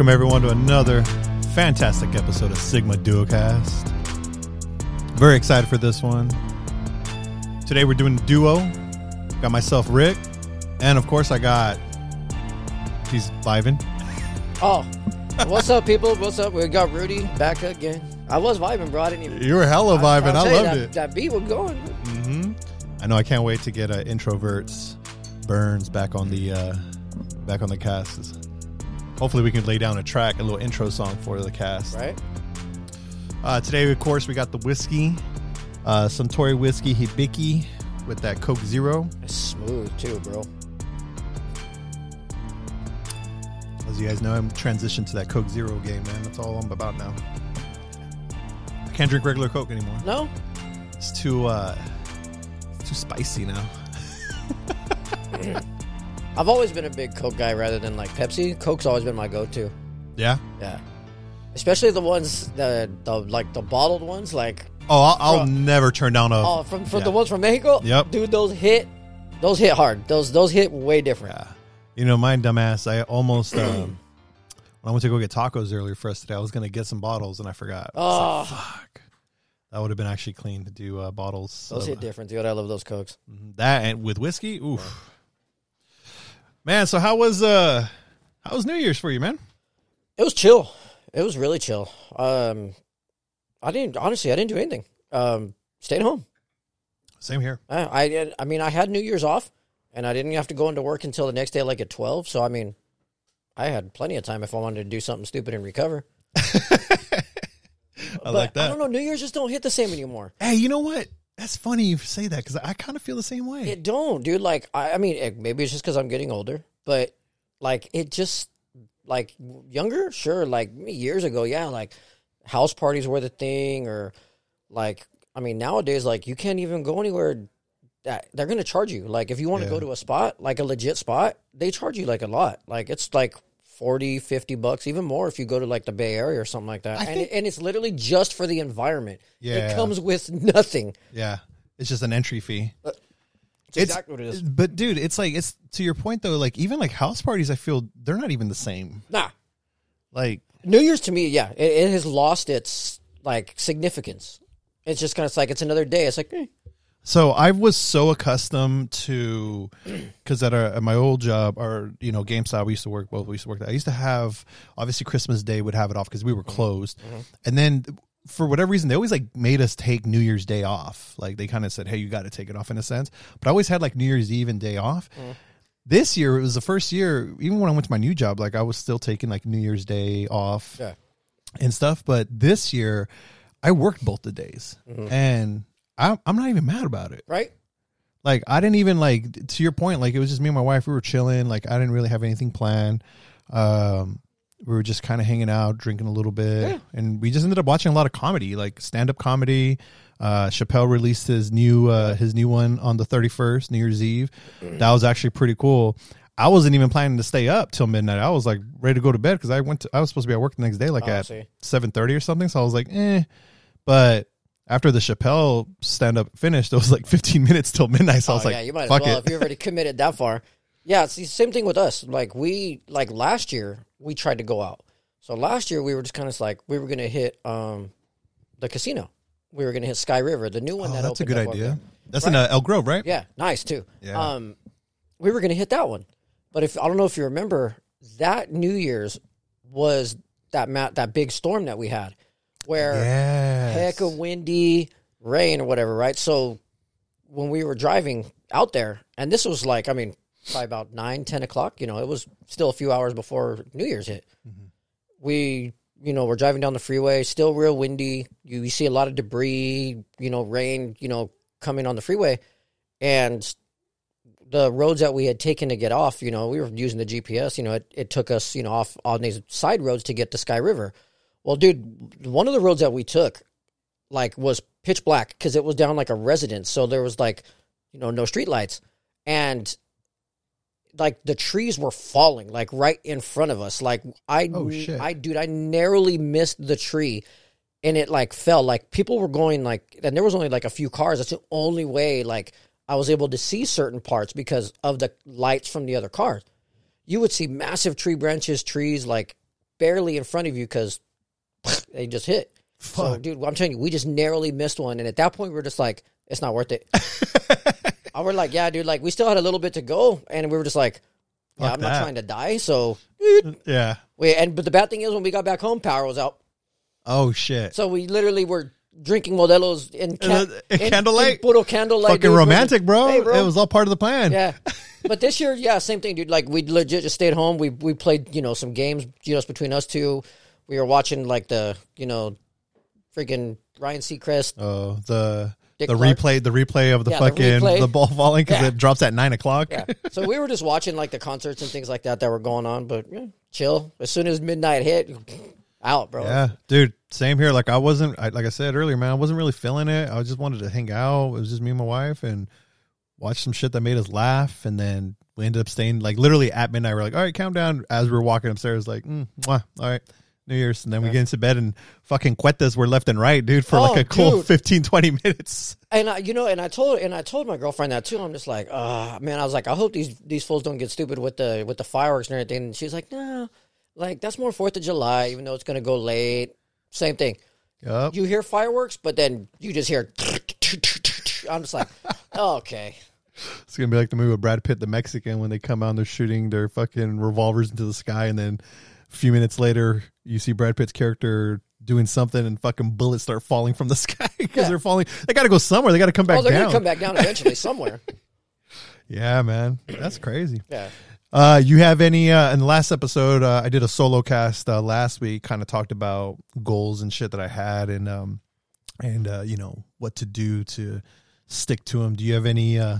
Welcome everyone to another fantastic episode of Sigma Duocast. Very excited for this one. Today we're doing a duo. Got myself Rick, and of course I got he's vibing. Oh, what's up, people? What's up? We got Rudy back again. I was vibing, bro. I didn't even. You were hella vibing. I, loved that, it. That beat was going. Mm-hmm. I know. I can't wait to get uh, introverts Burns back on the uh, back on the cast. Hopefully, we can lay down a track, a little intro song for the cast. Right? Uh, today, of course, we got the whiskey, uh, Suntory whiskey Hibiki with that Coke Zero. It's smooth too, bro. As you guys know, I'm transitioned to that Coke Zero game, man. That's all I'm about now. I can't drink regular Coke anymore. No, It's too uh, it's too spicy now. I've always been a big Coke guy rather than like Pepsi. Coke's always been my go-to. Yeah. Yeah, especially the ones the the like the bottled ones, like Oh, I'll, I'll never turn down a. oh from from yeah. the ones from Mexico. Yep. dude, those hit, those hit hard. Those those hit way different. Yeah. You know, my dumbass, I almost, um, when I went to go get tacos earlier for us today, I was going to get some bottles and I forgot. I Oh, like, fuck. That would have been actually clean to do uh, bottles. those of- hit different, dude. I love those Cokes. That and with whiskey, oof. Man, so how was uh how was New Year's for you, man? It was chill. It was really chill. Um, I didn't honestly. I didn't do anything. Um, stayed home. Same here. I, I I mean, I had New Year's off, and I didn't have to go into work until the next day, like at twelve. So I mean, I had plenty of time if I wanted to do something stupid and recover. I But like that. I don't know. New Year's just don't hit the same anymore. Hey, you know what? That's funny you say that because I kind of feel the same way. It don't, dude. Like I, I mean, it, maybe it's just because I'm getting older, but like it just like younger, sure. Like years ago, yeah. Like house parties were the thing, or like I mean, nowadays, like you can't even go anywhere. That they're gonna charge you. Like if you want to Yeah. go to a spot, like a legit spot, they charge you like a lot. Like it's like 40, 50 bucks, even more if you go to like the Bay Area or something like that. I and think- and it's literally just for the environment. Yeah. It comes with nothing. yeah, it's just an entry fee. It's, It's- exactly what it is. But dude, it's like it's to your point though. Like even like house parties, I feel they're not even the same. Nah, Like New Year's to me, yeah, it, it has lost its like significance. It's just kind of like it's another day. It's like eh. So I was so accustomed to because at, our, at my old job, or you know, GameStop, we used to work both. We used to work there. I used to have obviously Christmas Day would have it off because we were mm-hmm. closed, mm-hmm. and then for whatever reason they always like made us take New Year's Day off. Like they kind of said, "Hey, you got to take it off" in a sense. But I always had like New Year's Eve and day off. Mm. This year it was the first year, even when I went to my new job, like I was still taking like New Year's Day off yeah, and stuff. But this year, I worked both the days, mm-hmm. and I'm I'm not even mad about it. right. Like I didn't even like to your point. Like it was just me and my wife. We were chilling. Like I didn't really have anything planned. Um, we were just kind of hanging out, drinking a little bit, Yeah. and we just ended up watching a lot of comedy, like stand up comedy. Uh, Chappelle released his new uh, his new one on the thirty first, New Year's Eve. That was actually pretty cool. I wasn't even planning to stay up till midnight. I was like ready to go to bed because I went. To, I was supposed to be at work the next day, like Oh, at seven thirty or something. So I was like, eh. But after the Chappelle stand up finished, it was like fifteen minutes till midnight. So I was oh, like, yeah, you might as fuck well it. if you're already committed that far. Yeah, it's the same thing with us. Like we like last year we tried to go out. So last year we were just kind of like we were gonna hit um the casino. We were gonna hit Sky River, the new one Oh, that that's a good idea. That's in uh, Elk Grove, right? Yeah, nice too. Yeah. Um, we were going to hit that one, but if I don't know if you remember, that New Year's was that mat that big storm that we had, where Yes. heck of windy rain or whatever, right? So when we were driving out there, and this was like, I mean, probably about nine, ten o'clock. You know, it was still a few hours before New Year's hit. Mm-hmm. We, you know, we're driving down the freeway, still real windy. You, you see a lot of debris, you know, rain, you know, coming on the freeway, and the roads that we had taken to get off, you know, we were using the GPS. You know, it, it took us, you know, off on these side roads to get to Sky River. Well, dude, one of the roads that we took, like, was pitch black because it was down like a residence. So there was like, you know, no street lights, and like the trees were falling like right in front of us. Like I, Oh, shit. I, dude, I narrowly missed the tree, and it like fell. Like people were going like, and there was only like a few cars. That's the only way like I was able to see certain parts because of the lights from the other cars. You would see massive tree branches, trees like barely in front of you because they just hit. So, Fuck. dude, I'm telling you, we just narrowly missed one, and at that point, we were just like, it's not worth it. I were like, yeah, dude, like we still had a little bit to go, and we were just like, yeah, Fuck I'm that. not trying to die, so. Yeah. We, and but the bad thing is when we got back home, power was out. Oh shit. So we literally were drinking Modelo's in, In- in candlelight? in puro candlelight. Fucking dude. romantic, bro. Hey, bro. It was all part of the plan. Yeah. But this year, yeah, same thing, dude. Like we legit just stayed home. We we played, you know, some games you know, between us two. We were watching like the, you know, freaking Ryan Seacrest. Oh, the Dick the Clark? replay, the replay of the Yeah, fucking the, replay. ball falling because Yeah. it drops at nine o'clock. Yeah. so we were just watching like the concerts and things like that that were going on. But yeah, chill. As soon as midnight hit, out, bro. Yeah, dude. Same here. Like I wasn't, I, like I said earlier, man. I wasn't really feeling it. I just wanted to hang out. It was just me and my wife and watch some shit that made us laugh. And then we ended up staying like literally at midnight. We're like, all right, calm down. As we were walking upstairs, like, mm, mwah, all right, New Year's. And then we get into bed and fucking cuetas were left and right, dude, for like Oh, a cool dude. 15, 20 minutes. And I, you know, and I told and I told my girlfriend that too. I'm just like, ah, man. I was like, I hope these these fools don't get stupid with the with the fireworks and everything. And she's like, no, like that's more Fourth of July, even though it's gonna go late. Same thing. Yup. You hear fireworks, but then you just hear. I'm just like, okay, It's gonna be like the movie with Brad Pitt, the Mexican, when they come out and they're shooting their fucking revolvers into the sky, and then a few minutes later, you see Brad Pitt's character doing something, and fucking bullets start falling from the sky because Yeah. they're falling. They got to go somewhere. They got to come back oh, they're down. gonna come back down eventually somewhere. Yeah, man, that's crazy. Yeah. Uh, you have any? Uh, in the last episode, uh, I did a solo cast uh, last week. Kind of talked about goals and shit that I had, and um, and uh, you know what to do to stick to them. Do you have any uh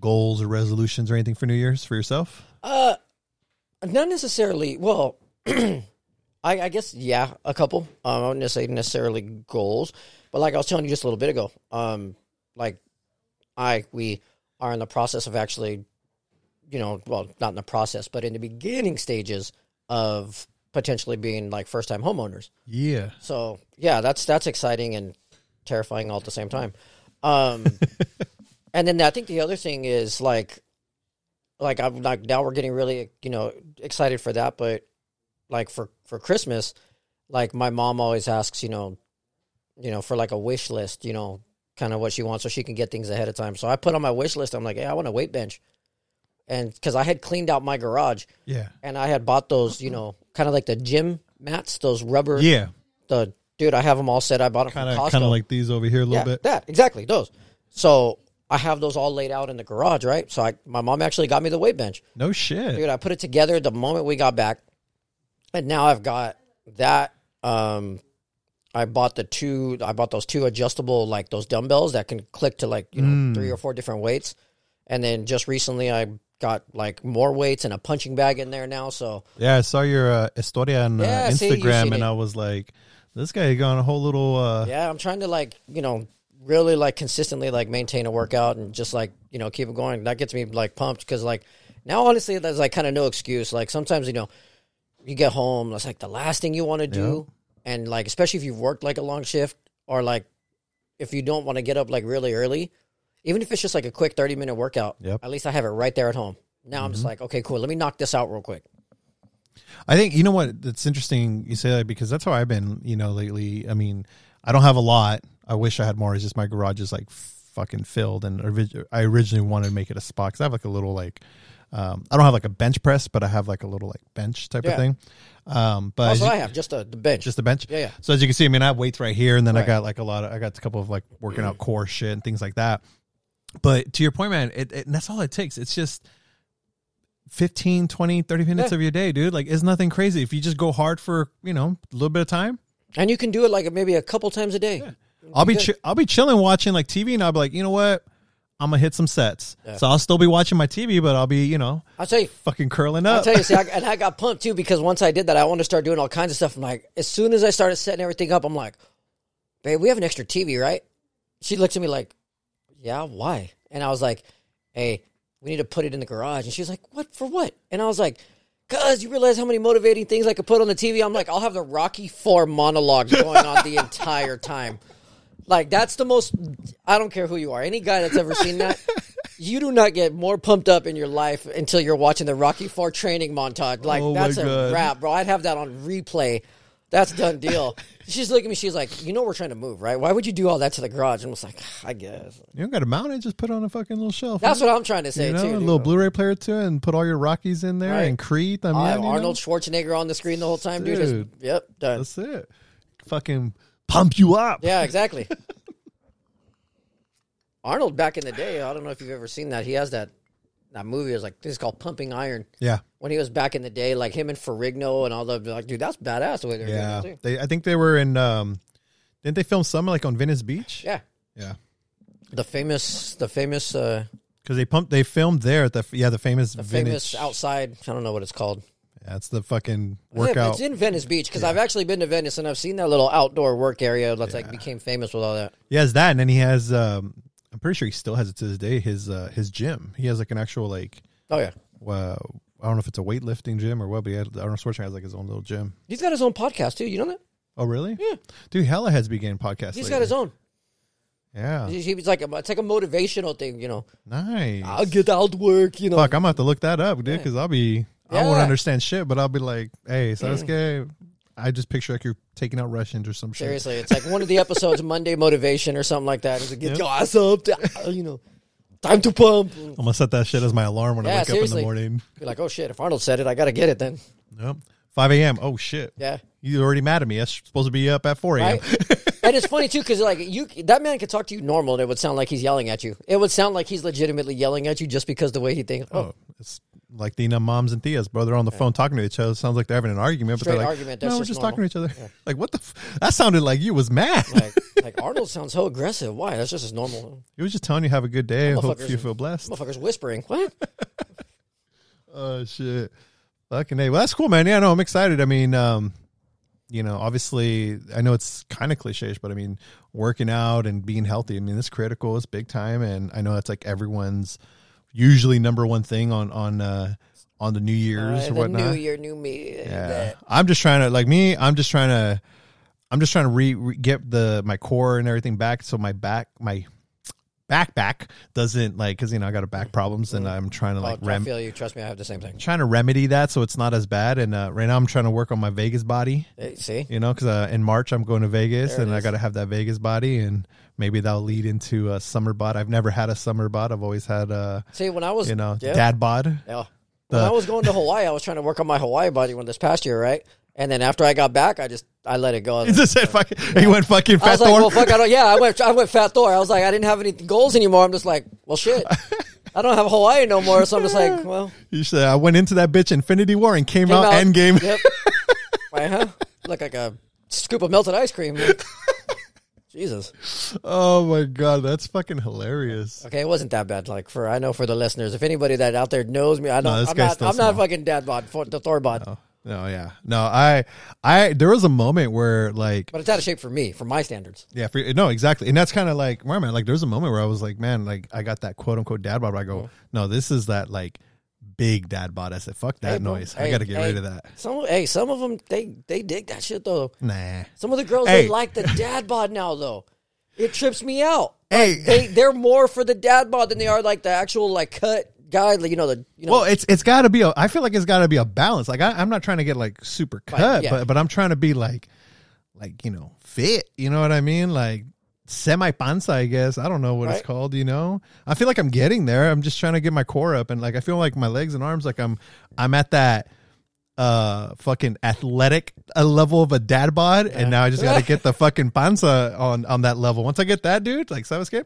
goals or resolutions or anything for New Year's for yourself? Uh, not necessarily. Well, I, I guess yeah, a couple. Um, I wouldn't say necessarily goals, but like I was telling you just a little bit ago, um, like I we are in the process of actually, you know, well, not in the process, but in the beginning stages of potentially being like first time homeowners. Yeah. So yeah, that's that's exciting and terrifying all at the same time. Um, and then I think the other thing is like, like I'm like now we're getting really you know excited for that, but like for for Christmas, like my mom always asks you know, you know for like a wish list, you know, kind of what she wants so she can get things ahead of time. So I put on my wish list. I'm like, hey, I want a weight bench, and because I had cleaned out my garage Yeah. and I had bought those, you know, kind of like the gym mats, those rubber Yeah. the dude, I have them all set. I bought them Kind from of Costco. kind of like these over here a little yeah, bit. that exactly those. So I have those all laid out in the garage, right? So I, my mom actually got me the weight bench, No shit. dude. I put it together the moment we got back, and now I've got that. Um, I bought the two. I bought those two adjustable like those dumbbells that can click to like you know Mm. three or four different weights, and then just recently I got like more weights and a punching bag in there now. So Yeah, I saw your uh, historia on uh, Yeah, see, you've Instagram seen and it. I was like, this guy got a whole little uh Yeah, I'm trying to like you know really like consistently like maintain a workout and just like you know keep it going. That gets me like pumped because like now honestly there's like kind of no excuse. Like sometimes you know you get home, that's like the last thing you want to do, and like especially if you've worked like a long shift or like if you don't want to get up like really early, even if it's just like a quick 30 minute workout. Yep. At least I have it right there at home. Now I'm just mm-hmm. like, okay, cool. Let me knock this out real quick. I think you know what it's interesting you say that because that's how I've been, you know, lately. I mean, I don't have a lot. I wish I had more. It's just my garage is like fucking filled, and I originally wanted to make it a spot because I have like a little like, um, I don't have like a bench press, but I have like a little like bench type of thing. Um, but what you- I have, just a, the bench. just a bench. Yeah, yeah. So as you can see, I mean, I have weights right here, and then I got like a lot of, I got a couple of like working out core shit and things like that. But to your point, man, it, it that's all it takes. It's just 15, 20, 30 minutes Yeah. of your day, dude. Like, it's nothing crazy. If you just go hard for, you know, a little bit of time, and you can do it like maybe a couple times a day. I'll be, chi- I'll be chilling watching like TV, and I'll be like, you know what? I'm gonna hit some sets. Yeah. So I'll still be watching my TV, but I'll be, you know, I'll tell you, fucking curling up. I'll tell you, see, I, and I got pumped too because once I did that, I wanted to start doing all kinds of stuff. I'm like, as soon as I started setting everything up, I'm like, babe, we have an extra TV, right? She looks at me like, yeah, why? And I was like, hey, we need to put it in the garage. And she was like, what, for what? And I was like, cuz you realize how many motivating things I could put on the TV? I'm like, I'll have the Rocky Four monologue going on the entire time. Like, that's the most, I don't care who you are. Any guy that's ever seen that, you do not get more pumped up in your life until you're watching the Rocky Four training montage. Like Oh that's a wrap, bro. I'd have that on replay. That's done deal. She's looking at me. She's like, "You know we're trying to move, right? Why would you do all that to the garage?" And I was like, "I guess." You don't got to mount it. Just put it on a fucking little shelf. That's man. what I'm trying to say you know, too. a dude. little Blu-ray player too, and put all your Rockies in there Right. and Creed. I uh, mean, I you know, Arnold Schwarzenegger on the screen the whole time, dude. Just- Dude. yep, done. That's it. Fucking pump you up. Yeah, exactly. Arnold back in the day, I don't know if you've ever seen that. He has that that movie. It was like this is called Pumping Iron. Yeah. When he was back in the day, like him and Ferrigno and all the like, dude, that's badass the way they're Yeah. doing. They, I think they were in. um Didn't they film some like on Venice Beach? Yeah, Yeah. the famous, the famous, uh, Because they pumped. They filmed there at the yeah the famous the Venice. famous outside. I don't know what it's called. Yeah, it's the fucking Yeah, workout. it's in Venice Beach because I've actually been to Venice and I've seen that little outdoor work area that's like became famous with all that. He has that, and then he has. um I'm pretty sure he still has it to this day. His uh his gym. He has like an actual like. Oh yeah, Uh, I don't know if it's a weightlifting gym or what, but he had, Arnold Schwarzenegger has like his own little gym. he's got his own podcast too. You know that? Oh, really? Yeah. Dude, Hella has began podcasts. He's lately. got his own. Yeah. He- He's like a, it's like a motivational thing, you know. Nice. I'll get out to work, you know. Fuck, I'm gonna have to look that up, dude, because I'll be. I won't Yeah. understand shit, but I'll be like, "Hey, Sasuke, mm. I just picture like you're taking out Russians or some shit." Seriously, it's like one of the episodes, Monday Motivation or something like that. Is to get your ass up, you know, time to pump. I'm gonna set that shit as my alarm when I Yeah, wake up in the morning. Be like, oh shit, if Arnold said it, I got to get it then. Yep. 5 a.m. Oh shit. Yeah. You're already mad at me? I'm supposed to be up at 4 a.m. Right? and it's funny too because like you, that man could talk to you normal, and it would sound like he's yelling at you. It would sound like he's legitimately yelling at you just because the way he thinks. Oh, Oh, it's like the moms and tias, bro. They're on the phone talking to each other. Sounds like they're having an argument, but they're like, argument, "No, we're just just talking to each normal." other." Like, what the? F- that sounded like you was mad. like, like Arnold sounds so aggressive. Why? That's just as normal. he was just telling you have a good day. Hope you feel blessed. Motherfuckers whispering. What? Oh shit. Fucking hey. Well, that's cool, man. Yeah, no, I'm excited. I mean, um, you know, obviously, I know it's kind of cliche, but I mean, working out and being healthy. I mean, it's critical. It's big time, and I know that's like everyone's usually number one thing on on uh on the New Year's Uh, or the whatnot. new year, new me. Yeah, I'm just trying to like me. I'm just trying to. I'm just trying to re, re get the my core and everything back, so my back my back back doesn't like because you know I got a back problems and I'm trying to Oh, like I feel you. Trust me, I have the same thing. trying to remedy that so it's not as bad. And uh, right now I'm trying to work on my Vegas body. See, You know, because uh, in March I'm going to Vegas and I got to have that Vegas body, and maybe that'll lead into a summer bod. I've never had a summer bod. I've always had a see when I was you know yeah, dad bod. yeah. When I was going to Hawaii, I was trying to work on my Hawaii body when this past year, right? And then after I got back, I just I let it go. He just said fucking. He went fucking I fat was like, Thor. well, fuck, I don't. Yeah, I went. I went fat Thor. I was like, I didn't have any goals anymore. I'm just like, well, shit. I don't have Hawaii no more, so I'm just like, well, You said I went into that bitch Infinity War and came, came out, out- Endgame. Yep. Like, huh? Look like a scoop of melted ice cream. Jesus. Oh my god, that's fucking hilarious. Okay, it wasn't that bad. Like for I know for the listeners, if anybody that out there knows me, I know no, I'm, not. I'm not fucking dad bod for the Thor bod, Oh, no, yeah, no. I, I, there was a moment where like, but it's out of shape for me, for my standards. yeah, for, no, exactly, and that's kind of like, where man, like, there's a moment where I was like, man, like, I got that quote unquote dad bod. But I go, uh-huh. no, this is that like big dad bod. I said, fuck that Hey, noise. I got to get hey, rid of that. Some, hey, some of them they they dig that shit though. Nah. Some of the girls Hey. they like the dad bod now though. It trips me out. Hey, They they're more for the dad bod than they are like the actual like cut guy. Like, you know the you know. well, it's it's got to be. A, I feel like it's got to be a balance. Like I, I'm not trying to get like super cut, yeah. but but I'm trying to be like, like you know, fit. You know what I mean? Like semi panza, I guess. I don't know what Right. it's called. You know, I feel like I'm getting there. I'm just trying to get my core up, and like I feel like my legs and arms, like I'm I'm at that uh fucking athletic uh, level of a dad bod and now I just got to get the fucking panza on on that level. Once I get that dude, like Savascape,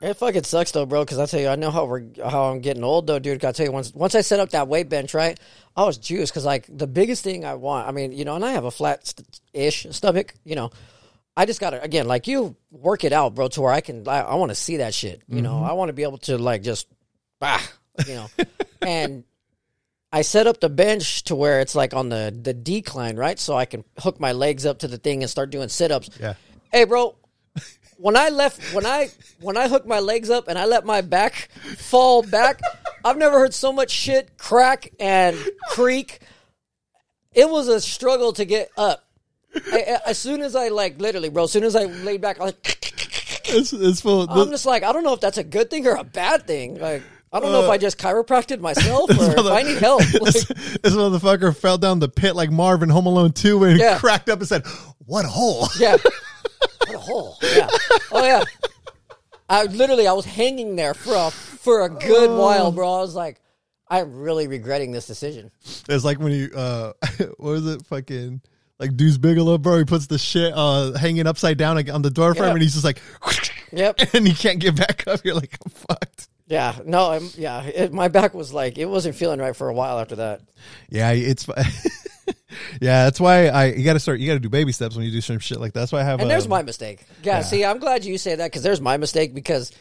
It fucking sucks though, bro. Because I tell you, I know how we're how I'm getting old though, dude. To tell you, once once I set up that weight bench, right, I was juiced because like the biggest thing I want, I mean, you know, and I have a flat ish stomach, you know. I just gotta again, like you work it out, bro, to where I can. I, I want to see that shit. You know, mm-hmm. I want to be able to like just, bah, you know, and. I set up the bench to where it's like on the the decline, right? So I can hook my legs up to the thing and start doing sit ups. Yeah. Hey, bro. When I left, when I when I hooked my legs up and I let my back fall back, I've never heard so much shit crack and creak. It was a struggle to get up. I, I- as soon as I like, literally, bro. As soon as I laid back, I was like, it's, it's full. I'm just like, I don't know if that's a good thing or a bad thing. Like, I don't know if uh, I just chiropracted myself or if I need help. Like, this, this motherfucker fell down the pit like Marv in Home Alone 2 and Yeah. cracked up and said, What a hole. yeah. What a hole. Yeah. Oh yeah. I literally I was hanging there for a for a good while, bro. I was like, I'm really regretting this decision. It's like when he, uh, what was it? Fucking, like Deuce Bigalow, bro. He puts the shit uh, hanging upside down on the door frame Yeah. and he's just like, Yep. and he can't get back up. You're like, I'm fucked. Yeah. No. I'm, yeah. It, my back was like it wasn't feeling right for a while after that. Yeah, it's, yeah, that's why I, you got to start, you got to do baby steps when you do some shit like that. That's why I have, And there's um, my mistake. Yeah, See, I'm glad you say that because there's my mistake because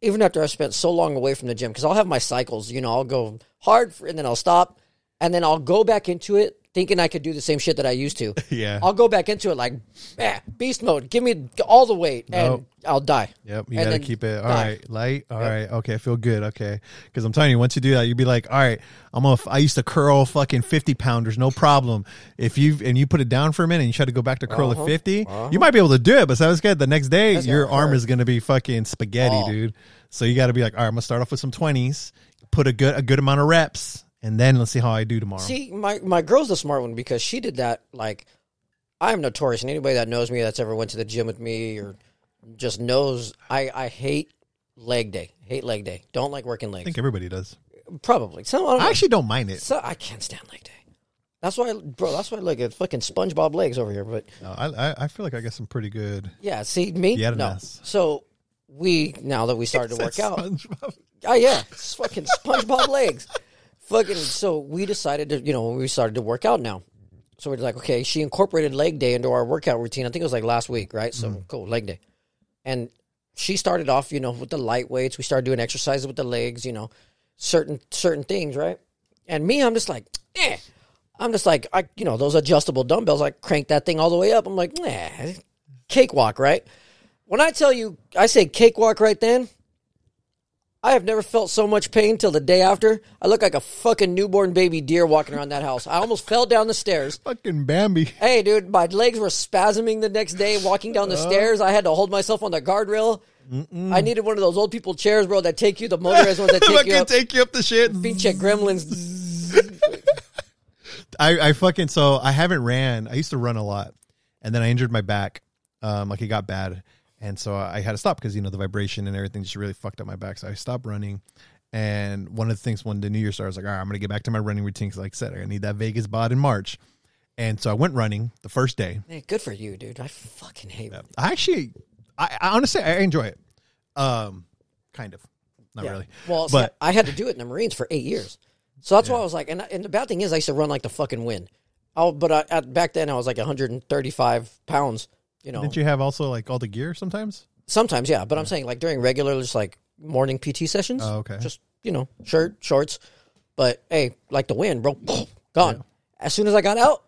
even after I spent so long away from the gym, because I'll have my cycles. You know, I'll go hard for, and then I'll stop, and then I'll go back into it thinking I could do the same shit that I used to. Yeah. I'll go back into it like, eh, beast mode. Give me all the weight, and Nope. I'll die. Yep, you And gotta then keep it all die. right, light. All right, okay, I feel good. Okay, because I'm telling you, once you do that, you'd be like, all right, I'm gonna. I used to curl fucking 50 pounders, no problem. If you and you put it down for a minute and you try to go back to curl at 50, you might be able to do it, but sounds good. The next day, That's your gonna arm hurt. is gonna be fucking spaghetti, Oh. dude. So you got to be like, all right, I'm gonna start off with some 20s, put a good a good amount of reps, and then let's see how I do tomorrow. See, my my girl's the smart one because she did that. Like, I'm notorious, and anybody that knows me, that's ever went to the gym with me, or just knows, I I hate leg day. Hate leg day. Don't like working legs. I think everybody does. Probably. Some, I. I actually don't mind it. So I can't stand leg day. That's why, bro. That's why I look at fucking SpongeBob legs over here. But No, I, I feel like I got some pretty good. yeah, see me. Yeah. no. So we now that we started to work out. SpongeBob. Oh yeah, it's fucking SpongeBob legs. Fucking. So we decided to, you know, we started to work out now. So we're like, okay, she incorporated leg day into our workout routine. I think it was like last week, right? So cool, leg day. And she started off, you know, with the light weights. We started doing exercises with the legs, you know, certain certain things, right? And me, I'm just like, eh. I'm just like, I, you know, those adjustable dumbbells. I crank that thing all the way up. I'm like, nah, cakewalk, right? When I tell you, I say cakewalk right then. I have never felt so much pain till the day after. I look like a fucking newborn baby deer walking around that house. I almost fell down the stairs. Fucking Bambi. Hey, dude, my legs were spasming the next day walking down the stairs. I had to hold myself on the guardrail. I needed one of those old people chairs, bro, that take you, the motorized ones that take you up. take you up the shit. Pinche gremlins. I, I fucking so I haven't ran. I used to run a lot, and then I injured my back. Um, like it got bad, and so I had to stop because you know the vibration and everything just really fucked up my back. So I stopped running. And one of the things when the New Year started, I was like, all right, I'm gonna get back to my running routine because, like I said, I need that Vegas bod in March. And so I went running the first day. Good for you, dude. I fucking hate it. I actually, I, I honestly, I enjoy it. Um, kind of, not Yeah. really. Well, see, but I had to do it in the Marines for eight years, so that's why I was like, and, and the bad thing is, I used to run like the fucking wind. Oh, but I, at, back then I was like 135 pounds. You know, didn't you have also like all the gear sometimes? sometimes yeah, but I'm saying like during regular, just like morning PT sessions. Oh, okay. Just you know, shirt, shorts. But hey, like the wind, bro, gone. As soon as I got out,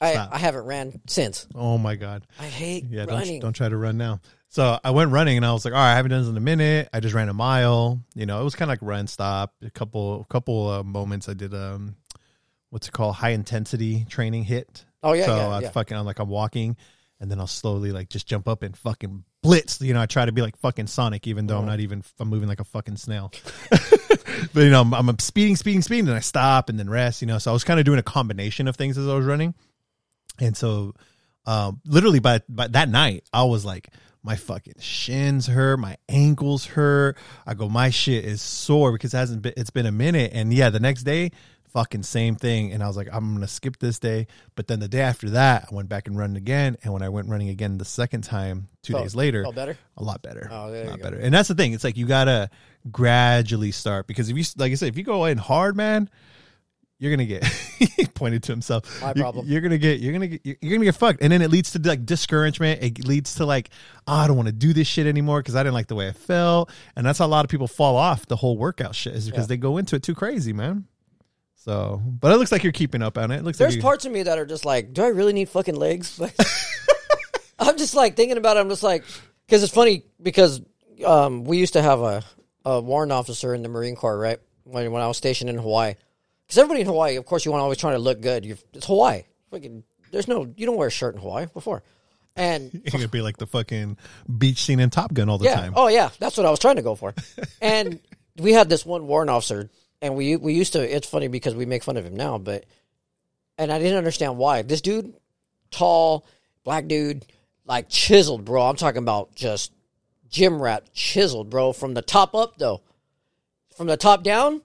I Stop. I haven't ran since. Oh my god. I hate Yeah, running. don't don't try to run now. So I went running and I was like, all right, I haven't done this in a minute. I just ran a mile. You know, it was kind of like run stop. A couple couple uh, moments I did um, what's it called? High intensity training hit. Oh, yeah, So yeah, I yeah. fucking I'm like I'm walking, and then I'll slowly like just jump up and fucking blitz. You know, I try to be like fucking Sonic, even though I'm not even I'm moving like a fucking snail. but you know, I'm, I'm speeding, speeding, speeding, and I stop and then rest. You know, so I was kind of doing a combination of things as I was running. And so, um, literally by, by that night, I was like, my fucking shins hurt, my ankles hurt. I go, my shit is sore because it hasn't been, it's been a minute. And yeah, the next day, fucking same thing. And I was like, I'm gonna skip this day. But then the day after that, I went back and run again. And when I went running again the second time, two Felt- days later, felt better? a lot better. Oh, there a lot better. And that's the thing. It's like you gotta gradually start because if you, like I said, if you go in hard, man, you're gonna get he pointed to himself. My problem. You're gonna get you're gonna get you're gonna get fucked, and then it leads to like discouragement. It leads to like oh, I don't want to do this shit anymore because I didn't like the way I felt, and that's how a lot of people fall off the whole workout shit is because Yeah. they go into it too crazy, man. So, but it looks like you're keeping up on it. It looks There's like you, parts of me that are just like, do I really need fucking legs? But I'm just like thinking about it. I'm just like, because it's funny because um, we used to have a, a warrant officer in the Marine Corps, right? When when I was stationed in Hawaii, because everybody in Hawaii, of course, you want to always trying to look good. you it's Hawaii. Fucking, there's no, you don't wear a shirt in Hawaii before. And gonna be like the fucking beach scene in Top Gun all the yeah, time. oh yeah, that's what I was trying to go for. and we had this one warrant officer, and we we used to. It's funny because we make fun of him now, but and I didn't understand why. This dude, tall, black dude, like chiseled, bro. I'm talking about just gym rat chiseled, bro. From the top up, though, from the top down,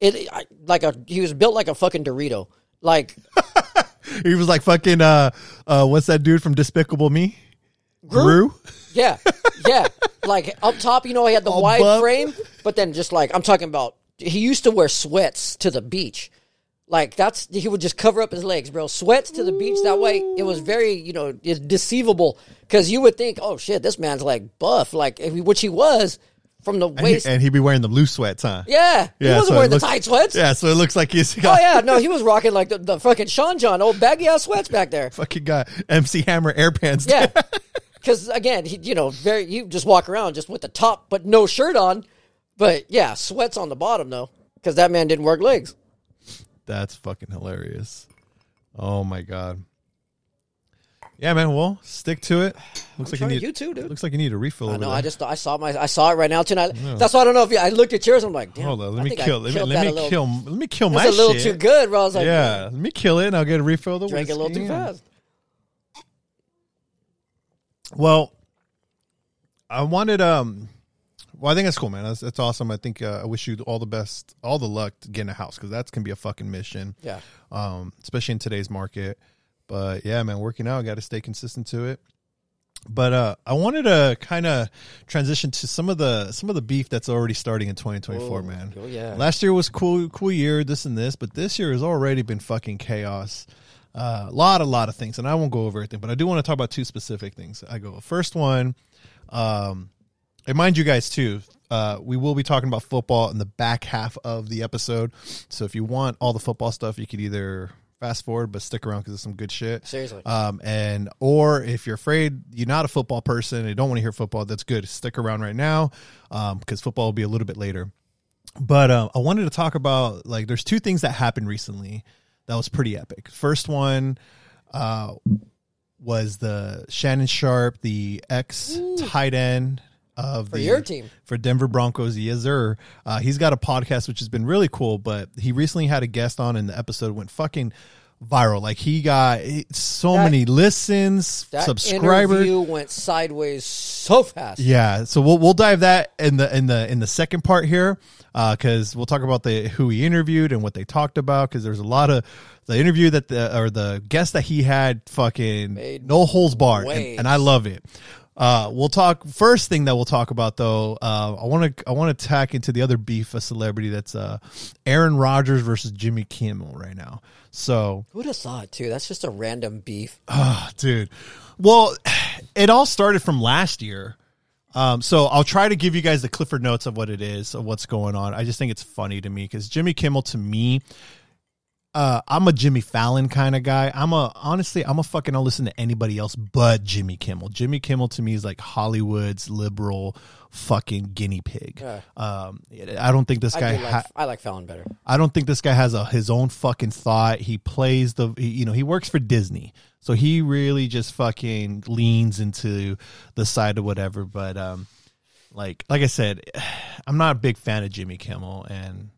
it I, like a he was built like a fucking Dorito. Like He was like fucking uh uh what's that dude from Despicable Me? Gru? Yeah, yeah. like up top, you know, he had the All wide buff. frame, but then just like I'm talking about, he used to wear sweats to the beach. Like that's he would just cover up his legs, bro. Sweats to the beach. That way, it was very you know it's deceivable because you would think, oh shit, this man's like buff, like which he was from the waist. and he'd be wearing the loose sweats, huh? yeah, he Yeah, wasn't so wearing looks- the tight sweats. Yeah, so it looks like he's Oh got yeah, no, he was rocking like the, the fucking Sean John old baggy ass sweats back there. fucking got MC Hammer air pants. Yeah, because again, he you know very you just walk around just with the top but no shirt on, but yeah, sweats on the bottom though because that man didn't work legs. That's fucking hilarious. Oh my god. Yeah, man. Well, stick to it. Looks like you need. you too, dude. Looks like you need a refill. I know. I just I saw my I saw it right now tonight. That's why I don't know if you, I looked at yours. I'm like, damn. Hold on. Let I me kill. Let me, let me little, kill. Let me kill my a little shit. too good, bro. I was like, Yeah. Let me kill it, and I'll get a refill of the drank it a little too whiskey. fast. Well, I wanted um. Well, I think that's cool, man. That's, that's awesome. I think uh, I wish you all the best, all the luck to get a house because that's gonna be a fucking mission. Yeah. um, especially in today's market. But yeah, man, working out, got to stay consistent to it. But uh, I wanted to kind of transition to some of the some of the beef that's already starting in 2024, Oh, man. oh, yeah. Last year was cool, cool year, this and this, but this year has already been fucking chaos. A lot, a lot of things, and I won't go over everything, but I do want to talk about two specific things. I go first one, um, and mind you guys too. Uh, we will be talking about football in the back half of the episode. So if you want all the football stuff, you could either fast forward, but stick around because it's some good shit. Seriously. Um, and or if you're afraid you're not a football person and you don't want to hear football, that's good. Stick around right now um, because football will be a little bit later. But uh, I wanted to talk about like there's two things that happened recently that was pretty epic. First one uh, was the Shannon Sharpe, the ex tight end of For the your team. for Denver Broncos. Yes, sir. Uh, he's got a podcast which has been really cool, but he recently had a guest on, and the episode went fucking viral. Like he got so That- many listens, That subscribers. interview went sideways so fast. Yeah, so we'll we'll dive that in the in the in the second part here, because we'll talk about the who he interviewed and what they talked about. Because there's a lot of the interview that the or the guest that he had fucking Made no holes barred, and, and I love it. Uh, we'll talk first thing that we'll talk about though. Uh, I want to I want to tack into the other beef a celebrity that's uh, Aaron Rodgers versus Jimmy Kimmel right now. So Who'd have thought too? That's just a random beef. Ah, dude. Well, it all started from last year. Um, so I'll try to give you guys the Clifford notes of what it is, of what's going on. I just think it's funny to me because Jimmy Kimmel, to me, uh, I'm a Jimmy Fallon kind of guy. I'm a honestly, I'm a fucking. I'll listen to anybody else but Jimmy Kimmel. Jimmy Kimmel to me is like Hollywood's liberal fucking guinea pig. Yeah. Um, I don't think this guy. do like, ha- I like Fallon better. I don't think this guy has a his own fucking thought. He plays the he, you know he works for Disney, so he really just fucking leans into the side of whatever. But um, like like I said, I'm not a big fan of Jimmy Kimmel, and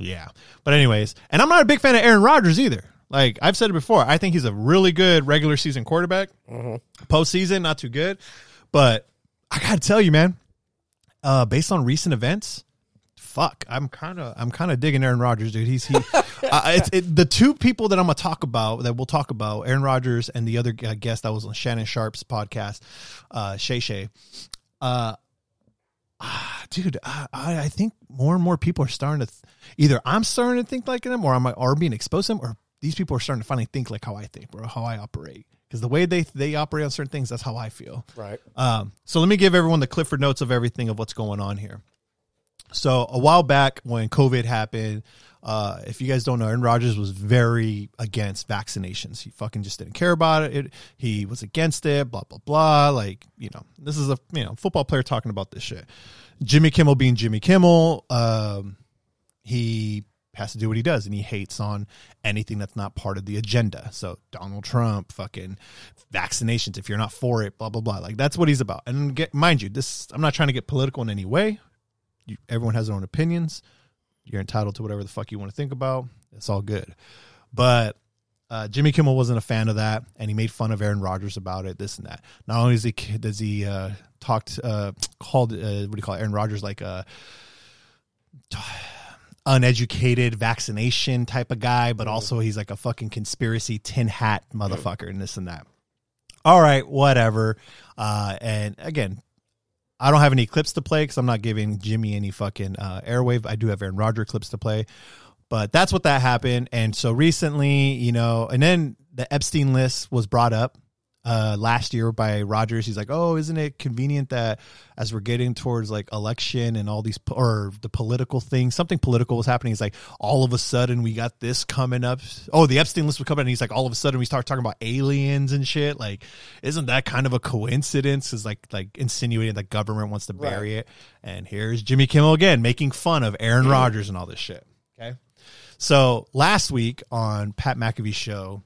yeah. But anyways, and I'm not a big fan of Aaron Rodgers either. Like I've said it before, I think he's a really good regular season quarterback. Postseason, not too good, but I gotta tell you, man, uh, based on recent events, fuck, I'm kind of I'm kind of digging Aaron Rodgers, dude. He's he, uh, it's it, the two people that I'm gonna talk about that we'll talk about, Aaron Rodgers and the other uh, guest that was on Shannon Sharpe's podcast, uh, Shay Shay. Uh, ah, dude, I, I think more and more people are starting to th- either I'm starting to think like them, or I'm or being exposed to them, or these people are starting to finally think like how I think, or how I operate. Because the way they they operate on certain things, that's how I feel. Right. Um, so let me give everyone the Clifford notes of everything of what's going on here. So a while back when COVID happened, uh, if you guys don't know, Aaron Rodgers was very against vaccinations. He fucking just didn't care about it. it. He was against it. Blah blah blah. Like you know, this is a you know football player talking about this shit. Jimmy Kimmel being Jimmy Kimmel, um, he has to do what he does and he hates on anything that's not part of the agenda. So Donald Trump, fucking vaccinations, if you're not for it, blah blah blah. Like that's what he's about. And get mind you, this I'm not trying to get political in any way. You, everyone has their own opinions. You're entitled to whatever the fuck you want to think about. It's all good. But uh, Jimmy Kimmel wasn't a fan of that, and he made fun of Aaron Rodgers about it, this and that. Not only does he does he uh, talked uh, called uh, what do you call it, Aaron Rodgers like a uneducated vaccination type of guy, but also he's like a fucking conspiracy tin hat motherfucker and this and that. All right, whatever. Uh, and again, I don't have any clips to play because I'm not giving Jimmy any fucking uh, airwave. I do have Aaron Rodgers clips to play, but that's what that happened. And so recently, you know, and then the Epstein list was brought up uh, last year by Rodgers. He's like, "Oh, isn't it convenient that as we're getting towards like election and all these or the political thing, something political was happening? He's like, all of a sudden we got this coming up. Oh, the Epstein list was coming, and he's like, all of a sudden we start talking about aliens and shit. Like, isn't that kind of a coincidence? Is like like insinuating the government wants to bury right. it. And here's Jimmy Kimmel again making fun of Aaron Rodgers and all this shit. Okay. So last week on Pat McAfee's show,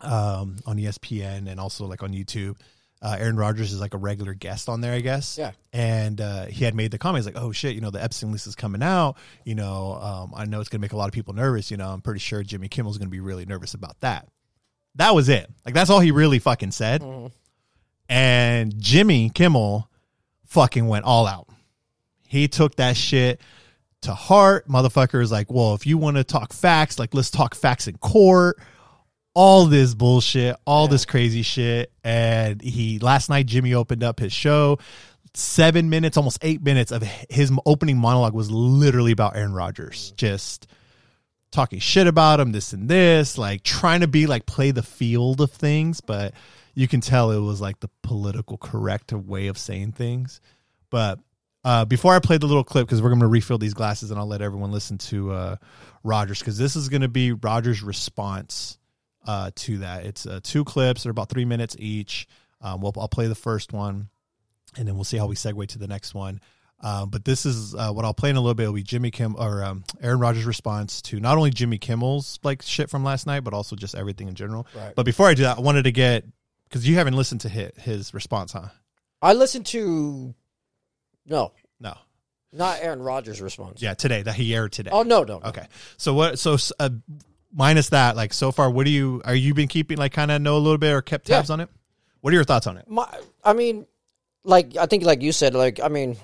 um, on ESPN and also like on YouTube. Uh, Aaron Rodgers is like a regular guest on there, I guess. Yeah. And uh, he had made the comments like, "Oh shit, you know the Epstein list is coming out. You know, um, I know it's gonna make a lot of people nervous. You know, I'm pretty sure Jimmy Kimmel's gonna be really nervous about that." That was it. Like that's all he really fucking said. Mm. And Jimmy Kimmel fucking went all out. He took that shit to heart. Motherfucker is like, well, if you want to talk facts, like let's talk facts in court all this bullshit, all yeah. this crazy shit. And he last night Jimmy opened up his show. Seven minutes, almost eight minutes of his opening monologue was literally about Aaron Rodgers, just talking shit about him, this and this, like trying to be like play the field of things, but you can tell it was like the political correct way of saying things. But uh, before I play the little clip, because we're going to refill these glasses and I'll let everyone listen to uh, Rodgers, because this is going to be Rodgers' response uh, to that. It's uh, two clips. They're about three minutes each. Um, we'll, I'll play the first one, and then we'll see how we segue to the next one. Um, but this is uh, what I'll play in a little bit. Will be Jimmy Kim or um, Aaron Rodgers' response to not only Jimmy Kimmel's like shit from last night, but also just everything in general. Right. But before I do that, I wanted to get because you haven't listened to his, his response, huh? I listened to no, no, not Aaron Rodgers' response. Yeah, today that he aired today. Oh no, no. no. Okay, so what? So uh, minus that, like so far, what do you are you been keeping like kind of know a little bit or kept tabs yeah. on it? What are your thoughts on it? My, I mean, like I think, like you said, like I mean,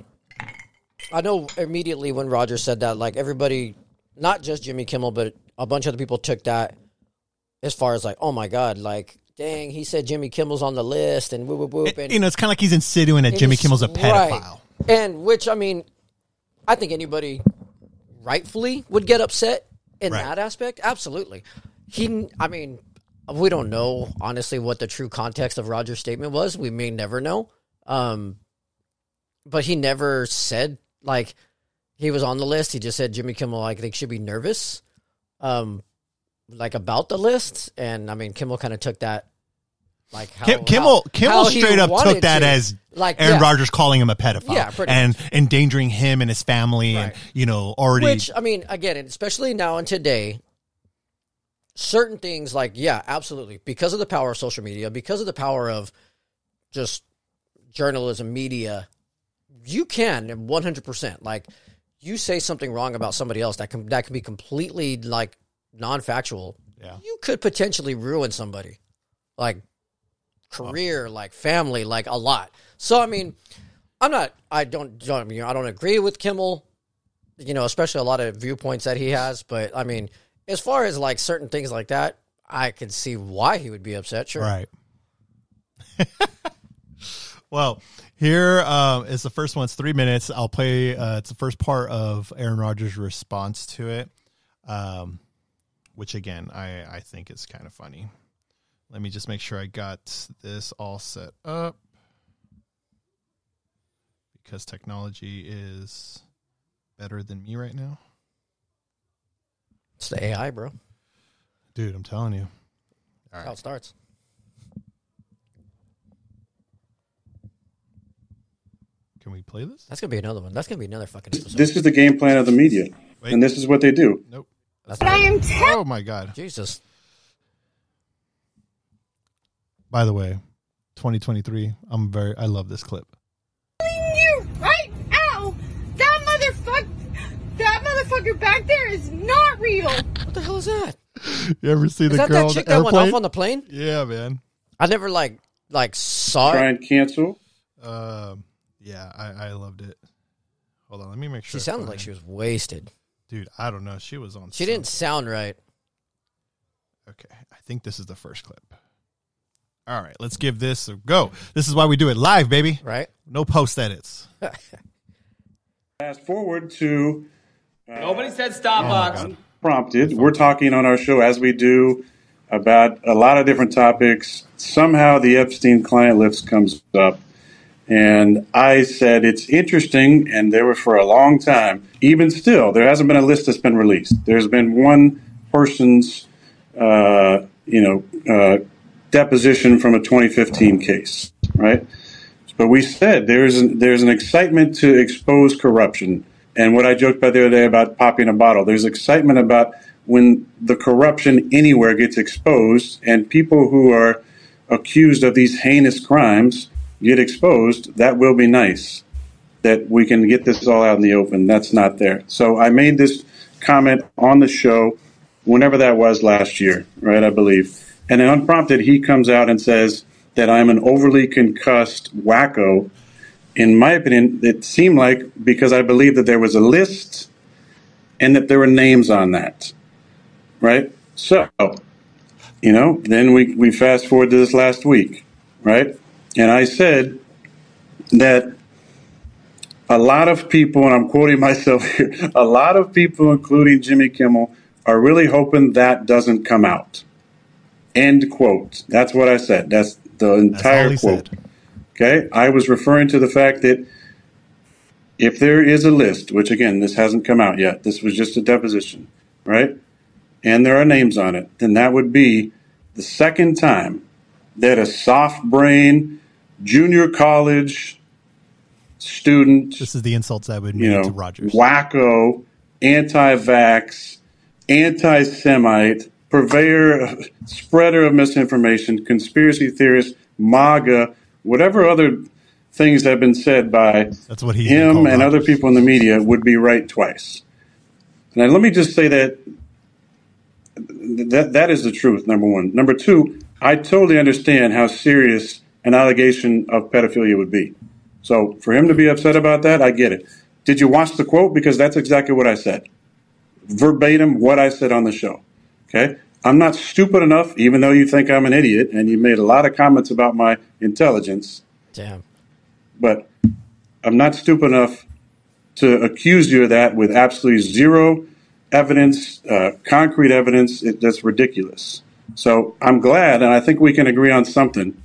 I know immediately when Roger said that, like everybody, not just Jimmy Kimmel, but a bunch of other people took that as far as like, oh my god, like dang, he said Jimmy Kimmel's on the list and whoop whoop whoop. And, you know, it's kind of like he's insinuating that Jimmy Kimmel's a pedophile. Right. And which I mean, I think anybody rightfully would get upset in right. that aspect, absolutely. He, I mean, we don't know honestly what the true context of Roger's statement was. We may never know. Um, but he never said like he was on the list. He just said Jimmy Kimmel like they should be nervous, um, like about the list. And I mean, Kimmel kind of took that like how, Kimmel how, Kimmel how straight up took that to. as like Aaron yeah. Rodgers calling him a pedophile, yeah, and much. endangering him and his family, right. and you know already. Which I mean, again, especially now and today, certain things like yeah, absolutely, because of the power of social media, because of the power of just journalism, media, you can one hundred percent like you say something wrong about somebody else that can that can be completely like non factual. Yeah, you could potentially ruin somebody. Like career, like family, like a lot. So I mean, I'm not. I don't. don't you know, I don't agree with Kimmel. You know, especially a lot of viewpoints that he has. But I mean, as far as like certain things like that, I can see why he would be upset. Sure. Right. well, here um, is the first one. It's three minutes. I'll play. Uh, it's the first part of Aaron Rodgers' response to it, um, which again I I think is kind of funny. Let me just make sure I got this all set up because technology is better than me right now. It's the AI, bro. Dude, I'm telling you. All right. How it starts. Can we play this? That's gonna be another one. That's gonna be another fucking episode. This is the game plan of the media, Wait. and this is what they do. Nope. That's But I am telling Oh my god! Jesus. By the way, 2023. I'm very. I love this clip. you right now, that motherfucker, that motherfucker back there is not real. What the hell is that? You ever see Is the that girl that on chick the that went airplane? off on the plane? yeah, man. I never like like saw Try it. and cancel. Um, yeah, I, I loved it. Hold on, let me make sure. She sounded like she was wasted. Dude, I don't know. She was on. She didn't sound right. Okay, I think this is the first clip. All right, let's give this a go. This is why we do it live, baby. Right? No post edits. Fast forward to Nobody said stop Starbucks. prompted. We're talking on our show as we do about a lot of different topics. Somehow the Epstein client list comes up. And I said it's interesting, and there was for a long time. Even still, there hasn't been a list that's been released. There's been one person's, uh, you know, uh, deposition from a 2015 case, right? But we said there's an, there's an excitement to expose corruption, and what I joked about the other day about popping a bottle. There's excitement about when the corruption anywhere gets exposed, and people who are accused of these heinous crimes get exposed. That will be nice. That we can get this all out in the open. That's not there. So I made this comment on the show, whenever that was last year, right? I believe. And then unprompted, he comes out and says that I'm an overly concussed wacko. In my opinion, it seemed like because I believe that there was a list and that there were names on that, right? So, you know, then we, we fast forward to this last week, right? And I said that a lot of people, and I'm quoting myself here, a lot of people, including Jimmy Kimmel, are really hoping that doesn't come out. End quote. That's what I said. That's the entire he quote. said. Okay. I was referring to the fact that if there is a list, which again, this hasn't come out yet, this was just a deposition, right? And there are names on it, then that would be the second time that a soft brain junior college student This is the insults I would you make know, to Rodgers. wacko, anti-vax, anti-Semite, purveyor, spreader of misinformation, conspiracy theorist, MAGA, whatever other things have been said by That's what he's him and other people in the media would be right twice. And let me just say that that that is the truth. Number one. Number two, I totally understand how serious an allegation of pedophilia would be. So for him to be upset about that, I get it. Did you watch the quote? Because that's exactly what I said, verbatim what I said on the show. Okay, I'm not stupid enough, even though you think I'm an idiot, and you made a lot of comments about my intelligence Damn. but I'm not stupid enough to accuse you of that with absolutely zero evidence, uh, concrete evidence. It, that's ridiculous. So I'm glad, and I think we can agree on something,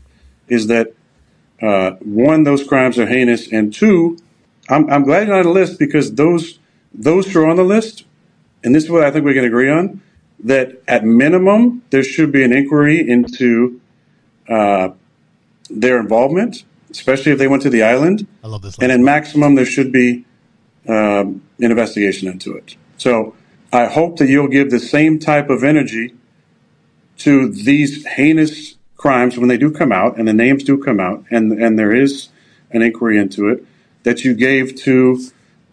is that uh, one, those crimes are heinous, and two, I'm, I'm glad you're on the list because those those who are on the list, and this is what I think we can agree on, that at minimum there should be an inquiry into uh, their involvement, especially if they went to the island. I love this. And in maximum, there should be um, an investigation into it. So I hope that you'll give the same type of energy to these heinous crimes when they do come out, and the names do come out, and and there is an inquiry into it that you gave to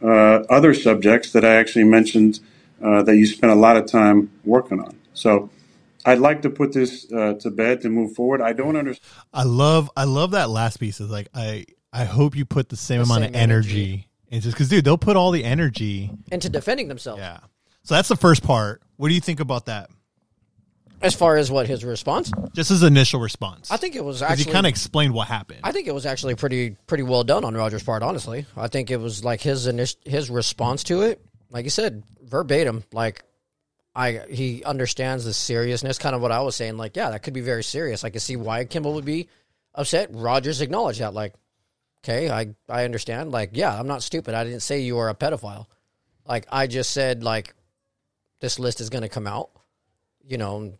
uh, other subjects that I actually mentioned uh, that you spent a lot of time working on. So. I'd like to put this uh, to bed to move forward. I don't understand. I love I love that last piece. Is like I I hope you put the same The amount same of energy, into this because dude, they'll put all the energy. Into defending themselves. Yeah. So that's the first part. What do you think about that? As far as what his response, Just his initial response. I think it was 'Cause actually he kind of explained what happened. I think it was actually pretty pretty well done on Rodgers' part. Honestly, I think it was like his initial his response to it, like you said, verbatim. Like I he understands the seriousness. Kind of what I was saying. Like yeah, that could be very serious. I can see why Kimmel would be upset. Rodgers acknowledged that. Like okay, I I understand. Like yeah, I'm not stupid. I didn't say you are a pedophile. Like I just said like this list is going to come out. You know,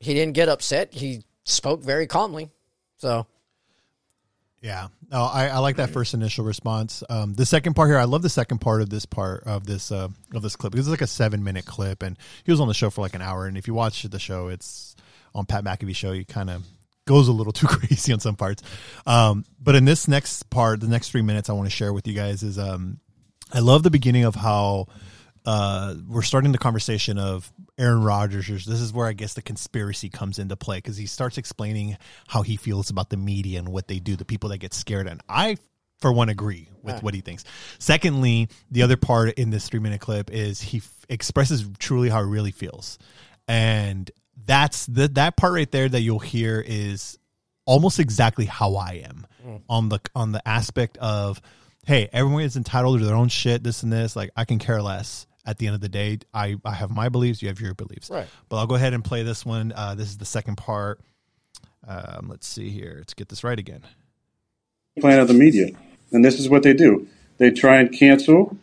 he didn't get upset. He spoke very calmly. So Yeah. No, I, I like that first initial response. Um, the second part here, I love the second part of this part of this uh, of this clip because it's like a seven minute clip, and he was on the show for like an hour. And if you watch the show, it's on Pat McAfee show. He kind of goes a little too crazy on some parts. Um, but in this next part, the next three minutes, I want to share with you guys is um, I love the beginning of how uh, we're starting the conversation of Aaron Rodgers. This is where I guess the conspiracy comes into play because he starts explaining how he feels about the media and what they do, the people that get scared. And I, for one, agree with what he thinks. Secondly, the other part in this three minute clip is he f- expresses truly how he really feels. And that's the, that part right there that you'll hear is almost exactly how I am on the on the aspect of hey, everyone is entitled to their own shit, this and this. Like I can care less. At the end of the day, I I have my beliefs, you have your beliefs. Right. But I'll go ahead and play this one. Uh, this is the second part. Um, let's see here. Let's get this right again. plan of the media, and this is what they do. They try and cancel.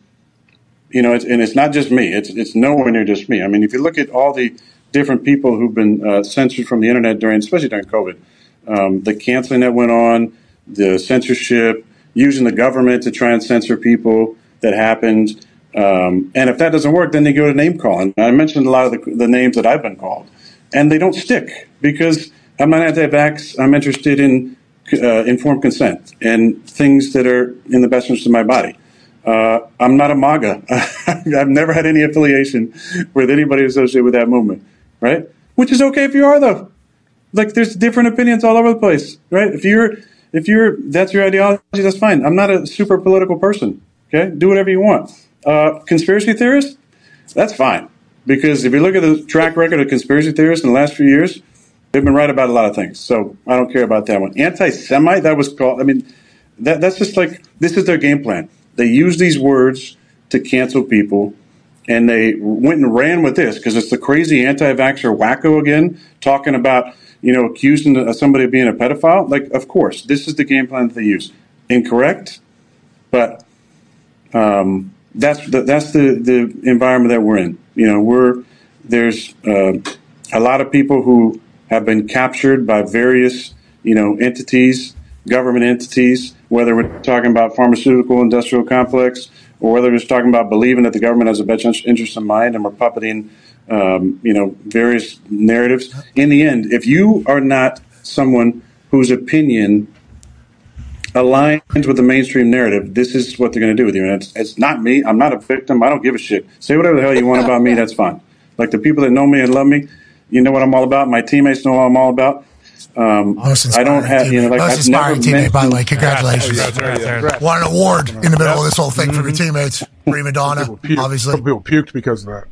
You know, it's, and it's not just me. It's it's nowhere near just me. I mean, if you look at all the different people who've been uh, censored from the internet during, especially during COVID, um, the canceling that went on, the censorship, using the government to try and censor people that happened. Um, and if that doesn't work, then they go to name calling. I mentioned a lot of the, the names that I've been called, and they don't stick because I'm not anti-vax. I'm interested in uh, informed consent and things that are in the best interest of my body. Uh, I'm not a MAGA. I've never had any affiliation with anybody associated with that movement, right? Which is okay if you are, though. Like, there's different opinions all over the place, right? If you're, if you're, that's your ideology, that's fine. I'm not a super political person. Okay, do whatever you want. Uh, conspiracy theorists, that's fine because if you look at the track record of conspiracy theorists in the last few years, they've been right about a lot of things. So I don't care about that one. Anti-Semite, that was called. I mean, that, that's just like this is their game plan. They use these words to cancel people, and they went and ran with this because it's the crazy anti-vaxxer wacko again talking about you know accusing somebody of being a pedophile. Like, of course, this is the game plan that they use. Incorrect, but um, that's the, that's the, the environment that we're in. You know, we're there's uh, a lot of people who have been captured by various you know entities, government entities, whether we're talking about pharmaceutical industrial complex or whether we're talking about believing that the government has a best interest in mind and we're puppeting um, you know various narratives. In the end, if you are not someone whose opinion aligns with the mainstream narrative, this is what they're going to do with you. And it's, it's not me. I'm not a victim. I don't give a shit. Say whatever the hell you want about me. That's fine. Like the people that know me and love me, you know what I'm all about. My teammates know what I'm all about. Um, Most I don't inspiring have, you know, like Most I've inspiring never teammate, met by the way. Congratulations. That's right, yeah. Congrats. Won an award in the middle of this whole thing from your teammates. Prima donna, People obviously. some people puked because of that.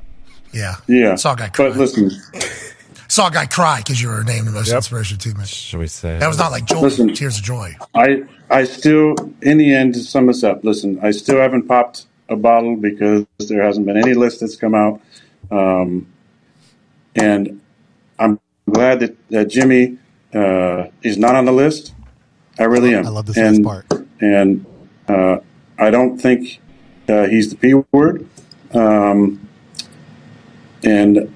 Yeah. Yeah, Saw a guy but listen, Saw a guy cry because you were named the most Yep. inspirational teammate. Should we say? That was not like joy, Listen. tears of joy. I I still, in the end, to sum this up, listen, I still haven't popped a bottle because there hasn't been any list that's come out, um, and I'm glad that, that Jimmy uh, is not on the list. I really am. I love this and, part. and uh, I don't think uh, he's the p word, um, and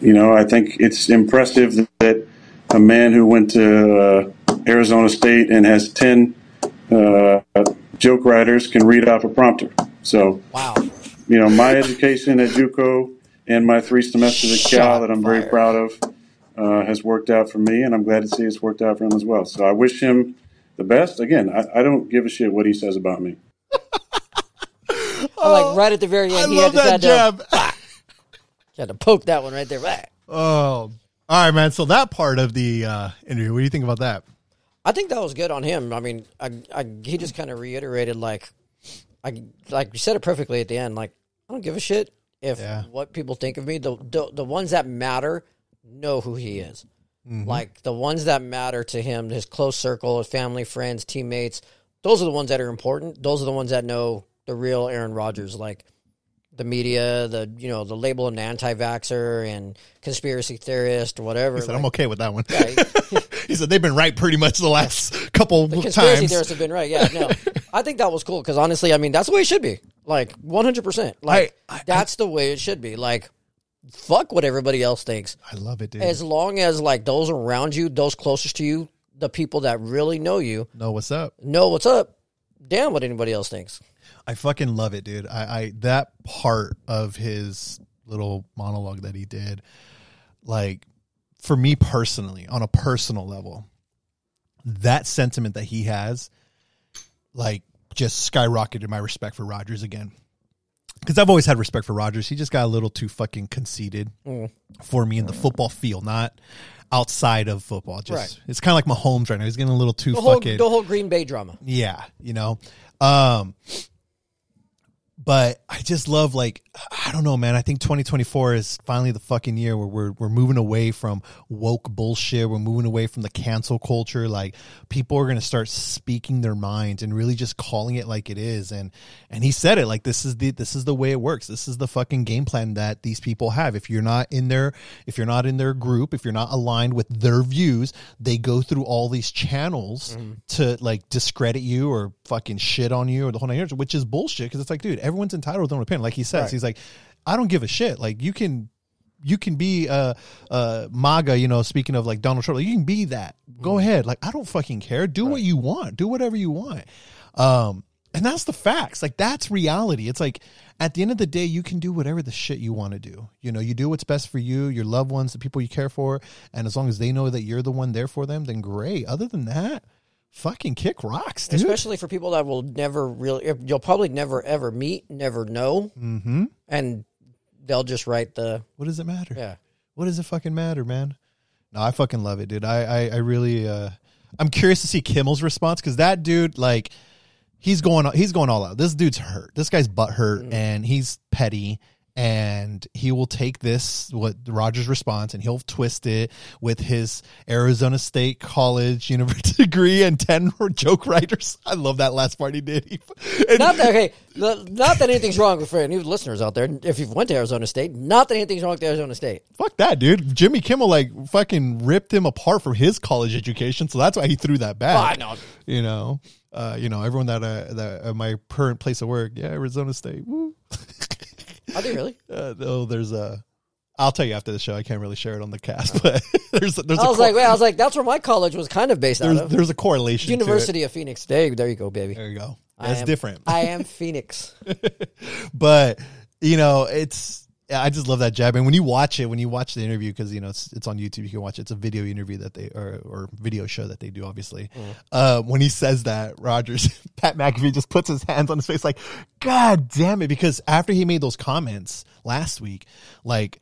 you know, I think it's impressive that a man who went to uh, Arizona State and has 10 uh, joke writers can read off a prompter. So, Wow. you know, my education at JUCO and my three semesters at Cal that I'm very proud of uh, has worked out for me, and I'm glad to see it's worked out for him as well. So I wish him the best. Again, I, I don't give a shit what he says about me. Oh, like right at the very I end, he love had, that to, had, jab. had to poke that one right there. Right. Oh, all right, man. So that part of the uh, interview, what do you think about that? I think that was good on him. I mean, I, I, he just kind of reiterated like, I like you said it perfectly at the end. Like, I don't give a shit if Yeah. what people think of me. The, the the ones that matter know who he is. Like the ones that matter to him, his close circle, his family, friends, teammates. Those are the ones that are important. Those are the ones that know the real Aaron Rodgers. Like the media, the you know the label an anti-vaxer and conspiracy theorist or whatever. He said, like- I'm okay with that one. Yeah, he said, they've been right pretty much the last couple conspiracy times. Conspiracy theorists have been right. Yeah, no, I think that was cool because honestly, I mean, that's the way it should be. Like one hundred percent. Like I- I- that's the way it should be. Like fuck what everybody else thinks. I love it, dude. As long as like those around you, those closest to you, the people that really know you know what's up. know what's up. Damn, what anybody else thinks. I fucking love it, dude. I, I that part of his little monologue that he did, like for me personally, on a personal level, that sentiment that he has, like just skyrocketed my respect for Rodgers again. Because I've always had respect for Rodgers. He just got a little too fucking conceited for me in the football field, not outside of football. Just Right. it's kind of like Mahomes right now. He's getting a little too The whole fucking the whole Green Bay drama. yeah, you know. Um but I just love like I don't know, man. I think 2024 is finally the fucking year where we're we're moving away from woke bullshit. We're moving away from the cancel culture. Like people are gonna start speaking their minds and really just calling it like it is. And and he said it like this is the this is the way it works. This is the fucking game plan that these people have. If you're not in their if you're not in their group, if you're not aligned with their views, they go through all these channels mm-hmm. to like discredit you or fucking shit on you or the whole nine yards, which is bullshit. Because it's like, dude, everyone's entitled to their own opinion. Like he says, Right. he's like, I don't give a shit. Like you can. You can be uh uh MAGA, you know, speaking of like Donald Trump, like, you can be that. Go ahead. Like I don't fucking care. Do what you want. Do whatever you want. Um and that's the facts. Like that's reality. It's like at the end of the day, you can do whatever the shit you want to do. You know, you do what's best for you, your loved ones, the people you care for, and as long as they know that you're the one there for them, then great. Other than that, fucking kick rocks, dude. especially for people that will never really you'll probably never ever meet never know mm-hmm. and they'll just write the what does it matter? yeah What does it fucking matter, man? No, I fucking love it, dude. I I, I really uh I'm curious to see Kimmel's response because that dude, like, he's going he's going all out. This dude's hurt. This guy's butt hurt, and he's petty. And he will take this what Rodgers' response, and he'll twist it with his Arizona State College university degree and ten joke writers. I love that last part he did. He, and- not that okay not that anything's wrong with for any listeners out there if you've went to arizona state not that anything's wrong with arizona state Fuck that, dude. Jimmy Kimmel like fucking ripped him apart from his college education, so that's why he threw that back. Oh, I know. You know, uh, you know, everyone that uh, that uh, my current place of work, yeah, Arizona State. Are they really Uh, oh, there's a. I'll tell you after the show. I can't really share it on the cast, but there's there's a i was cor- like wait i was like that's where my college was kind of based out there's of there's a correlation. university of phoenix there, there you go baby There you go. I That's am- different. i am phoenix but you know it's i just love that jab and when you watch it when you watch the interview because you know it's, it's on youtube you can watch it it's a video interview that they or, or video show that they do obviously uh, when he says that rodgers pat mcafee just puts his hands on his face like god damn it because after he made those comments last week like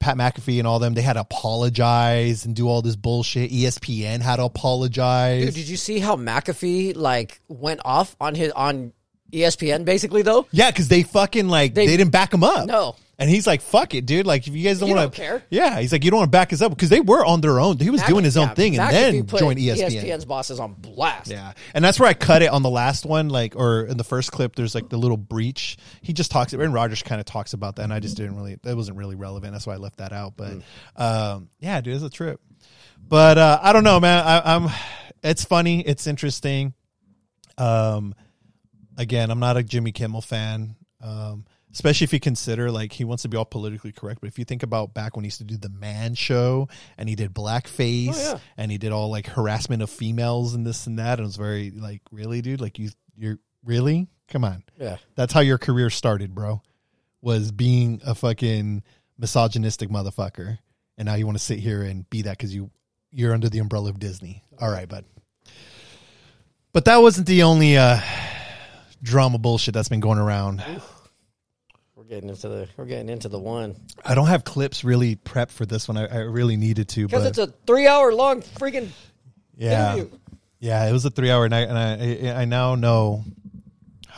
Pat McAfee and all them, they had to apologize and do all this bullshit. ESPN had to apologize. Dude, did you see how McAfee like went off on his on ESPN basically though? Yeah, because they fucking like they, They- didn't back him up. No. and he's like, "Fuck it, dude! Like, if you guys don't want don't care. yeah." He's like, "You don't want to back us up because they were on their own. He was doing his own Yeah, thing, and then joined ESPN." ESPN's bosses on blast. Yeah, and that's where I cut it on the last one, like, or in the first clip. There's like the little breach. He just talks. Aaron Rodgers kind of talks about that, and I just didn't really. That wasn't really relevant. That's why I left that out. But, um, yeah, dude, it's a trip. But uh, I don't know, man. I, I'm. It's funny. It's interesting. Um, again, I'm not a Jimmy Kimmel fan. Um, especially if you consider like he wants to be all politically correct. But if you think about back when he used to do the Man Show and he did blackface Oh, yeah. and he did all like harassment of females and this and that, and it was very like, really, dude, like you, you're really, come on, Yeah. that's how your career started, bro. Was being a fucking misogynistic motherfucker, and now you want to sit here and be that because you you're under the umbrella of Disney. All right, bud. But that wasn't the only uh, drama bullshit that's been going around. We're getting into the we're getting into the one I don't have clips really prepped for this one. I, I really needed to, because but it's a three hour long freaking yeah, interview. yeah, it was a three hour night, and I I, I now know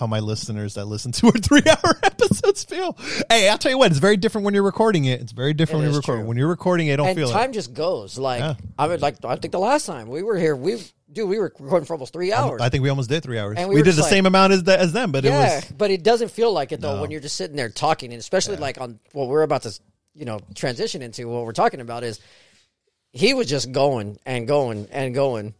how my listeners that listen to our three hour episodes feel. Hey, I'll tell you what, it's very different when you're recording it. It's very different It when you're recording. true. When you're recording it, I don't and feel time it. just goes. Like Yeah. I would like I think the last time we were here, we dude, we were recording for almost three hours. I think we almost did three hours. And we we did the like- same amount as the, as them, but yeah, it was but it doesn't feel like it though No. when you're just sitting there talking, and especially like on what we're about to you know transition into. What we're talking about is he was just going and going and going.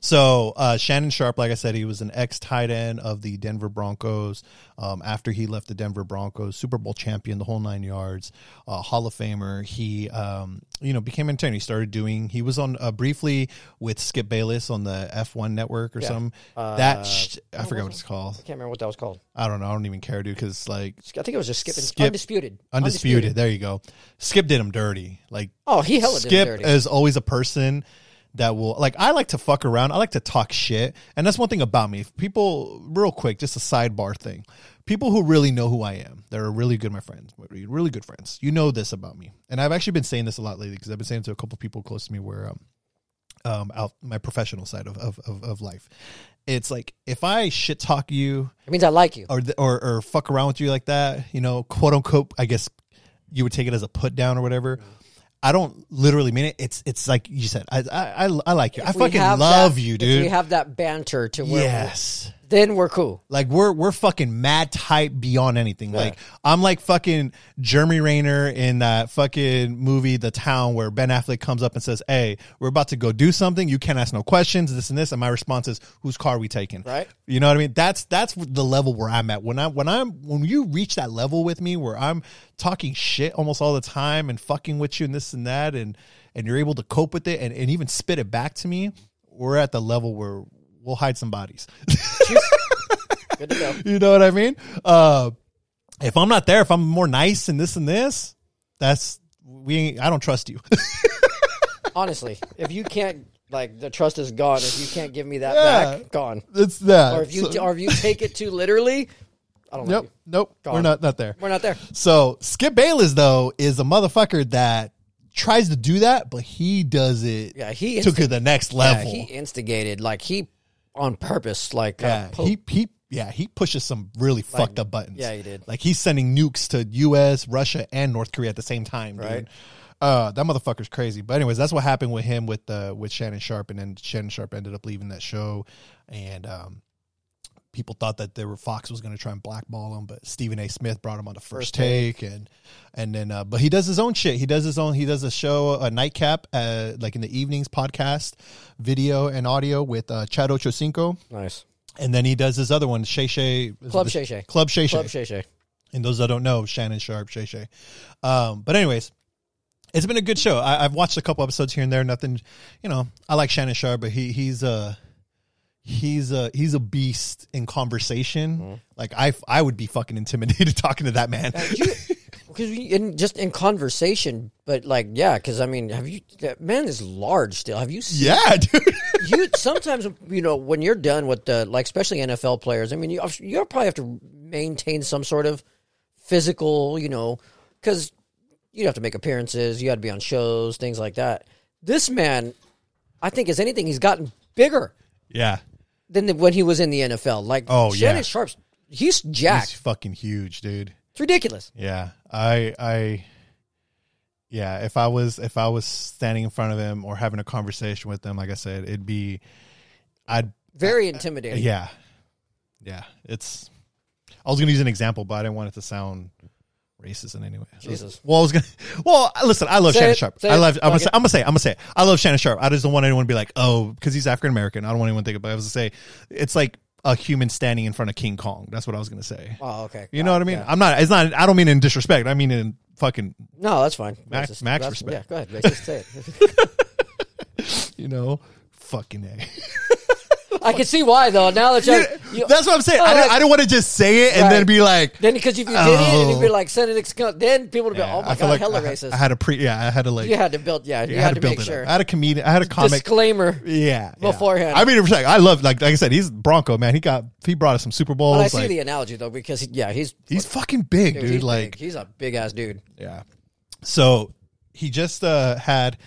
So uh, Shannon Sharpe, like I said, he was an ex tight end of the Denver Broncos. Um, after he left the Denver Broncos, Super Bowl champion, the whole nine yards, uh, Hall of Famer. He, um, you know, became an intern. He started doing. He was on uh, briefly with Skip Bayless on the FS1 network or something. that sh- I forgot what it's called. I can't remember what that was called. I don't know. I don't even care, dude. Because like I think it was just skipping Skip- undisputed. undisputed. There you go. Skip did him dirty. Like Oh, he hella did Skip dirty. is always a person that will like I like to fuck around. I like to talk shit. And that's one thing about me. If people real quick, just a sidebar thing. People who really know who I am, they're really good my friends, really good friends. You know this about me. And I've actually been saying this a lot lately because I've been saying it to a couple people close to me where um um out my professional side of of, of, of life. It's like if I shit talk you it means I like you. or, or or fuck around with you like that, you know, quote unquote. I guess you would take it as a put down or whatever. I don't literally mean it. It's it's like you said. I I I, I like you. I If we fucking love that- you, dude. we have that banter to where yes. Then we're cool. Like we're we're fucking mad tight beyond anything. Like I'm like fucking Jeremy Renner in that fucking movie The Town where Ben Affleck comes up and says, "Hey, we're about to go do something. You can't ask no questions. This and this." And my response is, "Whose car are we taking?" Right. You know what I mean? That's that's the level where I'm at. When I when I'm when you reach that level with me where I'm talking shit almost all the time and fucking with you and this and that and and you're able to cope with it and, and even spit it back to me, we're at the level where we'll hide some bodies. Good to go. you know what I mean? Uh, if I'm not there, if I'm more nice and this and this, that's we. Ain't, I don't trust you. Honestly, if you can't like the trust is gone, if you can't give me that Yeah. back, gone. it's that. Or if you So- or if you take it too literally, I don't like nope, you. nope, we're not not there. We're not there. So Skip Bayless though is a motherfucker that tries to do that, but he does it. Yeah, he took insti- it the next Yeah, level. he instigated like he on purpose like uh, po- he he yeah he pushes some really fucked up buttons. yeah, he did. Like he's sending nukes to U.S., Russia, and North Korea at the same time. Dude. Right. Uh, that motherfucker's crazy. But anyways, that's what happened with him with uh, with Shannon Sharpe, and then Shannon Sharpe ended up leaving that show, and um, people thought that they were Fox was going to try and blackball him, but Stephen A. Smith brought him on the first, First take, and and then uh, but he does his own shit. He does his own. He does a show, a nightcap, uh, like in the evenings, podcast, video and audio with uh, Chad Ochocinco. nice. And then he does his other one, Shay Shay. Club Shay Shay. Club Shay Club Shay. Shay. And those that don't know, Shannon Sharpe, Shay Shay. Um, but anyways, it's been a good show. I, I've watched a couple episodes here and there. Nothing, you know. I like Shannon Sharpe, but he he's a he's a he's a beast in conversation. Mm-hmm. Like I I would be fucking intimidated talking to that man. Because in just in conversation, but like yeah, because I mean, have you that man is large still? Have you seen yeah, dude. you sometimes you know when you're done with the like especially NFL players. I mean, you you probably have to maintain some sort of physical, you know, because you have to make appearances, you got to be on shows, things like that. This man, I think, is anything he's gotten bigger yeah, than the, when he was in the NFL. Like Oh, Shannon yeah. Sharpe's, he's jacked. he's fucking huge, dude. it's ridiculous. Yeah, I I yeah, if I was if I was standing in front of him or having a conversation with him, like I said, it'd be I'd Very intimidating. yeah. Yeah, it's I was going to use an example, but I didn't want it to sound racist in any way. So- Jesus. Well, I was to Well, listen, I love Say Shannon it. Sharpe. I it. love I'm gonna, say I'm to say I'm to say it. I love Shannon Sharpe. I just don't want anyone to be like, "Oh, cuz he's African American." I don't want anyone to think about it. I was to say it's like a human standing in front of King Kong. That's what I was going to say. Oh, okay. You know what I mean? Yeah. I'm not. It's not. I don't mean in disrespect. I mean in fucking. No, that's fine. Max- Racist. max That's- respect. Yeah, go ahead. Racist, say it. You know, fucking a. I can see why though. Now that you're, you, That's what I'm saying. Oh, I, don't, I don't want to just say it and Right. then be like. then because if you did it and you'd be Oh. like sending it, then people would be, Yeah, oh my I god, like hella I, racist. I had a pre. Yeah, I had to like. you had to build, yeah, you I had, to, build make it sure. up. I had a comedian. I had a comic. Disclaimer. yeah, yeah. beforehand. I mean. I love like like I said, he's Bronco man. He got he brought us some Super Bowls. But I see like, the analogy though because he, yeah, he's he's fucking big, dude, dude. he's like big. he's a big ass dude. Yeah. So he just uh, had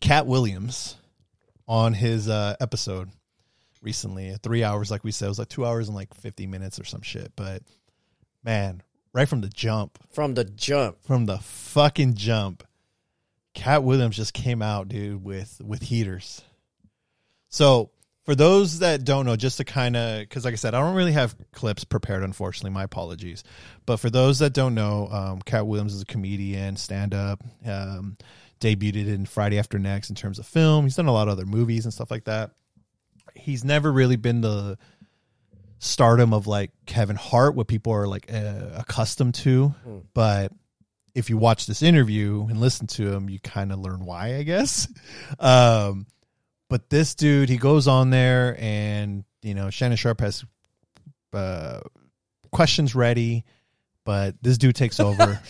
Katt Williams on his uh, episode recently. Three hours, like we said, it was like two hours and like fifty minutes or some shit. But man, right from the jump, From the jump, from the fucking jump, Katt Williams just came out, dude, with with heaters. So for those that don't know, just to kind of, because like I said, I don't really have clips prepared, unfortunately. My apologies. But for those that don't know, um, Katt Williams is a comedian, stand up, um, debuted in Friday After Next in terms of film. He's done a lot of other movies and stuff like that. He's never really been the stardom of like Kevin Hart, what people are like uh, accustomed to. But if you watch this interview and listen to him, you kind of learn why, I guess. Um, but this dude, he goes on there, and you know, Shannon Sharpe has uh, questions ready, but this dude takes over.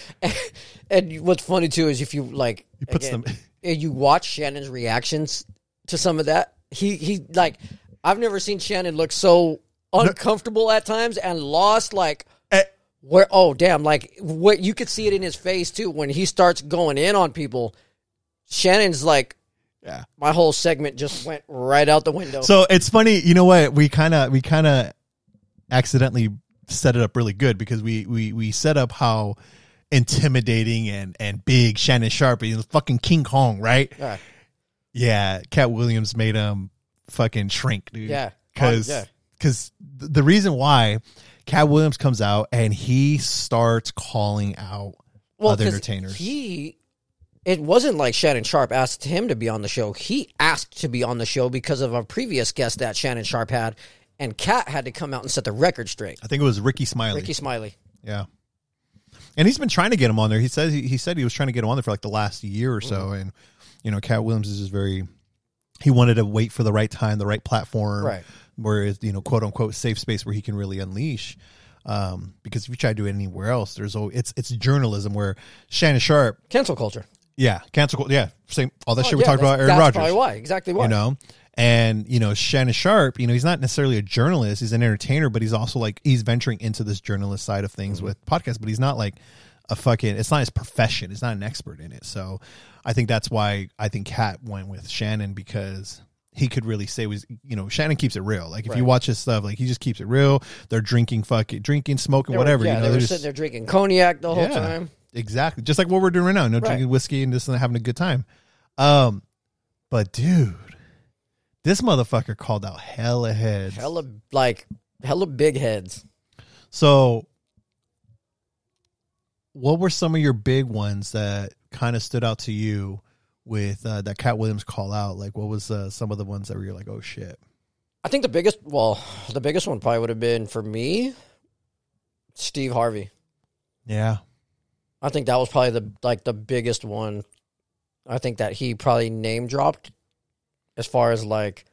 And what's funny too is if you like, He puts again, them- and you watch Shannon's reactions to some of that. He he like, I've never seen Shannon look so uncomfortable at times and lost like. Eh. Where oh damn like what you could see it in his face too when he starts going in on people. Shannon's like yeah. my whole segment just went right out the window. So it's funny, you know what? We kind of we kind of accidentally set it up really good because we we we set up how intimidating and and big Shannon Sharpe is fucking King Kong, right? Yeah. Yeah, Katt Williams made him fucking shrink, dude. Yeah. Oh, cuz Yeah. cuz the reason why Katt Williams comes out and he starts calling out other entertainers. He, it wasn't like Shannon Sharpe asked him to be on the show. He asked to be on the show because of a previous guest that Shannon Sharpe had, and Katt had to come out and set the record straight. I think it was Rickey Smiley. Rickey Smiley. Yeah. And he's been trying to get him on there. He says he, he said he was trying to get him on there for like the last year or so. Mm. And you know, Katt Williams is very he wanted to wait for the right time, the right platform, Right. Where it's you know, quote unquote safe space where he can really unleash. Um, because if you try to do it anywhere else, there's always it's it's journalism where Shannon Sharpe, Cancel culture. yeah, cancel, cul- yeah, same all that Oh, shit we yeah, talked about Aaron Rodgers probably why. Exactly why. you know and you know shannon sharpe you know he's not necessarily a journalist he's an entertainer but he's also like he's venturing into this journalist side of things with podcasts but he's not like a fucking it's not his profession he's not an expert in it so i think that's why i think katt went with shannon because he could really say was you know shannon keeps it real like if you watch his stuff like he just keeps it real they're drinking fucking drinking smoking were- whatever Yeah, you know they they're sitting just- there drinking cognac the whole yeah, time. Exactly. Just like what we're doing right now. You know, Right. drinking whiskey and just having a good time. Um, but dude, this motherfucker called out hella heads. Hella like hella big heads. So what were some of your big ones that kind of stood out to you with uh, that Katt Williams call out? Like what was uh, some of the ones that were you're like, oh shit. I think the biggest, well, the biggest one probably would have been for me, Steve Harvey. Yeah. I think that was probably the like the biggest one. I think that he probably name dropped as far as like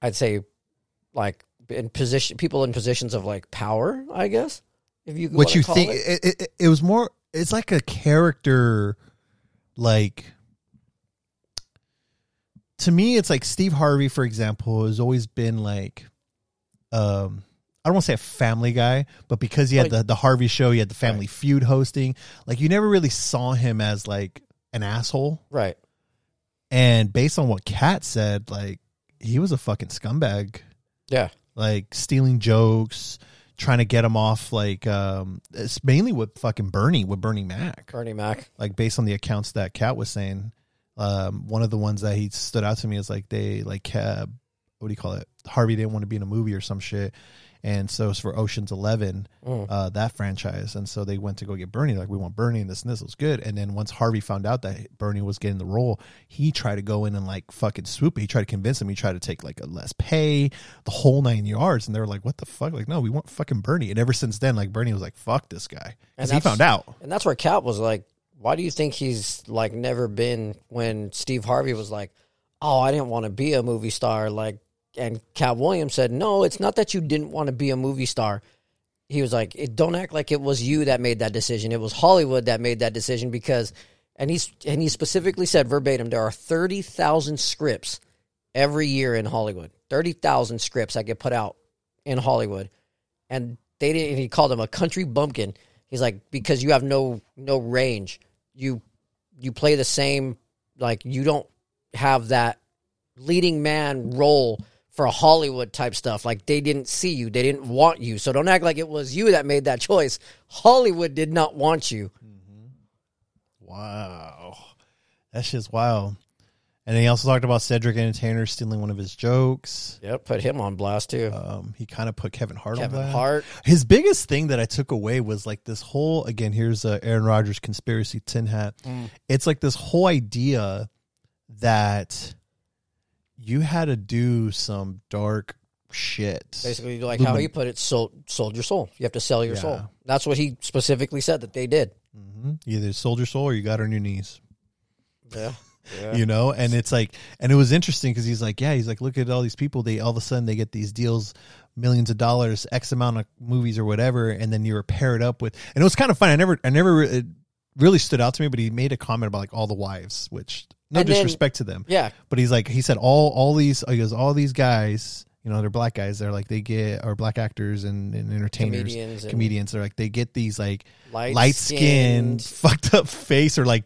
I'd say like in position people in positions of like power, I guess. If you what you think it. it, it, it was more it's like a character like to me it's like steve harvey for example has always been like um i don't want to say a family guy but because he had Like- the, the harvey show he had the family feud hosting like you never really saw him as like an asshole Right. and based on what katt said like he was a fucking scumbag Yeah. like stealing jokes, trying to get him off. Like um, it's mainly with fucking Bernie, with Bernie Mac. Bernie Mac. Like based on the accounts that Katt was saying, um, one of the ones that he stood out to me is like they like uh, what do you call it? Harvey didn't want to be in a movie or some shit. And so it's for Ocean's Eleven, Mm. uh, that franchise. And so they went to go get Bernie. Like, we want Bernie and this and this was good. And then once Harvey found out that Bernie was getting the role, he tried to go in and like fucking swoop it. He tried to convince him. He tried to take like a less pay, the whole nine yards. And they were like, what the fuck? Like, no, we want fucking Bernie. And ever since then, like, Bernie was like, fuck this guy. And Because he found out. And that's where Katt was like, why do you think he's like never been when Steve Harvey was like, Oh, I didn't want to be a movie star, like and Katt Williams said, No, it's not that you didn't want to be a movie star. He was like, it, don't act like it was you that made that decision. It was Hollywood that made that decision because and he's and he specifically said verbatim, there are thirty thousand scripts every year in Hollywood. Thirty thousand scripts that get put out in Hollywood. And they didn't and he called him a country bumpkin. He's like, because you have no no range. You you play the same like you don't have that leading man role for Hollywood type stuff. Like they didn't see you, they didn't want you. So don't act like it was you that made that choice. Hollywood did not want you. Wow. that's just wild. And he also talked about Cedric Entertainer stealing one of his jokes. Yep, put him on blast too. Um, he kind of put Kevin Hart Kevin on that. Hart. His biggest thing that I took away was like this whole again. Here's uh, Aaron Rodgers conspiracy tin hat. Mm. It's like this whole idea that you had to do some dark shit. Basically, like how he put it, sold, sold your soul. You have to sell your Yeah. soul. That's what he specifically said that they did. Mhm. Either sold your soul or you got on your knees. Yeah. you know and it's like and it was interesting because he's like yeah he's like look at all these people they all of a sudden they get these deals millions of dollars x amount of movies or whatever and then you were paired up with and it was kind of fun i never i never it really stood out to me but he made a comment about like all the wives which no And then- disrespect to them Yeah. but he's like he said all all these he goes all these guys you know they're black guys they're like they get or black actors and, and entertainers Comedians and- comedians they're like they get these like Light skinned fucked up face or like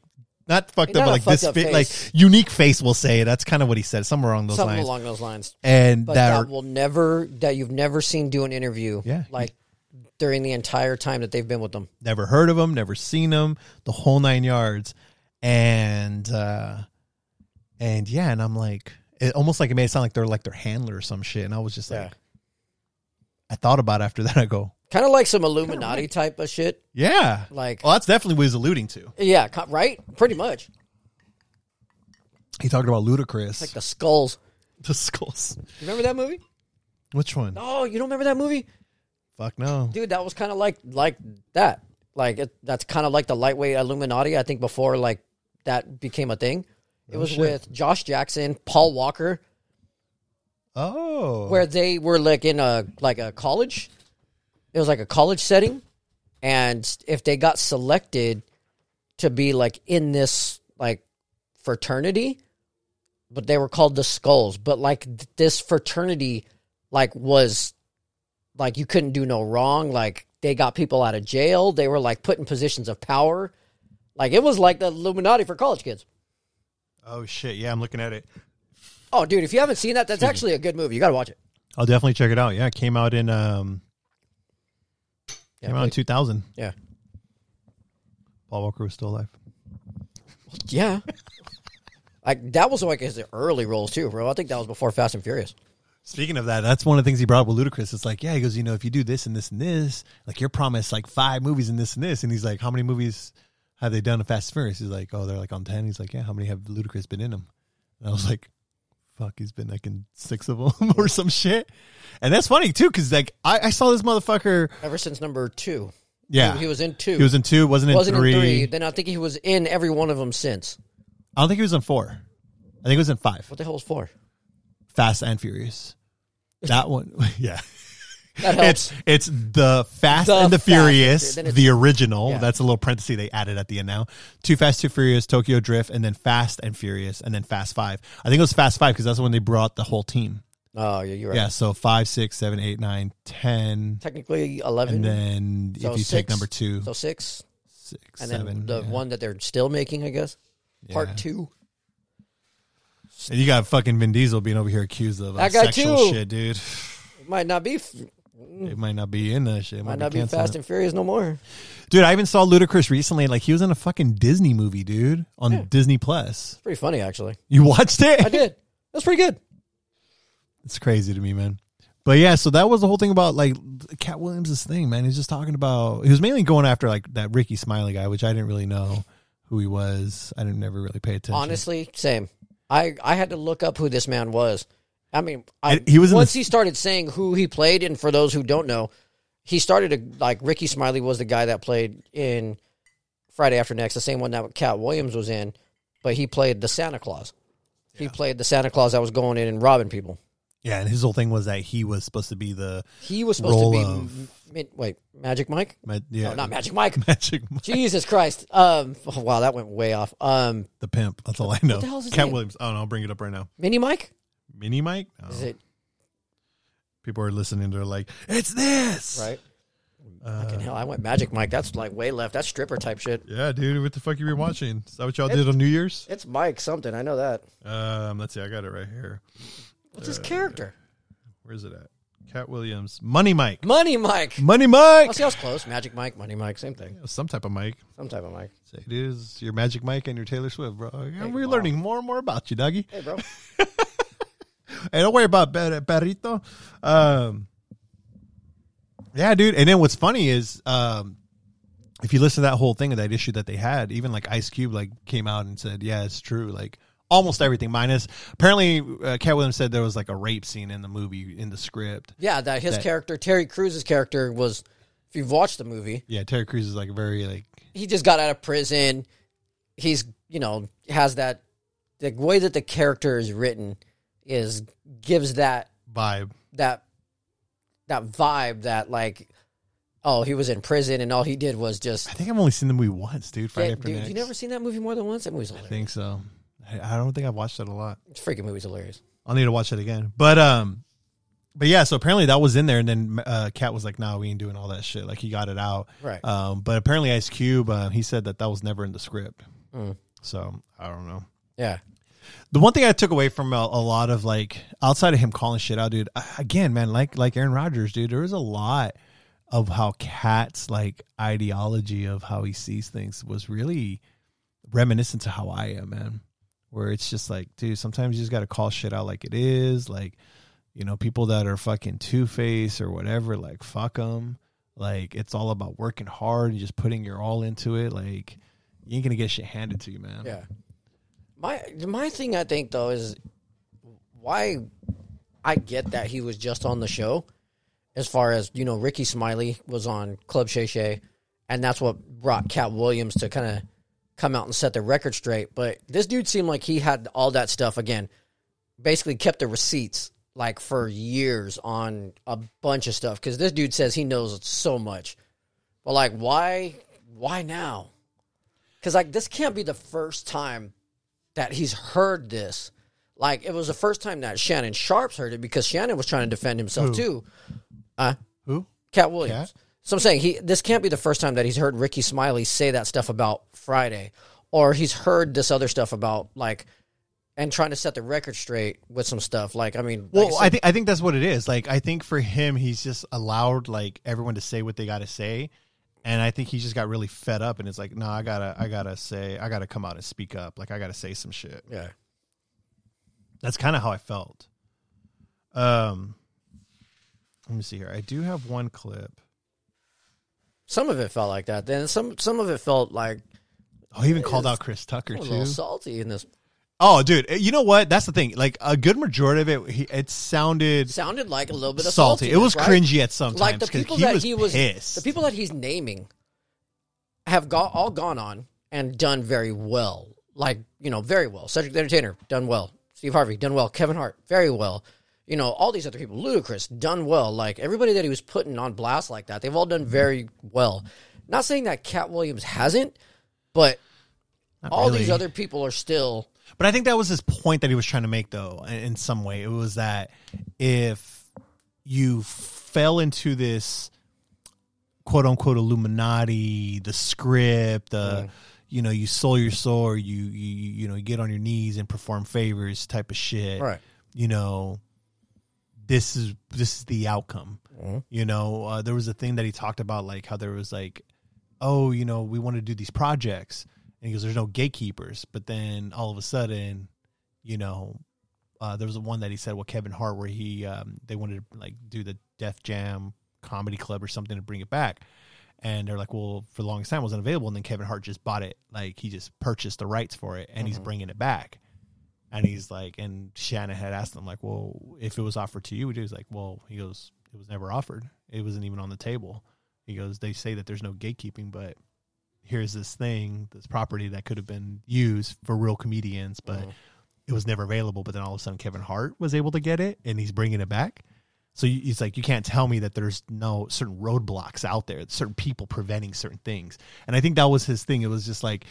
not fucked Not up, but like this fit, like unique face. We'll say that's kind of what he said, somewhere along those Something lines. along those lines. and But that, that will never, that you've never seen do an interview. Yeah. Like during the entire time that they've been with them. never heard of them, never seen them, the whole nine yards, and uh and yeah, and I'm like, it almost like it made it sound like they're like their handler or some shit, and I was just like, Yeah. I thought about it after that. I go, Kind of like some Illuminati type of shit. yeah, Like, well, that's definitely what he's alluding to. yeah, right? Pretty much. He talked about Ludacris, Like the skulls. the skulls. You remember that movie? Which one? Oh, you don't remember that movie? Fuck no. Dude, that was kind of like like that. Like it, that's kind of like the lightweight Illuminati. I think before like that became a thing. It was shit. with Josh Jackson, Paul Walker, Oh, where they were like in a like a college. It was like a college setting, and if they got selected to be like in this like fraternity, but they were called the Skulls. But like th- this fraternity, like was like you couldn't do no wrong. Like they got people out of jail. They were like put in positions of power. Like it was like the Illuminati for college kids. oh shit. Yeah, I'm looking at it. Oh, dude, if you haven't seen that, that's actually a good movie. You got to watch it. I'll definitely check it out. Yeah, it came out in um Yeah, came out in 2000. yeah. Paul Walker was still alive. Yeah. like that was like his early roles too, bro. I think that was before Fast and Furious. Speaking of that, that's one of the things he brought up with Ludacris. It's like, yeah, he goes, you know, if you do this and this and this, like you're promised like five movies and this and this, and he's like, how many movies have they done of Fast and Furious? He's like, oh, they're like on ten. He's like, yeah, how many have Ludacris been in them? And I was like, fuck, he's been like in six of them or some shit. And that's funny too, because like I, I saw this motherfucker. Ever since number two. Yeah, He, he was in two. He was in two, wasn't in wasn't three. in three. Then I think he was in every one of them since. I don't think he was in four. I think it was in five. What the hell was four? Fast and Furious. That one, yeah. That. It's it's the Fast The and the Fast Furious. The original. Yeah. That's a little parenthesis they added at the end now. Too Fast, Too Furious, Tokyo Drift, and then Fast and Furious, and then Fast Five. I think it was Fast Five because that's when they brought the whole team. Oh, yeah, you're right. Yeah, so five, six, seven, eight, nine, ten, Technically eleven. and then So if you take number two, so six, six, and seven, then the yeah. one that they're still making, I guess. Part Yeah. two. And you got fucking Vin Diesel being over here accused of uh, That guy sexual shit, dude. It might not be. It might not be in that shit. It Might not be canceling Fast it. and Furious no more. Dude, I even saw Ludacris recently. Like he was in a fucking Disney movie, dude, on Disney Plus. It's pretty funny, actually. You watched it? I did. That's pretty good. It's crazy to me, man. But yeah, so that was the whole thing about like Katt Williams' thing, man. He's just talking about he was mainly going after like that Rickey Smiley guy, which I didn't really know who he was. I didn't never really pay attention. Honestly, same. I I had to look up who this man was. I mean, I, he was once the- he started saying who he played, and for those who don't know, he started to, like Rickey Smiley was the guy that played in Friday After Next, the same one that Katt Williams was in, but he played the Santa Claus. He played the Santa Claus that was going in and robbing people. Yeah, and his whole thing was that he was supposed to be the He was supposed to be of- wait Magic Mike. ma- yeah, No, not Magic Mike. Magic Mike. Jesus Christ. Um. oh, wow, that went way off. Um. the pimp. That's all I know. the hell's his Katt name? Williams. Oh no, I'll bring it up right now. Mini Mike. Mini Mike. No. Is it People are listening. They're like, it's this. right? Uh, Fucking hell, I went Magic Mike. That's like way left. That's stripper type shit. Yeah, dude. What the fuck you been watching? Is that what y'all did on New Year's? It's Mike something. I know that. Um, let's see. I got it right here. What's his character? Where's it at? Katt Williams. Money Mike. Money Mike. Money Mike. Oh, see, I was close. Magic Mike, Money Mike, same thing. Some type of Mike. Some type of Mike. It is your Magic Mike and your Taylor Swift, bro. We're wow. learning more and more about you, doggy. Hey, bro. Hey, don't worry about Ber- Perrito. Um, yeah, dude. And then what's funny is, um, if you listen to that whole thing of that issue that they had, even like Ice Cube like came out and said, "Yeah, it's true. Like almost everything minus apparently uh, Katt Williams said there was like a rape scene in the movie in the script. Yeah, that his That- character Terry Crews's character was. If you've watched the movie, Yeah, Terry cruz is like very like he just got out of prison. He's you know has that the way that the character is written is gives that vibe. that that vibe that like oh he was in prison and all he did was just I think I've only seen the movie once, dude. Friday Yeah, After dude, Next. you never seen that movie more than once that movie's I think so. I, don't think I've watched it a lot. it's freaking movie's hilarious I'll need to watch it again. But um, but yeah. So apparently that was in there, and then uh, Katt was like, "No, we ain't doing all that shit." Like he got it out. Right. Um, but apparently Ice Cube, uh, he said that that was never in the script. Mm. So I don't know. yeah The one thing I took away from a, a lot of like outside of him calling shit out, dude. Again, man, like like Aaron Rodgers, dude. There was a lot of how Katt's like ideology of how he sees things was really reminiscent to how I am, man. Where it's just like, dude, sometimes you just got to call shit out like it is. Like, you know, people that are fucking two face or whatever, like fuck them. Like it's all about working hard and just putting your all into it. Like you ain't gonna get shit handed to you, man. yeah my my thing i think though is why i get that he was just on the show as far as you know rickey smiley was on club shay shay and that's what brought katt williams to kind of come out and set the record straight but this dude seemed like he had all that stuff again basically kept the receipts like for years on a bunch of stuff because this dude says he knows so much but like why why now because like this can't be the first time that he's heard this like it was the first time that shannon sharpe's heard it because shannon was trying to defend himself Who? too uh Who? katt williams Katt? So i'm saying he this can't be the first time that he's heard rickey smiley say that stuff about friday or he's heard this other stuff about like and trying to set the record straight with some stuff like i mean like Well, said- I think I think that's what it is. Like I think for him, he's just allowed like everyone to say what they got to say, and I think he just got really fed up, and it's like, no, I gotta, I gotta say, I gotta come out and speak up. Like I gotta say some shit. yeah That's kind of how I felt. Um, let me see here. I do have one clip. Some of it felt like that then some some of it felt like Oh, he even called out Chris Tucker a too. little salty in this Oh, dude, eh, you know what? That's the thing. Like a good majority of it, he, it sounded sounded like a little bit of salty. It was saltiness, right? cringy at some like times the 'cause people he that was he was pissed. the people that he's naming have got all gone on and done very well like you know very well cedric the entertainer done well steve harvey done well kevin hart very well you know all these other people ludacris done well like everybody that he was putting on blast like that they've all done very well not saying that katt williams hasn't but Not all these other people are still But I think that was his point that he was trying to make, though, in- some way. It was that if you fell into this quote unquote Illuminati, the script, the mm. you know, you sold your soul, you you you know, you get on your knees and perform favors type of shit. Right. You know, this is this is the outcome. You know, uh, there was a thing that he talked about, like how there was like, oh, you know, we want to do these projects, and he goes, "There's no gatekeepers." But then all of a sudden, you know, uh, there was one that he said, well, Kevin Hart, where he um, they wanted to like do the Def Jam comedy club or something to bring it back, and they're like, well, for the longest time it wasn't available, and then Kevin Hart just bought it, like he just purchased the rights for it, and he's bringing it back. And he's like, and Shannon had asked him, like, well, if it was offered to you, he was like, well, he goes, it was never offered. It wasn't even on the table. He goes, they say that there's no gatekeeping, but here's this thing, this property that could have been used for real comedians, but uh-huh. it was never available. But then all of a sudden, Kevin Hart was able to get it, and he's bringing it back. So you- it's like you can't tell me that there's no certain roadblocks out there, certain people preventing certain things. And I think that was his thing. It was just like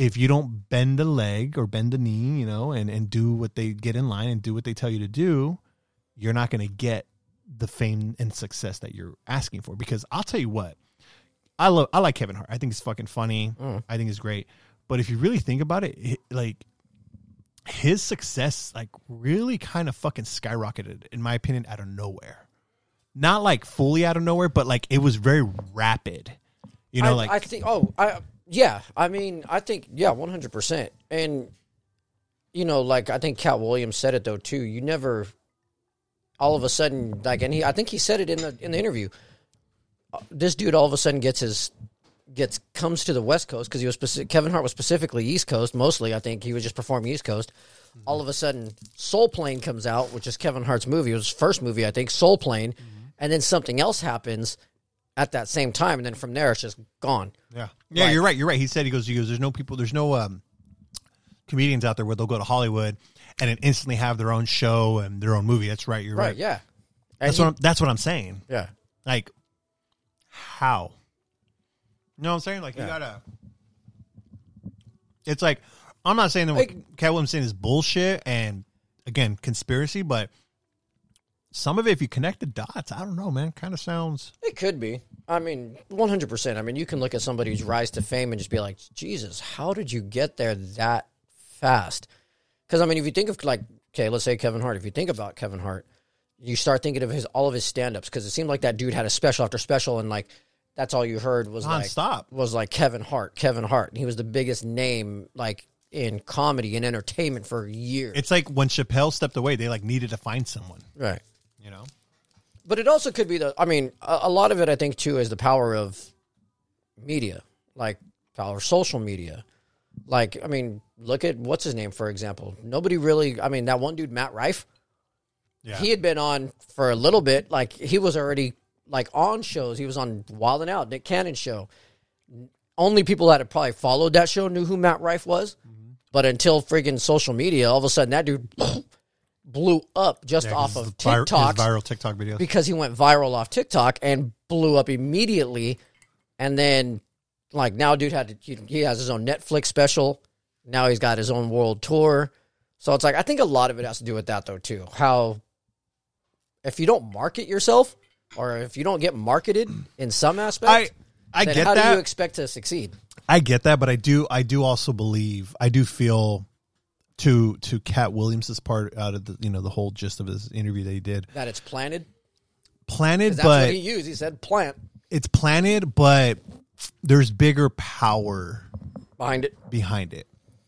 if you don't bend the leg or bend the knee, you know, and and do what they get in line and do what they tell you to do, you're not going to get the fame and success that you're asking for. Because I'll tell you what, I love I like Kevin Hart. I think he's fucking funny. Mm. I think he's great. But if you really think about it, it- like his success like really kind of fucking skyrocketed in my opinion out of nowhere. Not like fully out of nowhere, but like it was very rapid. You know, I, like I think. Oh, I yeah. I mean, I think yeah, one hundred percent. And you know, like I think Katt Williams said it though too. You never, all of a sudden, like, and he, I think he said it in the in the interview. Uh, This dude all of a sudden gets his gets comes to the West Coast because he was speci- Kevin Hart was specifically East Coast mostly. I think he was just performing East Coast. All of a sudden, Soul Plane comes out, which is Kevin Hart's movie. It was his first movie, I think, Soul Plane, and then something else happens at that same time, and then from there it's just gone. Yeah, yeah, Right. you're right. You're right. He said he goes. He goes. There's no people. There's no um, comedians out there where they'll go to Hollywood and then instantly have their own show and their own movie. That's right. You're right. Right? Yeah. And That's he- what. I'm, that's what I'm saying. yeah. Like, how? You know what I'm saying? Like, you gotta. It's like I'm not saying that what Like- Katt Williams saying is bullshit and again conspiracy, but some of it, if you connect the dots, I don't know, man. Kind of sounds. It could be. I mean, one hundred percent. I mean, you can look at somebody's rise to fame and just be like, Jesus, how did you get there that fast? Because I mean, if you think of like, okay, let's say Kevin Hart. If you think about Kevin Hart, you start thinking of his all of his stand-ups because it seemed like that dude had a special after special, and like that's all you heard was like Nonstop. was like Kevin Hart, Kevin Hart. And he was the biggest name like in comedy and entertainment for years. It's like when Chappelle stepped away, they like needed to find someone. right. You know. But it also could be the. I mean, a, a lot of it, I think, too, is the power of media, like power of social media. Like, I mean, look at what's his name, for example. Nobody really. I mean, that one dude, Matt Rife. Yeah. He had been on for a little bit. Like, he was already like on shows. He was on Wild and Out, Nick Cannon show. Only people that had probably followed that show knew who Matt Rife was. Mm-hmm. But until friggin' social media, all of a sudden that dude blew up just Yeah, off of vir- TikTok viral TikTok videos. because he went viral off TikTok and blew up immediately. And then, like now, dude had to, he, he has his own Netflix special. Now he's got his own world tour. So it's like I think a lot of it has to do with that though too. How if you don't market yourself or if you don't get marketed in some aspect, I I get how that. do you expect to succeed? I get that, but I do I do also believe I do feel to to Katt Williams's part out of the you know the whole gist of his interview that he did That it's planted. Planted, That's but what he used. He said plant it's planted, but there's bigger power behind it. behind it.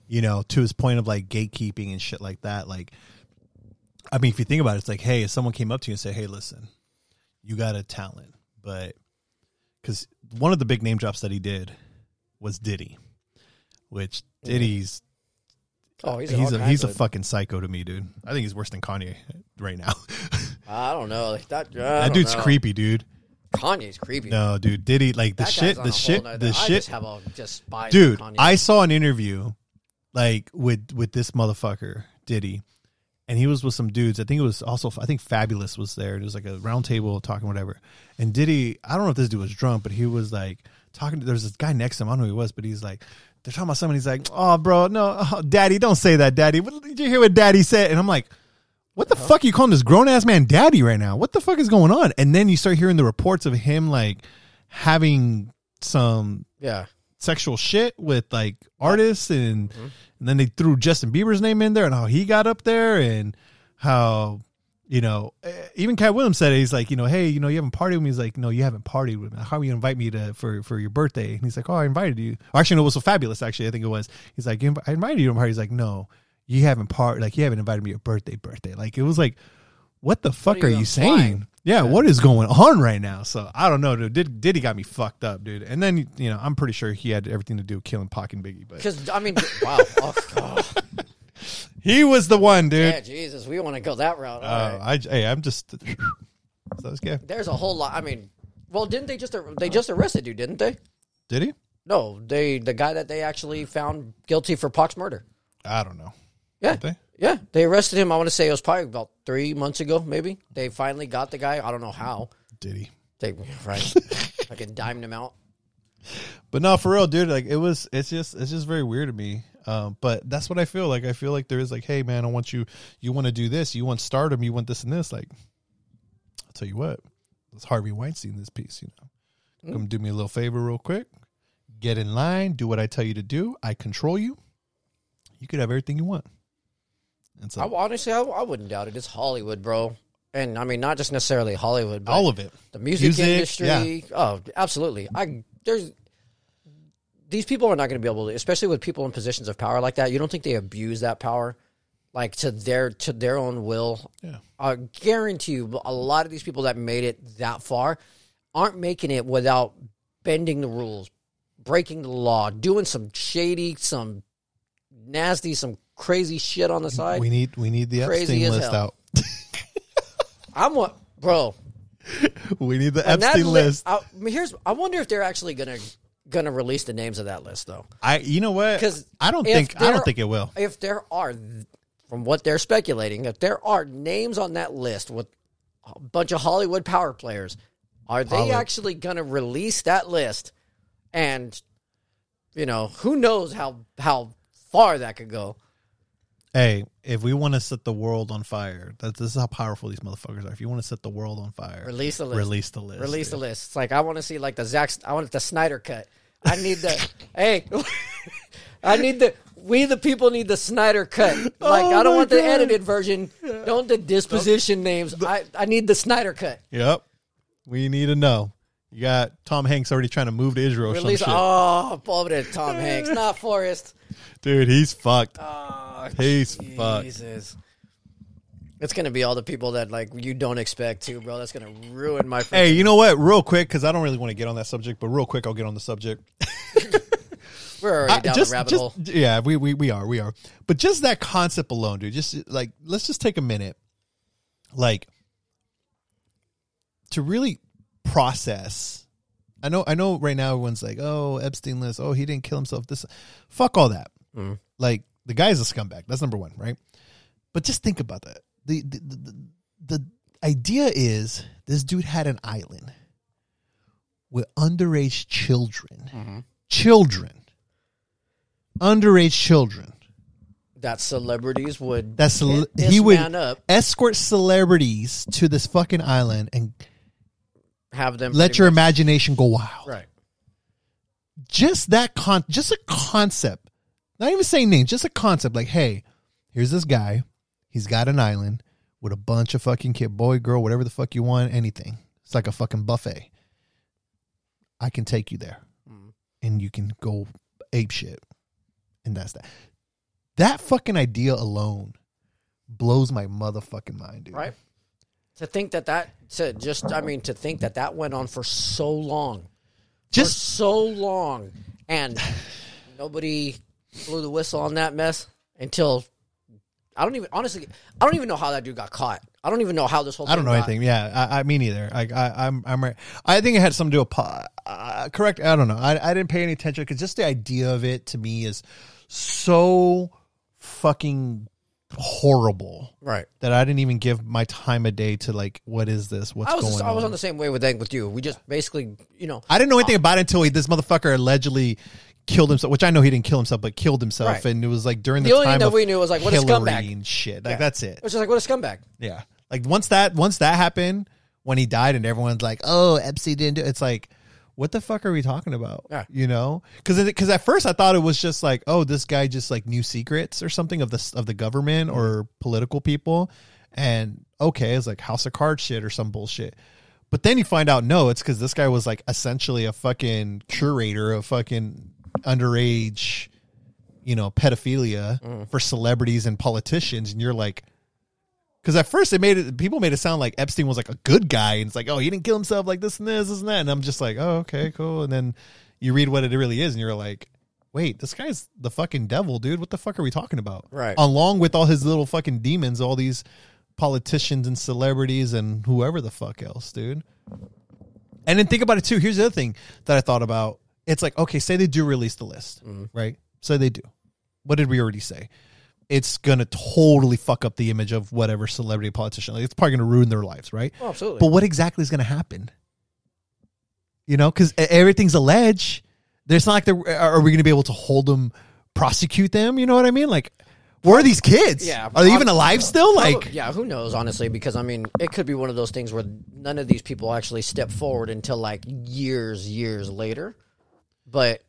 You know, to his point of like gatekeeping and shit like that. Like, I mean, if you think about it, it's like, hey, if someone came up to you and said, hey, listen, you got a talent, but because one of the big name drops that he did was Diddy, which Diddy's Oh, he's he's a, he's a fucking psycho to me, dude. I think he's worse than Kanye right now. I don't know. Like that. I that don't dude's know. creepy, dude. Kanye's creepy. No, dude, Diddy like the That shit, the shit, nother- the I shit. just have a just spies dude Kanye. i saw an interview like with with this motherfucker diddy and he was with some dudes i think it was also i think fabolous was there it was like a round table talking whatever and diddy i don't know if this dude was drunk but he was like talking to there's this guy next to him i don't know who he was but he's like they're talking about something he's like oh bro no oh, daddy don't say that daddy what did you hear what daddy said and i'm like what the fuck are you calling this grown ass man daddy right now? What the fuck is going on? And then you start hearing the reports of him like having some yeah. sexual shit with like artists and mm-hmm. and then they threw Justin Bieber's name in there and how he got up there and how you know eh, even Katt Williams said it. he's like you know hey you know you haven't partied with me he's like no you haven't partied with me how are you invite me to for for your birthday and he's like oh I invited you or actually no it was so Fabolous actually I think it was he's like "You I invited you to a party he's like no you haven't part like you haven't invited me to your birthday birthday like it was like what the fuck are are you you implying? saying yeah, what is going on right now? So I don't know, dude. Did Diddy got me fucked up, dude. And then you know, I'm pretty sure he had everything to do with killing Pac and Biggie, but Because I mean, wow. Oh, oh, he was the one, dude. yeah, Jesus, we want to go that route. Oh, right. I hey, I'm just so this guy. There's a whole lot. I mean, well, didn't they just they just arrested you? Didn't they? Did he? No, they the guy that they actually found guilty for Pac's murder. I don't know. Yeah, they? yeah, they arrested him. I want to say it was probably about three months ago, maybe. They finally got the guy. I don't know how. Did he? They right, fucking dimed him out. But no, for real, dude. Like it was. It's just. It's just very weird to me. Um, but that's what I feel like. I feel like there is like, hey, man, I want you. You want to do this. You want stardom. You want this and this. Like, I'll tell you what. It's Harvey Weinstein. This piece, you know, come do me a little favor, real quick. Get in line. Do what I tell you to do. I control you. You could have everything you want. And so I, honestly, I, I wouldn't doubt it. It's Hollywood, bro. And I mean, not just necessarily Hollywood, but all of it. the music, Music, industry. yeah. Oh, absolutely. I there's these people are not going to be able to, especially with people in positions of power like that. You don't think they abuse that power, like to their to their own will? Yeah. I guarantee you, a lot of these people that made it that far aren't making it without bending the rules, breaking the law, doing some shady, some nasty, some crazy shit on the side. We need we need the Crazy Epstein as list hell. out. I'm what, bro. we need the that Epstein li- list. I, I mean, here's. I wonder if they're actually gonna gonna release the names of that list though. I you know what? Because I don't think I don't think it will. If there are, from what they're speculating, if there are names on that list with a bunch of Hollywood power players, are they Hollywood. actually gonna release that list? And you know, who knows how how far that could go. Hey, if we want to set the world on fire, that this is how powerful these motherfuckers are. If you want to set the world on fire, Release the list. Release the list. Release the list. It's like I want to see like the Zack. I want the Snyder cut. I need the hey. I need the. We the people need the Snyder cut. Oh like Oh I don't want the edited version. Don't the disposition names. I I need the Snyder cut. Yep. We need to know. You got Tom Hanks already trying to move to Israel. Or some Release. shit. Oh, to Tom Hanks, not Forrest. Dude, he's fucked. Oh, He's fucked. It's gonna be all the people that like you don't expect to, bro. That's gonna ruin my. Hey, you know what? Real quick, because I don't really want to get on that subject, but real quick, I'll get on the subject. we're already I- down just, the rabbit just- hole. Yeah, we, we we are, we are. But just that concept alone, dude. Just like let's just take a minute, like to really process. I know, I know. Right now, everyone's like, "Oh, Epstein list. Oh, he didn't kill himself." This, fuck all that. Mm-hmm. Like the guy's a scumbag. That's number one, right? But just think about that. The the, the, idea is this dude had an island with underage children, Mm-hmm. children, underage children. That celebrities would. That's cele- he would escort celebrities to this fucking island and have them let your much- imagination go wild. right. Just that con, just a concept. Not even saying names, just a concept. Like, hey, here's this guy. He's got an island with a bunch of fucking kid, boy, girl, whatever the fuck you want, anything. It's like a fucking buffet. I can take you there, mm. and you can go ape shit, and that's that. That fucking idea alone blows my motherfucking mind, dude. right? To think that that to just I mean to think that that went on for so long, Just so long, and nobody blew the whistle on that mess until I don't even honestly I don't even know how that dude got caught. I don't even know how this whole thing. I don't know got- anything. Yeah, I, I me neither. I, I I'm I'm right. I think it had something to do with uh, correct. I don't know. I I didn't pay any attention because just the idea of it to me is so fucking horrible Right. that I didn't even give my time of day to like what is this? What's I was going just, on? I was on the same way with with you. We just basically you know I didn't know anything about it until he, this motherfucker allegedly killed himself, which I know he didn't kill himself, but killed himself, Right. and it was like during the, The only thing that of we knew was, like, what a Hillary scumbag. and shit. Like Yeah. that's it. it was just like what a scumbag. Yeah. Like once that once that happened, when he died and everyone's like, "Oh, Epstein didn't do it." It's like, what the fuck are we talking about? Yeah. You know? Cuz cuz at first I thought it was just like, "Oh, this guy just like knew secrets or something of the of the government or mm-hmm. political people." And okay, it's like House of Cards shit or some bullshit. But then you find out no, it's cuz this guy was like essentially a fucking curator of fucking underage you know, pedophilia mm. for celebrities and politicians and you're like because at first it made it people made it sound like Epstein was like a good guy and it's like oh he didn't kill himself like this and this, this and that and I'm just like oh okay cool and then you read what it really is and you're like wait this guy's the fucking devil dude. What the fuck are we talking about? Right. along with all his little fucking demons all these politicians and celebrities and whoever the fuck else dude. And then think about it too. Here's the other thing that I thought about it's like okay say they do release the list mm-hmm. right say they do what did we already say it's gonna totally fuck up the image of whatever celebrity politician. Like, it's probably gonna ruin their lives, right? Oh, absolutely. But what exactly is gonna happen? You know, because everything's alleged. There's not like they're, are we gonna be able to hold them, prosecute them? You know what I mean? Like, where are these kids? Yeah, are they even alive still? Like, yeah, who knows, honestly, because I mean, it could be one of those things where none of these people actually step forward until like years, years later. But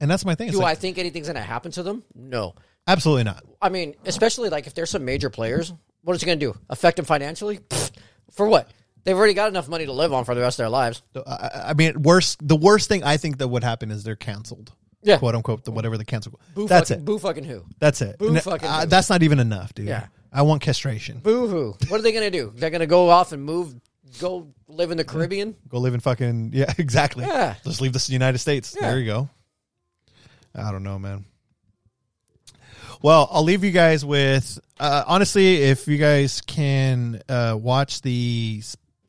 and that's my thing. It's do like, I think anything's going to happen to them? No. absolutely not. I mean, especially like if there's some major players, what is it going to do? Affect them financially? Pfft, For what? They've already got enough money to live on for the rest of their lives. I- I, mean, worst. The worst thing I think that would happen is they're canceled. Yeah. quote unquote. The whatever the cancel. Boo That's fucking, it. Boo fucking who? That's it. Boo And, fucking who. that's not even enough, dude. Yeah. I want castration. Boo hoo. What are they going to do? They're going to go off and move go live in the Caribbean. Go live in fucking yeah, exactly. Yeah. Just leave the United States. Yeah. There you go. I don't know, man. Well, I'll leave you guys with uh, honestly, if you guys can uh, watch the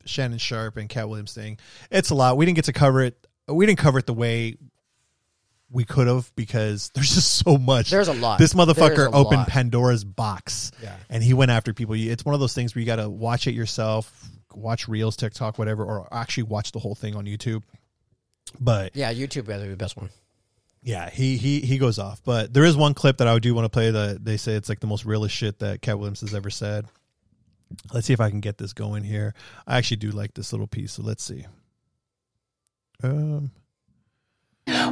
Shannon Sharpe and Katt Williams thing, it's a lot. We didn't get to cover it. We didn't cover it the way we could have because there's just so much. There's a lot. This motherfucker opened lot. Pandora's box, Yeah. and he went after people. It's one of those things where you got to watch it yourself, watch reels, TikTok, whatever, or actually watch the whole thing on YouTube. But Yeah, YouTube is the best one. yeah, he he he goes off. But there is one clip that I do want to play that they say it's like the most realest shit that Katt Williams has ever said. Let's see if I can get this going here. I actually do like this little piece, so let's see. Um,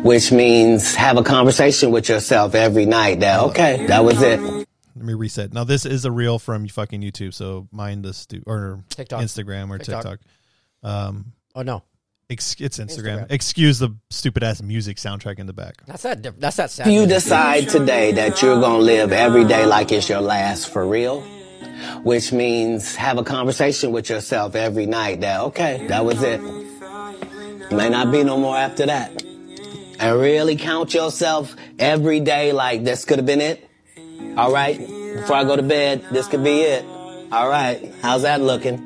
which means have a conversation with yourself every night that okay that was it let me reset. Now this is a reel from fucking YouTube, so mind the stu- or TikTok. Instagram or TikTok. TikTok. Um, Oh no, ex- it's Instagram. Instagram. Excuse the stupid ass music soundtrack in the back. that's that. That's that sad. you decide today that you're gonna live every day like it's your last for real which means have a conversation with yourself every night that okay that was it may not be no more after that and really count yourself every day like this could have been it all right before i go to bed this could be it. All right how's that looking?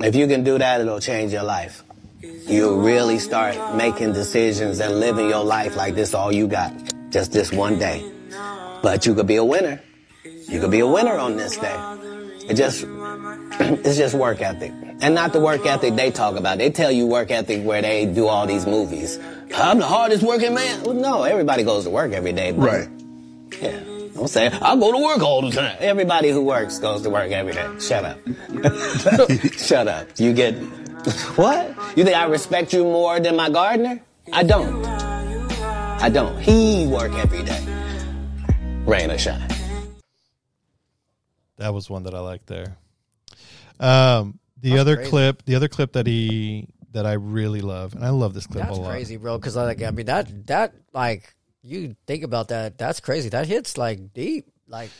If you can do that it'll change your life. You'll really start making decisions and living your life like this all you got just this one day. But you could be a winner. You could be a winner on this day. It just it's just work ethic. And not the work ethic they talk about. They tell you work ethic where they do all these movies. I'm the hardest working man. Well, no everybody goes to work every day but Right. yeah don't saying i go to work all the time. Everybody who works goes to work every day. Shut up. Shut up. You get what? You think i respect you more than my gardener? I don't. I don't. He work every day. Rain or shine. That was one that I liked there. Um, the other crazy. clip, the other clip that he that I really love, and I love this clip That's a lot. crazy, bro. Because I like, I mean, that that like you think about that. That's crazy. That hits like deep. Like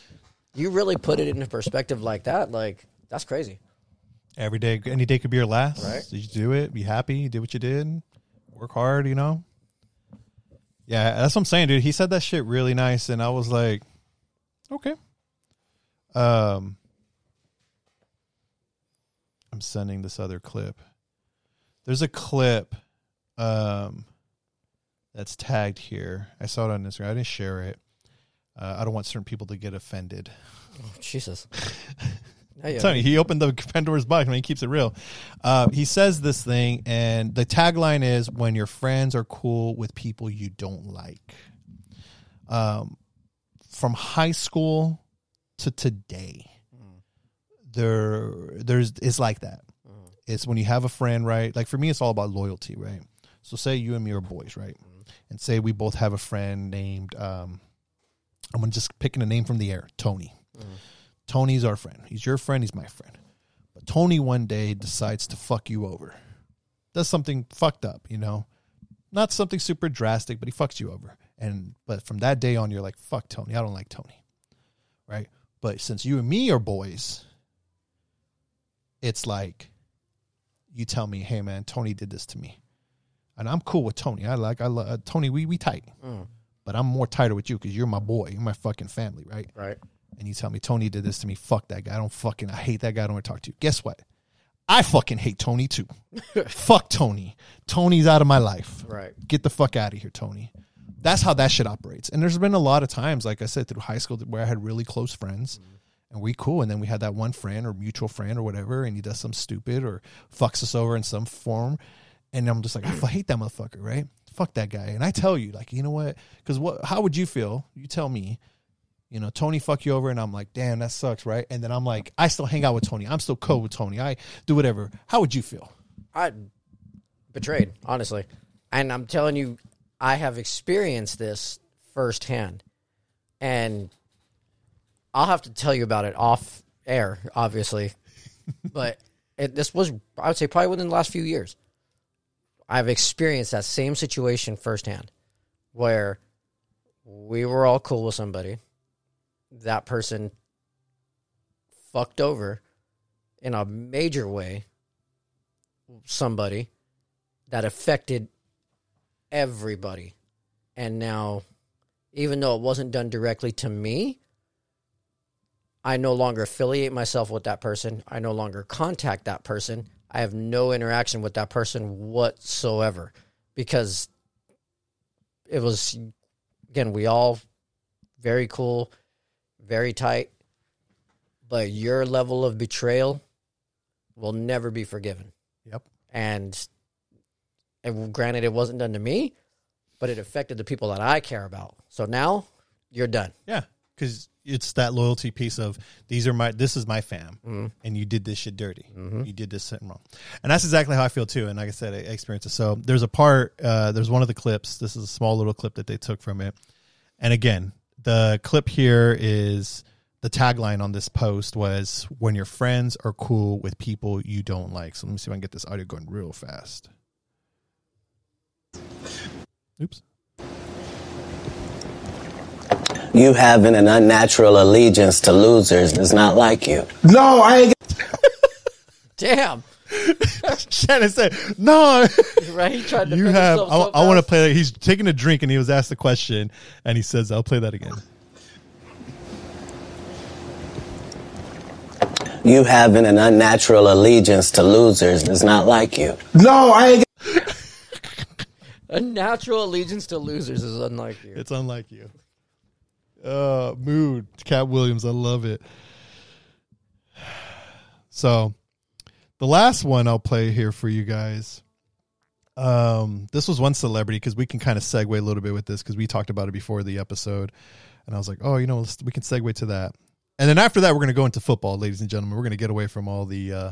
you really put it into perspective like that. Like that's crazy. Every day, any day could be your last. Right. Did you do it? Be happy. You did what you did. Work hard. You know. Yeah, that's what I'm saying, dude. He said that shit really nice, and I was like, okay. Um, I'm sending this other clip. There's a clip, um, that's tagged here. I saw it on Instagram. I didn't share it. Uh, I don't want certain people to get offended. Oh, Jesus. Now you- Tell me, he opened the Pandora's box. I mean, he keeps it real. Uh, he says this thing, and the tagline is "When your friends are cool with people you don't like." Um, from high school to today, there, there's it's like that. It's when you have a friend, right? Like for me, it's all about loyalty, right? So, say you and me are boys, right? And say we both have a friend named, um, I'm just picking a name from the air, Tony. Tony's our friend. He's your friend. He's my friend. But Tony one day decides to fuck you over. Does something fucked up, you know? Not something super drastic, but he fucks you over. And but from that day on, you're like, fuck Tony. I don't like Tony. Right? But since you and me are boys, it's like you tell me, hey man, Tony did this to me. And I'm cool with Tony. I like I love uh, Tony, we we tight. But I'm more tighter with you because you're my boy. You're my fucking family, right? right. and you tell me Tony did this to me, fuck that guy. I don't fucking I hate that guy. I don't want to talk to you. Guess what? I fucking hate Tony too. fuck Tony. Tony's out of my life. Right. Get the fuck out of here, Tony. That's how that shit operates. And there's been a lot of times, like I said, through high school where I had really close friends and we cool. And then we had that one friend or mutual friend or whatever, and he does some stupid or fucks us over in some form. And I'm just like, I hate that motherfucker, right? Fuck that guy. And I tell you, like, you know what? Because what? How would you feel? You tell me you know, Tony fuck you over, and I'm like, damn, that sucks, right? And then I'm like, I still hang out with Tony. I'm still cool with Tony. I do whatever. How would you feel? I betrayed, honestly. And I'm telling you, I have experienced this firsthand. And I'll have to tell you about it off air, obviously. but it, this was, I would say, probably within the last few years. I've experienced that same situation firsthand where we were all cool with somebody. That person fucked over in a major way somebody that affected everybody. And now, even though it wasn't done directly to me, I no longer affiliate myself with that person. I no longer contact that person. I have no interaction with that person whatsoever because it was, again, we all very cool, very tight, but your level of betrayal will never be forgiven. Yep. And, and granted, it wasn't done to me, but it affected the people that I care about. So now you're done. Yeah, because it's that loyalty piece of these are my this is my fam, and you did this shit dirty. You did this shit wrong, and that's exactly how I feel too. And like I said, I experienced it. So there's a part. Uh, there's one of the clips. This is a small little clip that they took from it, and again, the clip here is the tagline on this post was when your friends are cool with people you don't like. So let me see if I can get this audio going real fast. Oops. You having an unnatural allegiance to losers is not like you. No, I ain't. Damn. Shannon said, "No, Right? He tried to you have." I, so I want to fast. play. He's taking a drink and he was asked the question, and he says, "I'll play that again." You having an unnatural allegiance to losers is not like you. No, I ain't. A natural allegiance to losers is unlike you. It's unlike you. Uh, mood, Katt Williams. I love it. So, the last one I'll play here for you guys. Um, this was one celebrity because we can kind of segue a little bit with this because we talked about it before the episode, and I was like, oh, you know, let's, we can segue to that. And then after that, we're going to go into football, ladies and gentlemen. We're going to get away from all the uh,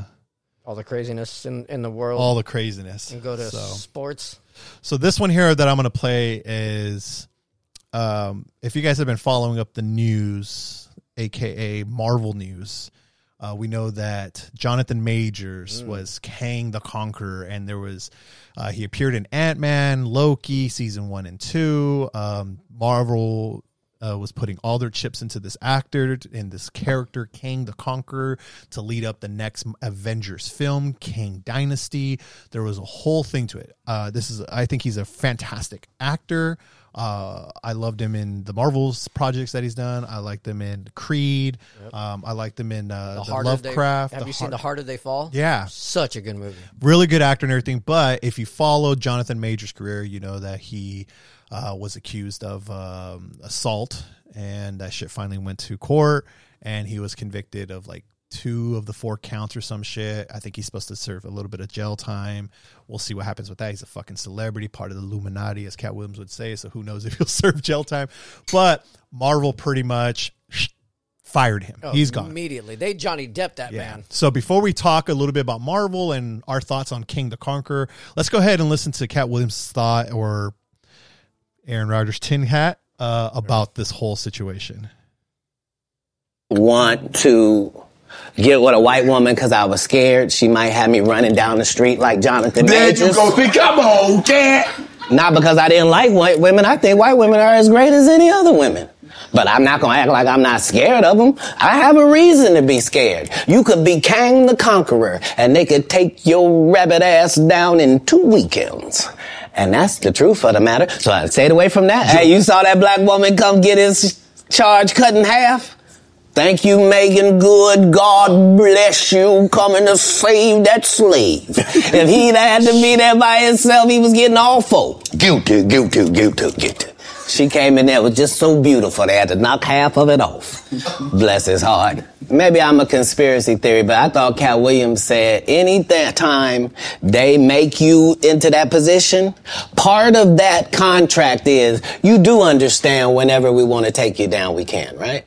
All the craziness in, in the world. all the craziness and go to So- sports. So this one here that I'm going to play is, um, if you guys have been following up the news, aka Marvel news, uh, we know that Jonathan Majors was Kang the Conqueror, and there was uh, he appeared in Ant Man, Loki, season one and two. Um, Marvel uh, was putting all their chips into this actor in this character, Kang the Conqueror, to lead up the next Avengers film, Kang Dynasty. There was a whole thing to it. Uh, this is, I think, he's a fantastic actor. Uh, I loved him in the Marvels projects that he's done. I liked him in Creed. Um, I liked him in uh, the, They- Lovecraft. have the you seen Har- The Harder They Fall? Yeah, Such a good movie. really good actor and everything. But if you follow Jonathan Major's career, you know that he uh, was accused of um, assault, and that shit finally went to court, and he was convicted of like two of the four counts or some shit. I think he's supposed to serve a little bit of jail time. We'll see what happens with that. He's a fucking celebrity, part of the Illuminati, as Katt Williams would say. So who knows if he'll serve jail time? But Marvel pretty much fired him. Oh, he's gone. Immediately. They Johnny Depp that man. So before we talk a little bit about Marvel and our thoughts on King the Conqueror, let's go ahead and listen to Katt Williams' thought or Aaron Rodgers' tin hat uh, about this whole situation. Want to get with a white woman because I was scared she might have me running down the street like Jonathan There you go. See, come on, Katt. Not because I didn't like white women. I think white women are as great as any other women. But I'm not gonna act like I'm not scared of them. I have a reason to be scared. You could be Kang the Conqueror, and they could take your rabbit ass down in two weekends. And that's the truth of the matter. So I stayed away from that. Hey, you saw that black woman come get his charge cut in half? Thank you, Meagan Good. God bless you coming to save that slave. if he'd had to be there by himself, he was getting four. Guilty, guilty, guilty, guilty. She came in there was just so beautiful they had to knock half of it off. Bless his heart. Maybe I'm a conspiracy theory, but I thought Katt Williams said any th- time they make you into that position, part of that contract is you do understand whenever we want to take you down, we can, right?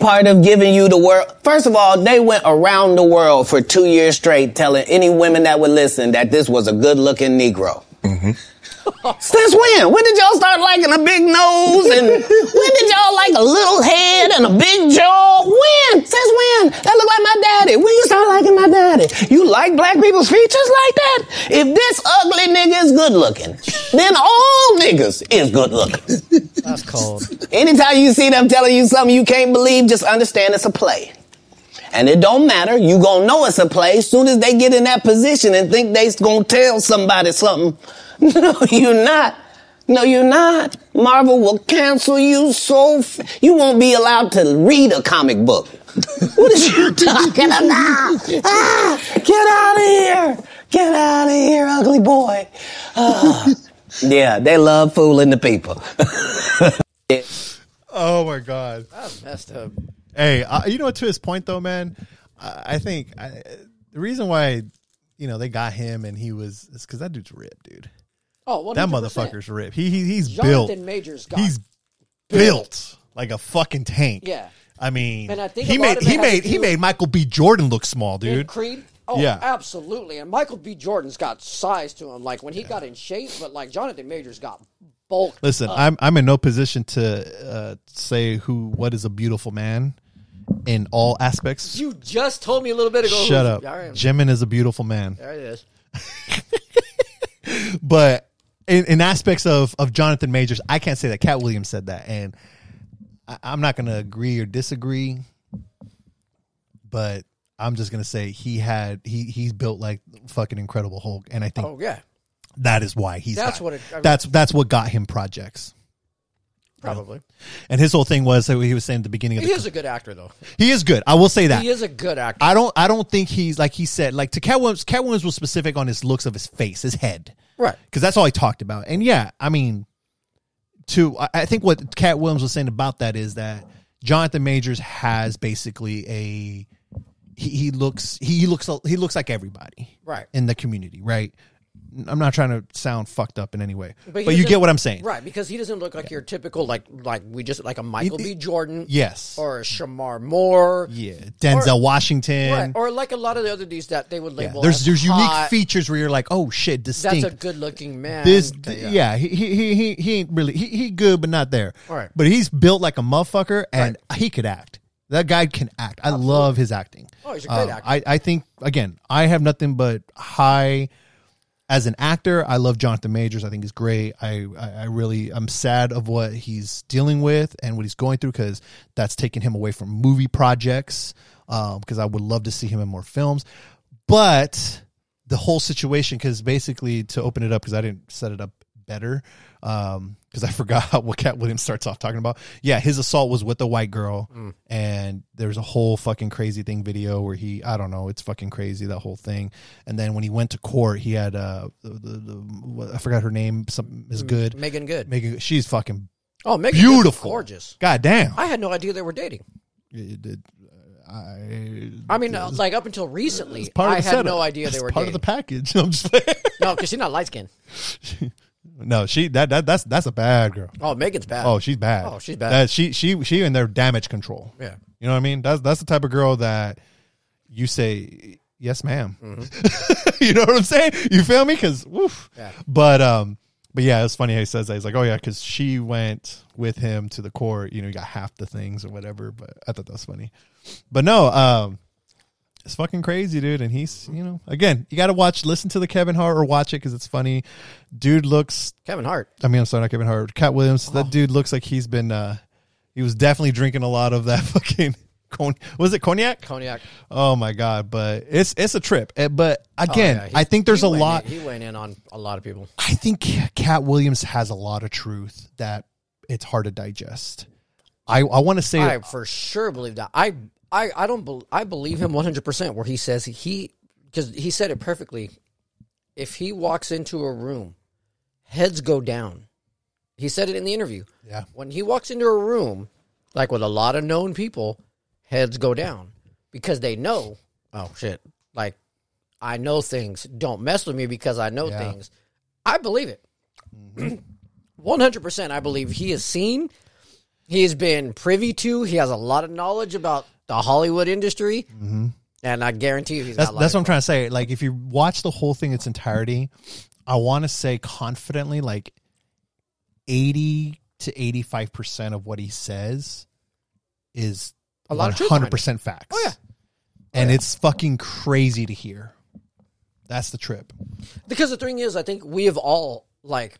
Part of giving you the world. First of all, they went around the world for two years straight telling any women that would listen that this was a good looking Negro. Mm-hmm. Since when? When did y'all start liking a big nose? And when did y'all like a little head and a big jaw? When? Since when? That look like my daddy. When you start liking my daddy? You like black people's features like that? If this ugly nigga is good looking, then all niggas is good looking. That's cold. Anytime you see them telling you something you can't believe, just understand it's a play. And it don't matter. You gonna know it's a play soon as they get in that position and think they's gonna tell somebody something. No, you're not. No, you're not. Marvel will cancel you so f- you won't be allowed to read a comic book. what is you talking about? Ah, get out of here! Get out of here, ugly boy. Ah. yeah, they love fooling the people. Oh my god. That's messed up. Hey, uh, you know what? To his point, though, man, I, I think I, the reason why you know they got him and he was is because that dude's ripped, dude. Oh, 100%. That motherfucker's ripped. He, he he's Jonathan built. Majors got He's built like a fucking tank. Yeah. I mean, And I think he made he made he made Michael B. Jordan look small, dude. Creed. Oh, Yeah. absolutely. And Michael B. Jordan's got size to him, like when he got in shape, but like Jonathan Majors got bulk. Listen, I'm I'm in no position to uh, say who what is a beautiful man in all aspects. You just told me a little bit ago. Shut up. Right. Jimin is a beautiful man. There it is. but in, in aspects of of Jonathan Majors, I can't say that. Katt Williams said that, and I, I'm not going to agree or disagree. But I'm just going to say he had he he's built like fucking Incredible Hulk, and I think Oh yeah, that is why he's That's got- what it- I mean- that's that's what got him projects. probably. And his whole thing was that he was saying at the beginning of the He is a good actor, though. he is good. I will say that He is a good actor. I don't I don't think he's like he said like to Katt Williams. Katt Williams was specific on his looks of his face, his head, Right. Because that's all he talked about. And yeah, I mean, to I- think what Katt Williams was saying about that is that Jonathan Majors has basically a he, he looks he looks he looks like everybody Right. in the community, right? I'm not trying to sound fucked up in any way, but, he you get what I'm saying, right? Because he doesn't look like your typical like like we just like a Michael B. Jordan, Yes, or a Shemar Moore, yeah, Denzel or- Washington, right? Or like a lot of the other dudes that they would yeah. label. There's as there's unique features where you're like, oh shit, distinct. That's a good looking man. this Yeah. yeah, he, he he he ain't really he, he good but not there Right. but he's built like a motherfucker and he could act that guy can act i love his acting Oh, he's a great Um, actor. I, I think again i have nothing but high as an actor i love jonathan majors. I think he's great. I i, I really i'm sad of what he's dealing with and what he's going through because that's taking him away from movie projects um because i would love to see him in more films. But the whole situation because basically to open it up because i didn't set it up better um because i forgot what katt williams starts off talking about yeah his assault was with a white girl and there's a whole fucking crazy thing video where he i don't know it's fucking crazy that whole thing and then when he went to court he had uh the, the, the i forgot her name something is good Meagan Good. Meagan, she's fucking Oh, Meagan beautiful gorgeous. god damn I had no idea they were dating. It- it- I, I mean, uh, like up until recently, I had setup. no idea they It's were part dating. of the package i'm just playing. no, because she's not light skinned. no she that, that that's that's a bad girl Oh, Meagan's bad. Oh, she's bad. Oh, she's bad. That she she she in their damage control. Yeah. You know what I mean? That's that's the type of girl that you say yes, madam you know what I'm saying? You feel me? Because woof. Mm-hmm. Yeah. But um, but yeah, it's funny how he says that. He's like, oh yeah, because she went with him to the court. You know, he got half the things or whatever. But I thought that was funny. But no, um. It's fucking crazy, dude. And he's, you know, again, you got to watch, listen to the Kevin Hart or watch it because it's funny. Dude looks Kevin Hart. I mean, I'm sorry, not Kevin Hart. Katt Williams. Oh. That dude looks like he's been. uh He was definitely drinking a lot of that fucking. Con- was it cognac? Cognac. Oh my god! But it's it's a trip. Eh, But again, Oh, yeah, I think there's a lot. In, he went in on a lot of people. I think Katt Williams has a lot of truth that it's hard to digest. I I want to say I for sure believe that. I I I don't. Be, I believe him one hundred percent. Where he says he because he said it perfectly. If he walks into a room, heads go down. He said it in the interview. Yeah. When he walks into a room, like with a lot of known people, heads go down because they know. Oh shit! Like I know things. Don't mess with me because I know Yeah. things. I believe it. Mm-hmm. One hundred percent. I believe he has seen. He has been privy to. He has a lot of knowledge about the Hollywood industry, mm-hmm. and I guarantee you, he's that's that's what. I'm trying to say. Like if you watch the whole thing its entirety, I want to say confidently, like eighty to eighty five percent of what he says is A lot of truth behind it. percent facts. Oh, yeah. and oh, it's fucking crazy to hear. That's the trip. Because the thing is, I think we have all like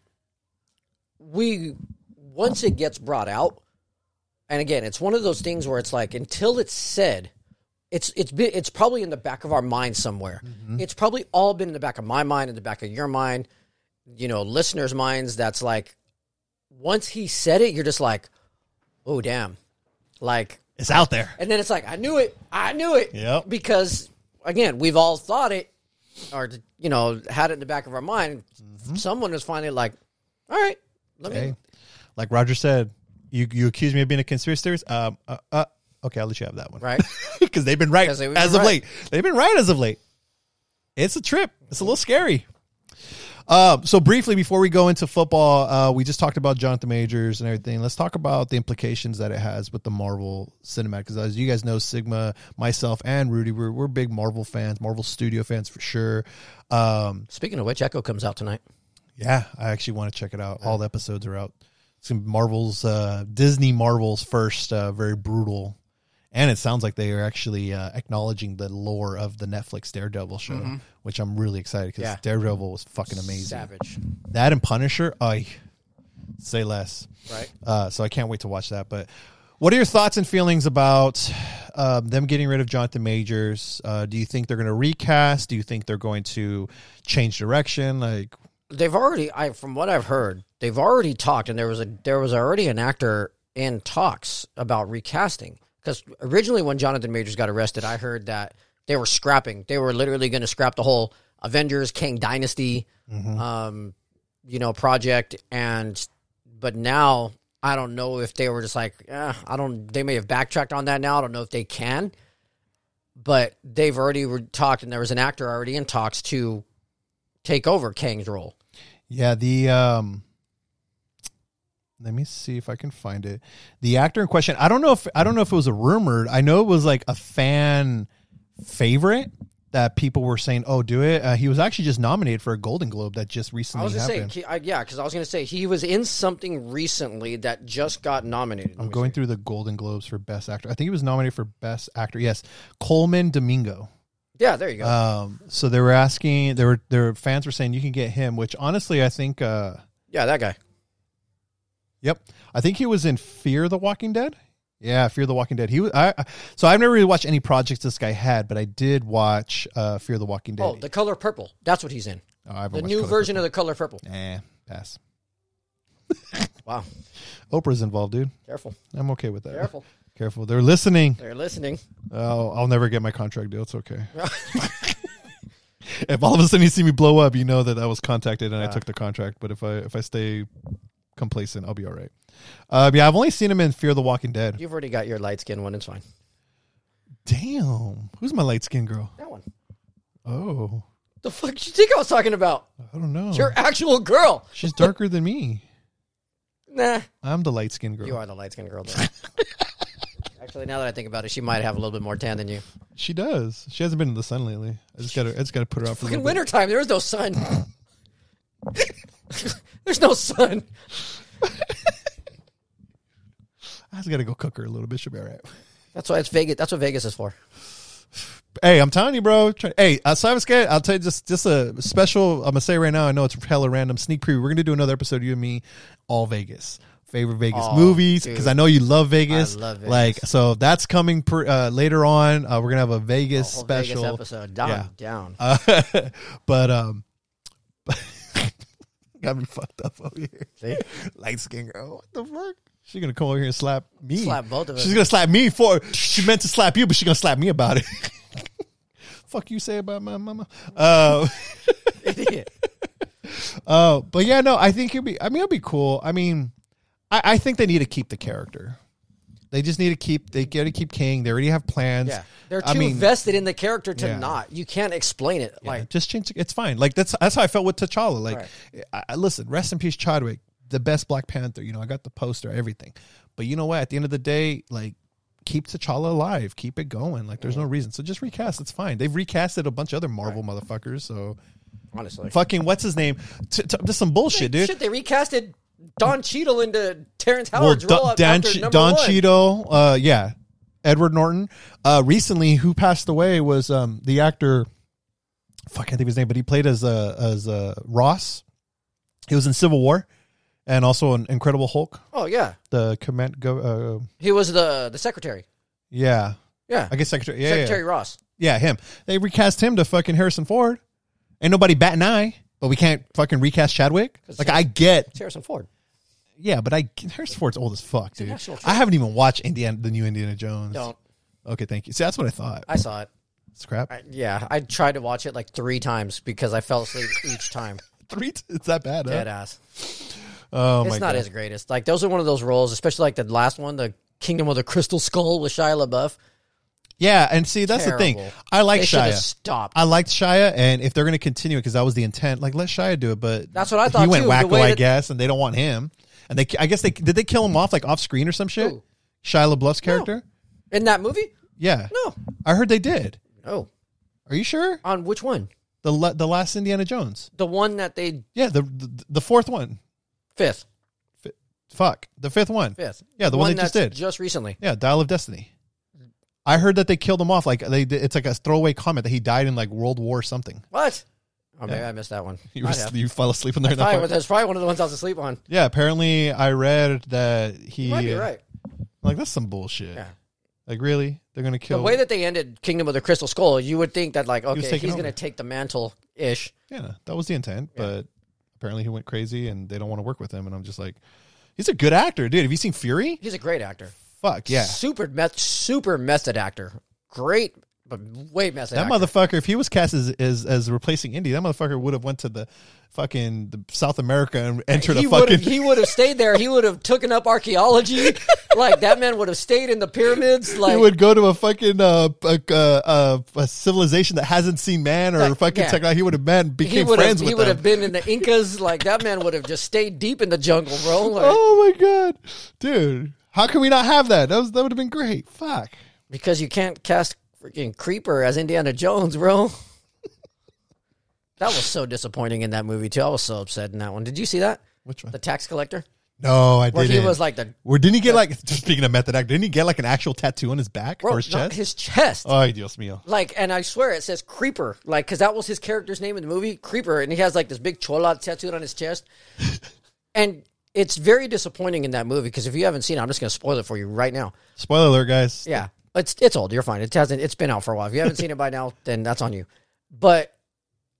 we once it gets brought out, and again, it's one of those things where it's like until it's said, it's it's been, it's probably in the back of our mind somewhere. Mm-hmm. It's probably all been in the back of my mind, in the back of your mind, you know, listeners' minds. That's like once he said it, you're just like, oh damn, like, It's out there. and then it's like I knew it, I knew it, Yep. because again, we've all thought it, or you know, had it in the back of our mind. Mm-hmm. Someone was finally like, all right, let me. Like Roger said, you you accuse me of being a conspiracy theorist. Um, uh, uh, okay, I'll let you have that one. Right. because they've been right as been of right. late. They've been right as of late. It's a trip. It's a little scary. Um, so briefly before we go into football, uh, we just talked about Jonathan Majors and everything. Let's talk about the implications that it has with the Marvel cinematic. Because as you guys know, Sigma, myself, and Rudy, we're we're big Marvel fans, Marvel Studio fans for sure. Um, Speaking of which, Echo comes out tonight. yeah, I actually want to check it out. All the episodes are out. Some Marvel's uh, Disney Marvel's first uh, very brutal, and it sounds like they are actually uh, acknowledging the lore of the Netflix Daredevil show, which I'm really excited because Yeah. Daredevil was fucking amazing. Savage, That and Punisher, I say less. right? Uh, so I can't wait to watch that. But what are your thoughts and feelings about um, them getting rid of Jonathan Majors? Uh, do you think they're going to recast? Do you think they're going to change direction? Like, they've already I from what I've heard, they've already talked and there was a there was already an actor in talks about recasting cuz originally when Jonathan Majors got arrested, I heard that they were scrapping. They were literally going to scrap the whole Avengers Kang Dynasty um you know project and but now I don't know if they were just like, eh, I don't they may have backtracked on that now. I don't know if they can. But they've already re- talked and there was an actor already in talks to take over Kang's role. Yeah, the um let me see if I can find it. The actor in question, I don't know if I don't know if it was a rumored. I know it was like a fan favorite that people were saying, "Oh, do it." Uh, he was actually just nominated for a Golden Globe that just recently. I was gonna happened. he- I, yeah, because I was gonna say he was in something recently that just got nominated. I'm going through the Golden Globes for Best Actor. I think he was nominated for Best Actor. Yes, Colman Domingo. Yeah, there you go. Um, so they were asking, there were their fans were saying you can get him, which honestly I think, uh, yeah, that guy. Yep, I think he was in Fear the Walking Dead. Yeah, Fear the Walking Dead. He was. I, I- so I've never really watched any projects this guy had, but I did watch uh, Fear the Walking Dead. Oh, the color purple. That's what he's in. Oh, I haven't The watched new Color version of the color purple. Purple. Eh, pass. Wow, Oprah's involved, dude. careful, I'm okay with that. careful. Careful. They're listening. They're listening. Oh, I'll never get my contract deal. It's okay. if all of a sudden you see me blow up, you know that I was contacted and I took the contract. But if I if I stay complacent, I'll be all right. Uh, yeah, I've only seen him in Fear the Walking Dead. You've already got your light skin one. It's fine. Damn, who's my light skinned girl? That one. Oh, The fuck did you think I was talking about? I don't know. Your actual girl. She's darker than me. Nah, I'm the light skinned girl. you are the light skinned girl. Though. Actually, now that I think about it, she might have a little bit more tan than you. She does. She hasn't been in the sun lately. I just got to. I just got to put her out for a Fucking little bit. wintertime, there is no sun. There's no sun. I just got to go cook her a little bit. She'll be all right. That's why it's Vegas. That's what Vegas is for. Hey, I'm telling you, bro. Hey, uh, Cyrus Gate, I'll tell you just just a special. I'm gonna say right now. I know it's hella random. Sneak preview. We're gonna do another episode. You and me, all Vegas. Favorite Vegas Oh, movies because I know you love Vegas. I love Vegas. Like so, that's coming per, uh, later on. Uh, we're gonna have a A Vegas whole special. Vegas episode. Down, Yeah. down. Uh, but um, got me fucked up over here. See? Light skin girl. What the fuck? She gonna come over here and slap me. Slap both of us. She's gonna slap me for. She meant to slap you, but she's gonna slap me about it. Fuck you say about my mama. Uh, Idiot. uh, but yeah, no, I think it'd be. I mean, it'd be cool. I mean, I, I think they need to keep the character. They just need to keep. They got to keep Kang. They already have plans. Yeah, they're too I mean, vested in the character to Yeah. not. You can't explain it. Yeah, Like just change. It's fine. Like that's that's how I felt with T'Challa. Like, Right. I, I- listen, rest in peace, Chadwick, the best Black Panther. You know, I got the poster, everything. But you know what? At the end of the day, like, keep T'Challa alive. Keep it going. Like, there's no reason. So just recast. It's fine. They've recasted a bunch of other Marvel motherfuckers. So honestly, fucking what's his name? T- t- just some bullshit, dude. shit. They recasted Don Cheadle into Terrence Well, Howard's up Don, after number Don one. Cheadle, uh, yeah, Edward Norton. Uh, recently, who passed away was um, the actor. Fuck, I can't think of his name, but he played as uh, as uh, Ross. He was in Civil War, and also an Incredible Hulk. Oh yeah, The command go. Uh, he was the the secretary. yeah, Yeah. I guess Secretary. Yeah, yeah, Secretary yeah. Ross. Yeah, him. They recast him to fucking Harrison Ford. Ain't nobody bat an eye, but we can't fucking recast Chadwick. Like I get, It's Harrison Ford. yeah, but I Harrison Ford's old as fuck, dude. national I haven't even watched Indiana, the new Indiana Jones. Don't. Okay, thank you. See, that's what I thought. I saw it. Scrap I, yeah, I tried to watch it like three times because I fell asleep each time. three. T- it's that bad, huh? Dead ass. Oh it's my not god. his greatest. Like those are one of those roles, especially like the last one, the Kingdom of the Crystal Skull with Shia LaBeouf. Yeah, and see, that's the thing. I like They Shia. stopped. I liked Shia, and if they're going to continue it, because that was the intent, like let Shia do it. But That's what I thought. He went too, the wacko, I that- guess, and they don't want him. And they, I guess they did they kill him off like off screen or some shit. Who? Shia LaBeouf's character. In that movie? Yeah, No. I heard they did. Oh. Are you sure? On which one? The la- the last Indiana Jones. The one that they Yeah, the the, the fourth one. fifth. Fuck, the fifth one. Fifth. Yeah, the one, they just did. Just recently. Yeah, Dial of Destiny. I heard that they killed him off. Like they, it's like a throwaway comment that he died in like World War something. What? Oh, maybe Yeah. I missed that one. You, Might have. you fell asleep in there. in that Probably, part. that's probably one of the ones I was asleep on. Yeah, apparently I read that he. You might be right. Like that's some bullshit. Yeah. Like really, they're gonna kill. The way that they ended Kingdom of the Crystal Skull, you would think that like, was okay, taking he's over. going to take the mantle ish. yeah, that was the intent, but apparently he went crazy and they don't want to work with him. And I'm just like, he's a good actor, dude. Have you seen Fury? He's a great actor. Fuck yeah, Super meth, super method actor. Great, but way method. that actor. motherfucker. If he was cast as as, as replacing Indy, that motherfucker would have went to the fucking the South America and entered he a fucking. he would have stayed there. He would have taken up archaeology. like that man would have stayed in the pyramids. Like he would go to a fucking uh, a, uh, a civilization that hasn't seen man or Like, fucking yeah. technology. He would have been he became would have friends he would have been in the Incas. Like that man would have just stayed deep in the jungle, bro. Like, Oh my god, dude! How can we not have that? That was that would have been great. Fuck. Because you can't cast freaking Creeper as Indiana Jones, bro. that was so disappointing in that movie too. I was so upset in that one. Did you see that? Which one? The tax collector, No, I where didn't. he was like the Where didn't he get like? Just speaking of method actor, didn't he get like an actual tattoo on his back bro, or his no, chest? his chest. Ay, Dios mío. Like, and I swear it says Creeper, like, because that was his character's name in the movie, Creeper, and he has like this big chola tattooed on his chest. and it's very disappointing in that movie because if you haven't seen it, I'm just going to spoil it for you right now. Spoiler alert, guys. Yeah, it's it's old. You're fine. It hasn't. It's been out for a while. If you haven't seen it by now, then that's on you. But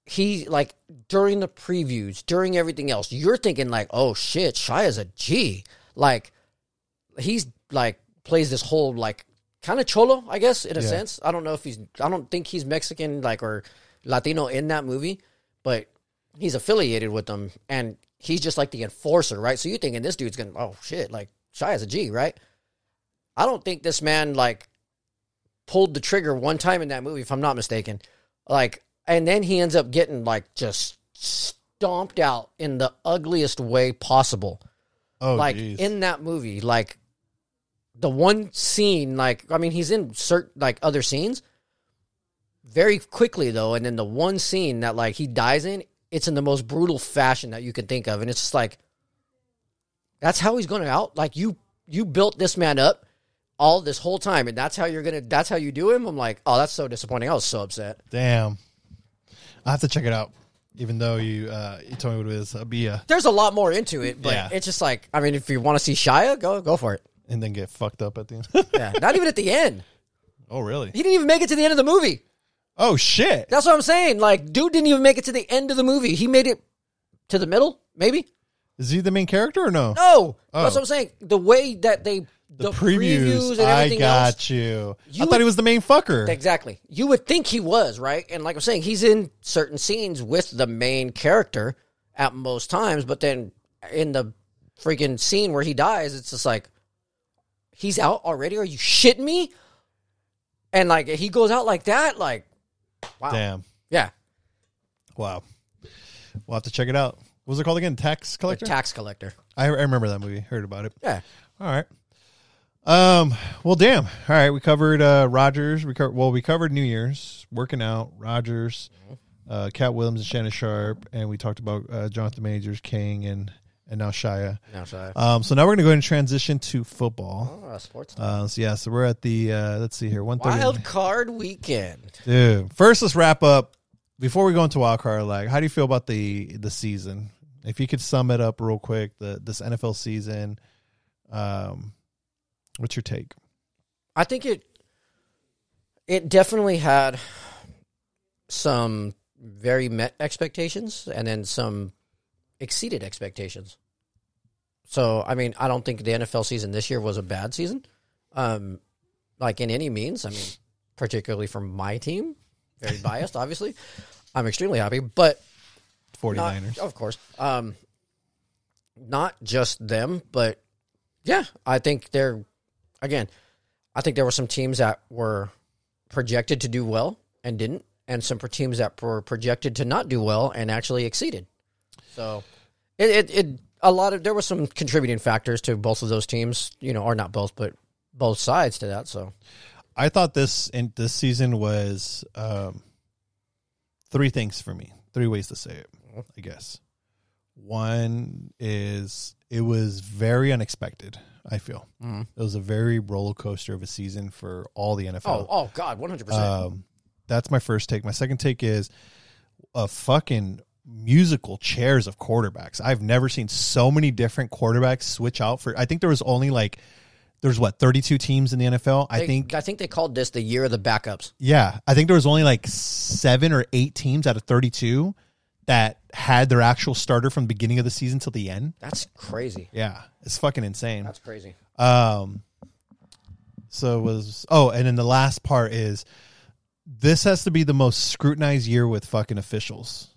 he like during the previews, during everything else, you're thinking like, oh shit, Shia's a G. Like he's like plays this whole like kind of cholo, I guess, in a Yeah. sense. I don't know if he's. I don't think he's Mexican like or Latino in that movie, but he's affiliated with them, and he's just like the enforcer, right? So you're thinking this dude's gonna, oh shit, like Shia's a G, right? I don't think this man like pulled the trigger one time in that movie, if I'm not mistaken. Like, and then he ends up getting like just stomped out in the ugliest way possible. Oh, like jeez. in that movie, like the one scene, like I mean, he's in certain like other scenes very quickly though, and then the one scene that like he dies in, it's in the most brutal fashion that you can think of, and it's just like that's how he's going to out. Like you, you built this man up all this whole time, and that's how you're gonna. That's how you do him. I'm like, oh, that's so disappointing. I was so upset. Damn. I have to check it out. Even though you uh, you told me what it is, I'll be uh, There's a lot more into it, but Yeah. it's just like, I mean, if you want to see Shia, go go for it. and then get fucked up at the end. Yeah, not even at the end. oh, really? He didn't even make it to the end of the movie. Oh shit! That's what I'm saying. Like, dude didn't even make it to the end of the movie. He made it to the middle, maybe. Is he the main character or no? No, that's Oh. what I'm saying. The way that they the, the, previews. and I everything got else. you. You I thought he was the main fucker. Exactly. You would think he was, right? And like I'm saying, he's in certain scenes with the main character at most times, but then in the freaking scene where he dies, it's just like he's out already? Are you shitting me? And like he goes out like that, like wow. Damn. Yeah. Wow. We'll have to check it out. What was it called again? Tax The collector. tax collector. I, I remember that movie. Heard about it. Yeah. All right. Um. Well, damn. All right. We covered uh Rodgers. We covered well. We covered New Year's working out. Rodgers, uh, Katt Williams and Shannon Sharpe, and we talked about uh, Jonathan Majors, Kang, and and now Shia. Now sorry. Um. So now we're gonna go ahead and transition to football. Oh, sports. Uh. So yeah. So we're at the. uh Let's see here. one wild card weekend. Dude, first let's wrap up before we go into wild card. Like, how do you feel about the the season? If you could sum it up real quick, the this NFL season, um, what's your take? I think it it definitely had some very met expectations and then some exceeded expectations. So, I mean, I don't think the NFL season this year was a bad season, um, like in any means. I mean, particularly from my team, very biased, obviously. I'm extremely happy, but 49ers. not- of course. Um, not just them, but yeah, I think they're again. I think there were some teams that were projected to do well and didn't, and some teams that were projected to not do well and actually exceeded. So, it it, it a lot of there were some contributing factors to both of those teams, you know, or not both, but both sides to that. So, I thought this in this season was um, three things for me. Three ways to say it, I guess. One is it was very unexpected. I feel it was a very roller coaster of a season for all the NFL. oh, oh God, one hundred percent. Um, that's my first take. My second take is a fucking musical chairs of quarterbacks. I've never seen so many different quarterbacks switch out for. I think there was only like there's what 32 teams in the NFL. I think I think they called this the year of the backups. yeah, I think there was only like seven or eight teams out of 32 that had their actual starter from the beginning of the season till the end. That's crazy. Yeah, it's fucking insane. That's crazy. Um, so it was oh, and then the last part is this has to be the most scrutinized year with fucking officials,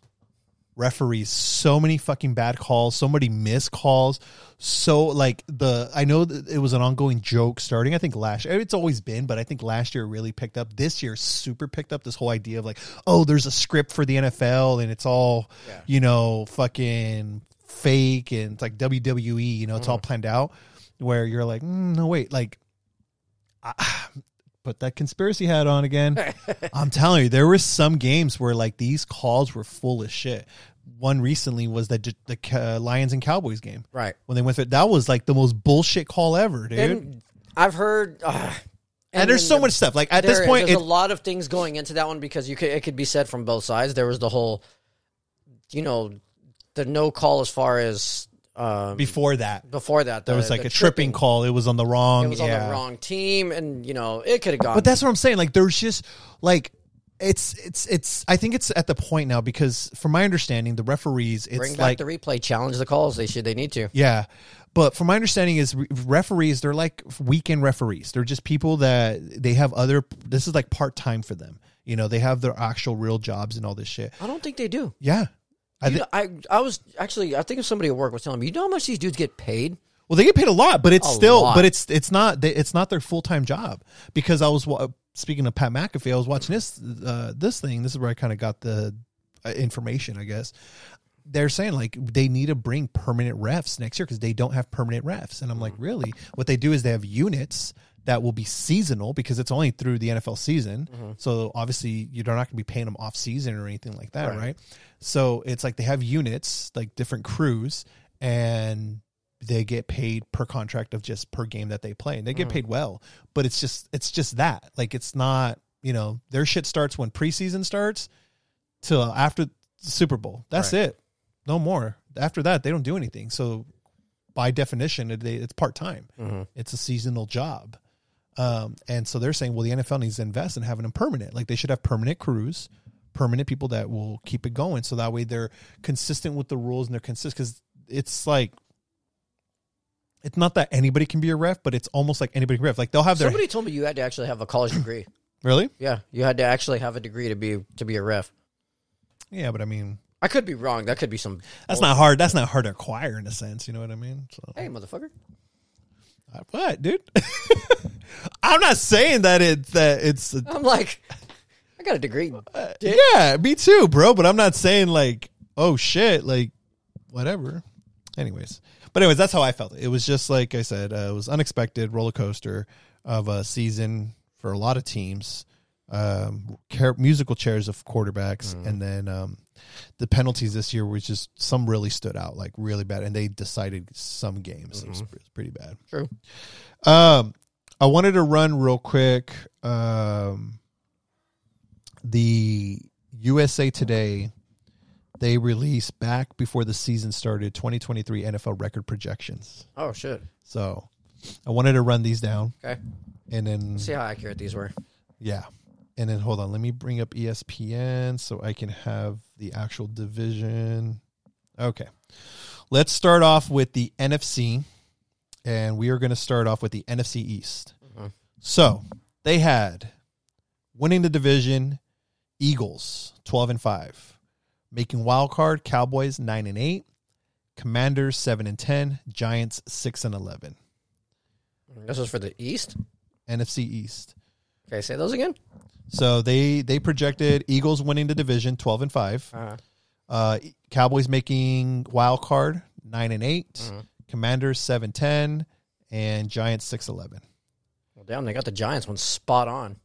referees. So many fucking bad calls, so many missed calls. So like the I know that it was an ongoing joke starting. I think last year it's always been, but I think last year really picked up. This year super picked up this whole idea of like, oh, there's a script for the NFL and it's all you know fucking fake and it's like WWE. You know, it's all planned out. Where you're like, mm, no wait, like I, put that conspiracy hat on again. I'm telling you, there were some games where like these calls were full of shit. One recently was the the uh, Lions and Cowboys game Right. when they went through. That was like the most bullshit call ever, dude. And, And I've heard. Uh, And there's so much stuff. Like at this point, there's it, a lot of things going into that one because you could it could be said from both sides. There was the whole, you know, the no call as far as um, before that before that. there was like the a tripping call. It was on the wrong. It was yeah. on the wrong team, and you know it could have gone. But that's what I'm saying. Like there's just like it's it's it's. I think it's at the point now because from my understanding, the referees it's bring back like the replay, challenge the calls. They should. They need to. Yeah. But from my understanding is referees, they're like weekend referees. They're just people that they have other, this is like part time for them. You know, they have their actual real jobs and all this shit. I don't think they do. Yeah. I You know, I I was actually I think if somebody at work was telling me, you know how much these dudes get paid? well, they get paid a lot, but it's A still, lot. but it's, it's not, they, it's not their full time job because I was, wa- speaking of Pat McAfee, I was watching this, uh, this thing. This is where I kind of got the uh, information, I guess. They're saying like they need to bring permanent refs next year because they don't have permanent refs. And I'm like, really? What they do is they have units that will be seasonal because it's only through the NFL season. So obviously you're not going to be paying them off season or anything like that, right. So it's like they have units, like different crews, and they get paid per contract of just per game that they play. And they get paid well, but it's just it's just that. Like it's not, you know, their shit starts when preseason starts till after the Super Bowl. That's it. No more. After that, they don't do anything. So by definition, it, it's part time. It's a seasonal job. Um, and so they're saying, well, the NFL needs to invest in having them permanent. Like they should have permanent crews, permanent people that will keep it going. So that way they're consistent with the rules and they're consistent because it's like, it's not that anybody can be a ref, but it's almost like anybody can ref. Like they'll have their Somebody told me you had to actually have a college degree. really, yeah, you had to actually have a degree to be to be a ref. yeah. But I mean, I could be wrong. That could be some. that's not hard. That's not hard to acquire in a sense. You know what I mean? So Hey, motherfucker. Uh, what, dude? I'm not saying that it that it's I'm like, got a degree. Yeah, me too, bro. But I'm not saying like, oh shit, like whatever. Anyways, but anyways, that's how I felt. It was just like I said, uh, it was unexpected roller coaster of a season for a lot of teams. Um, care, musical chairs of quarterbacks, and then um, the penalties this year was just some really stood out, like really bad, and they decided some games. It, was, it was pretty bad. True. Um, I wanted to run real quick. Um, the USA Today they released back before the season started 2023 NFL record projections. Oh shit. So I wanted to run these down Okay. and then See how accurate these were. yeah. and then hold on, let me bring up ESPN so I can have the actual division. Okay. Let's start off with the NFC, and we are going to start off with the NFC East. Mm-hmm. So they had winning the division, Eagles twelve and five, making wild card Cowboys nine and eight, Commanders seven and ten, Giants six and eleven. This is for the East. NFC East. Okay, say those again. So they they projected Eagles winning the division twelve and five. Uh, Uh, Cowboys making wild card nine and 8 Commanders seven ten, and Giants six eleven. well, damn, they got the Giants one spot on.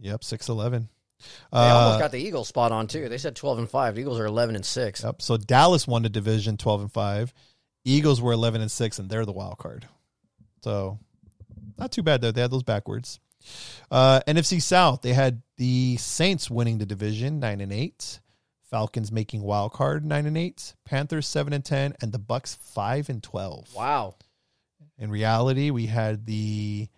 Yep, six eleven. They almost Uh, got the Eagles spot on too. They said twelve and five. The Eagles are eleven and six. yep. So Dallas won the division twelve and five. Eagles were eleven and six, and they're the wild card. So not too bad though. They had those backwards. Uh, NFC South, they had the Saints winning the division nine and eight. Falcons making wild card nine and eight. Panthers seven and ten, and the Bucks five and twelve. Wow. In reality, we had the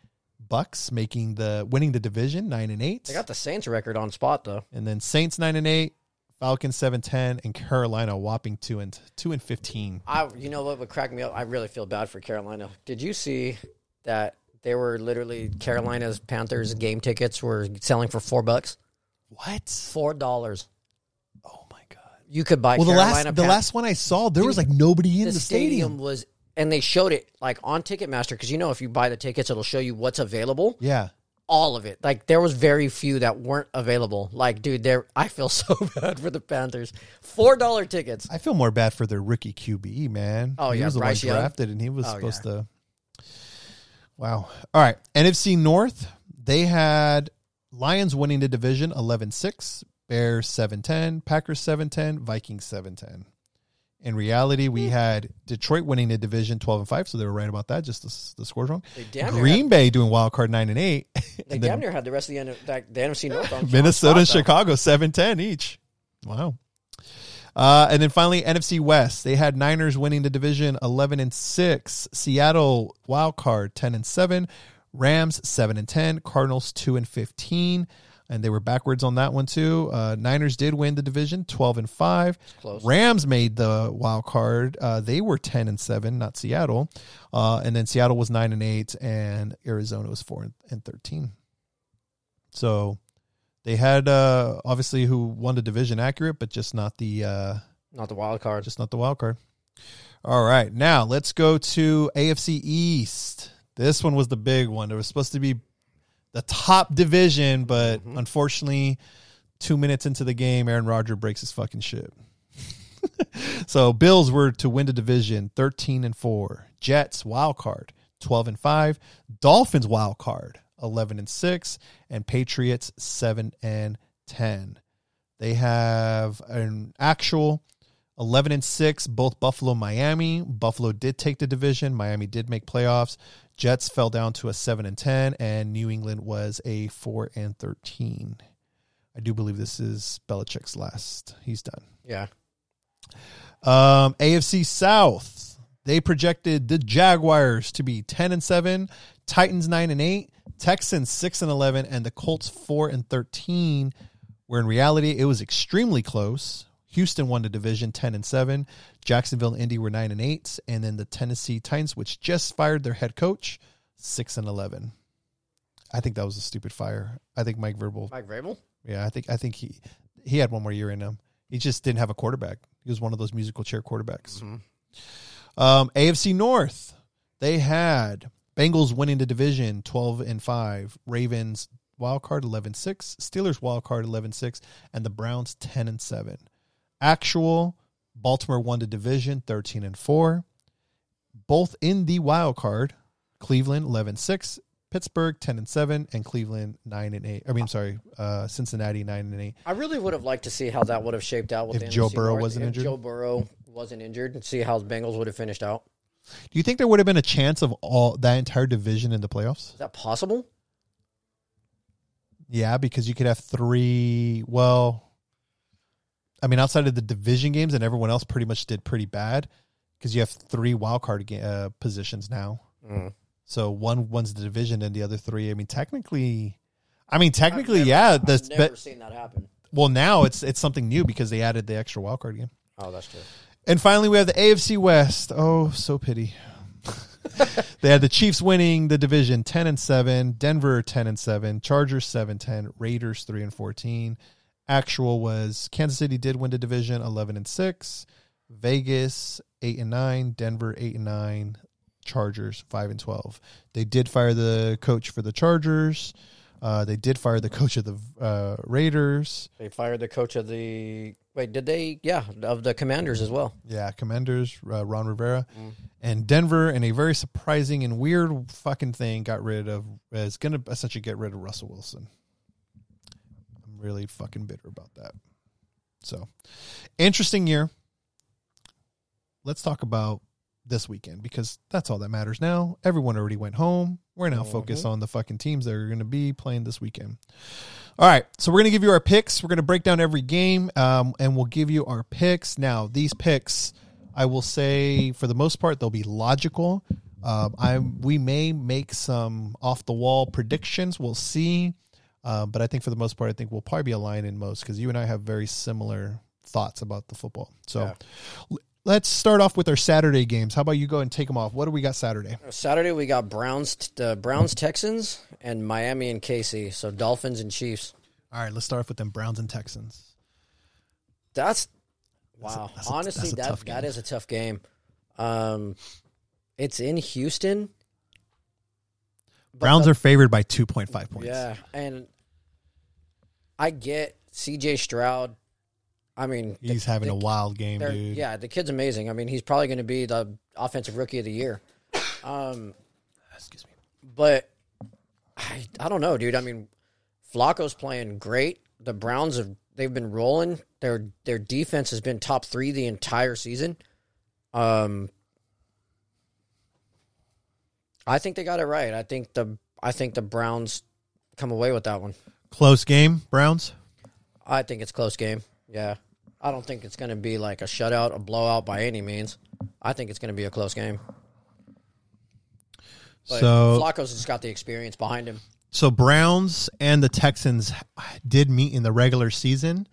Bucks making the winning the division nine and eight, They got the Saints record on spot though. and then Saints nine and eight, Falcons seven ten, and Carolina whopping two and two and fifteen. I, you know what would crack me up? I really feel bad for Carolina. Did you see that they were literally Carolina's Panthers game tickets were selling for four bucks, What? four dollars. Oh my god! You could buy Well, the Carolina last the last one I saw, there was like nobody in the, the, stadium, stadium. was, and they showed it like on Ticketmaster because you know if you buy the tickets, it'll show you what's available. Yeah, All of it. Like there was very few that weren't available. Like, dude, there. I feel so bad for the Panthers. Four dollar tickets. I feel more bad for their rookie QB man. Oh, he yeah, was the Bryce one Young. drafted, and he was Oh, supposed to. Wow. All right. NFC North, they had Lions winning the division 11-6, Bears 7-10, Packers 7-10, Vikings 7-10. In reality, we had Detroit winning the division 12 and 5, so they were right about that, just the, the scores wrong. They damn near Green Bay doing wild card 9 and 8. They and damn near had the rest of the, N- like, the NFC North on Minnesota and. Chicago 7-10 each. Wow. Uh, and then finally NFC West, they had Niners winning the division 11 and 6, Seattle wild card 10 and 7, Rams 7 and 10, Cardinals 2 and 15, and they were backwards on that one too. Uh, Niners did win the division 12 and 5. Close. Rams made the wild card. Uh, they were 10 and 7, not Seattle. Uh, and then Seattle was 9 and 8 and Arizona was 4 and 13. So they had uh, obviously who won the division accurate, but just not the uh, Not the wild card. just not the wild card. All right, now let's go to AFC East. This one was the big one. It was supposed to be the top division, but mm-hmm. unfortunately, two minutes into the game, Aaron Rodgers breaks his fucking shit. so Bills were to win the division, thirteen and four. Jets wild card, twelve and five. Dolphins wild card, eleven and six, and Patriots seven and ten. They have an actual 11 and 6 both Buffalo Miami. Buffalo did take the division. Miami did make playoffs. Jets fell down to a 7 and 10 and New England was a 4 and 13. I do believe this is Belichick's last. He's done. Yeah. Um, AFC South. They projected the Jaguars to be 10 and 7, Titans 9 and 8, Texans 6 and 11 and the Colts 4 and 13. Where in reality it was extremely close. Houston won the division 10 and 7. Jacksonville and Indy were 9 and 8 and then the Tennessee Titans which just fired their head coach 6 and 11. I think that was a stupid fire. I think Mike Verbal Mike Vrabel? yeah, I think I think he he had one more year in him. He just didn't have a quarterback. He was one of those musical chair quarterbacks. Um, AFC North, they had Bengals winning the division, twelve and five. Ravens wild card 11-6. Steelers wild card 11-6. and the Browns ten and seven. Actual Baltimore won the division, thirteen and four. Both in the wild card, Cleveland 11-6. Pittsburgh ten and seven, and Cleveland nine and eight. I mean, sorry, uh, Cincinnati nine and eight. I really would have liked to see how that would have shaped out with If the Joe Burrow North. wasn't injured? Joe Burrow wasn't injured, and see how the Bengals would have finished out. Do you think there would have been a chance of all that entire division in the playoffs? Is that possible? Yeah, because you could have three. Well, I mean, outside of the division games, and everyone else pretty much did pretty bad because you have three wild card ga- uh, positions now. Mm. So one one's the division, and the other three. I mean, technically, I mean, technically, yeah. The I've never but, seen that happen. well, now it's it's something new because they added the extra wild card game. Oh, that's true. And finally, we have the AFC West. Oh, so pity. they had the Chiefs winning the division 10 and 7, Denver 10 and 7, Chargers 7 10, Raiders 3 and 14. Actual was Kansas City did win the division 11 and 6, Vegas 8 and 9, Denver 8 and 9, Chargers 5 and 12. They did fire the coach for the Chargers. Uh, they did fire the coach of the uh, Raiders. They fired the coach of the. Wait, did they? Yeah, of the Commanders as well. Yeah, Commanders, uh, Ron Rivera, and Denver, in a very surprising and weird fucking thing, got rid of is going to essentially get rid of Russell Wilson. Really fucking bitter about that. So, interesting year. Let's talk about this weekend because that's all that matters now. Everyone already went home. We're now focused on the fucking teams that are going to be playing this weekend. All right, so we're going to give you our picks. We're going to break down every game, um, and we'll give you our picks. Now, these picks, I will say, for the most part, they'll be logical. Um, I we may make some off the wall predictions. We'll see, uh, but I think for the most part, I think we'll probably be aligned in most because you and I have very similar thoughts about the football. So. l- Let's start off with our Saturday games. How about you go and take them off? What do we got Saturday? Saturday we got Browns, the Browns, Texans, and Miami and KC. So Dolphins and Chiefs. All right, let's start off with them Browns and Texans. That's wow. that's a- Honestly, that's a that tough game. a tough game. Um, it's in Houston. Browns the- are favored by 2.5 points. Yeah, and I get CJ Stroud. I mean, the- He's having the- a wild game, dude. Yeah, the kid's amazing. I mean, he's probably going to be the offensive rookie of the year. Um, Excuse me. but I, I don't know, dude. I mean, Flacco's playing great. The Browns have they've been rolling. Their their defense has been top three the entire season. Um, I think they got it right. I think the I think the Browns come away with that one. Close game, Browns. I think it's close game. Yeah. I don't think it's going to be like a shutout, a blowout by any means. I think it's going to be a close game. But so Flacco's just got the experience behind him. so Browns and the Texans did meet in the regular season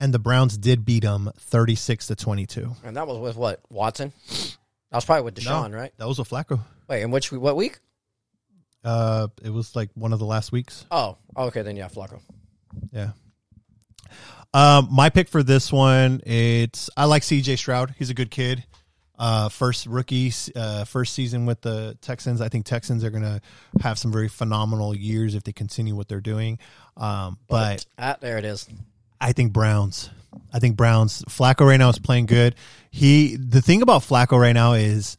and the Browns did beat them 36 to 22. And that was with what? Watson? That was probably with Deshaun, right? That was a Flacco. Wait, in which what week? Uh it was like one of the last weeks. Oh, okay, then yeah, Flacco. Yeah. Um, my pick for this one, it's I like CJ Stroud. He's a good kid. Uh, first rookie, uh, first season with the Texans. I think Texans are gonna have some very phenomenal years if they continue what they're doing. Um, but Ah, there it is. I think Browns. I think Browns. Flacco right now is playing good. He the thing about Flacco right now is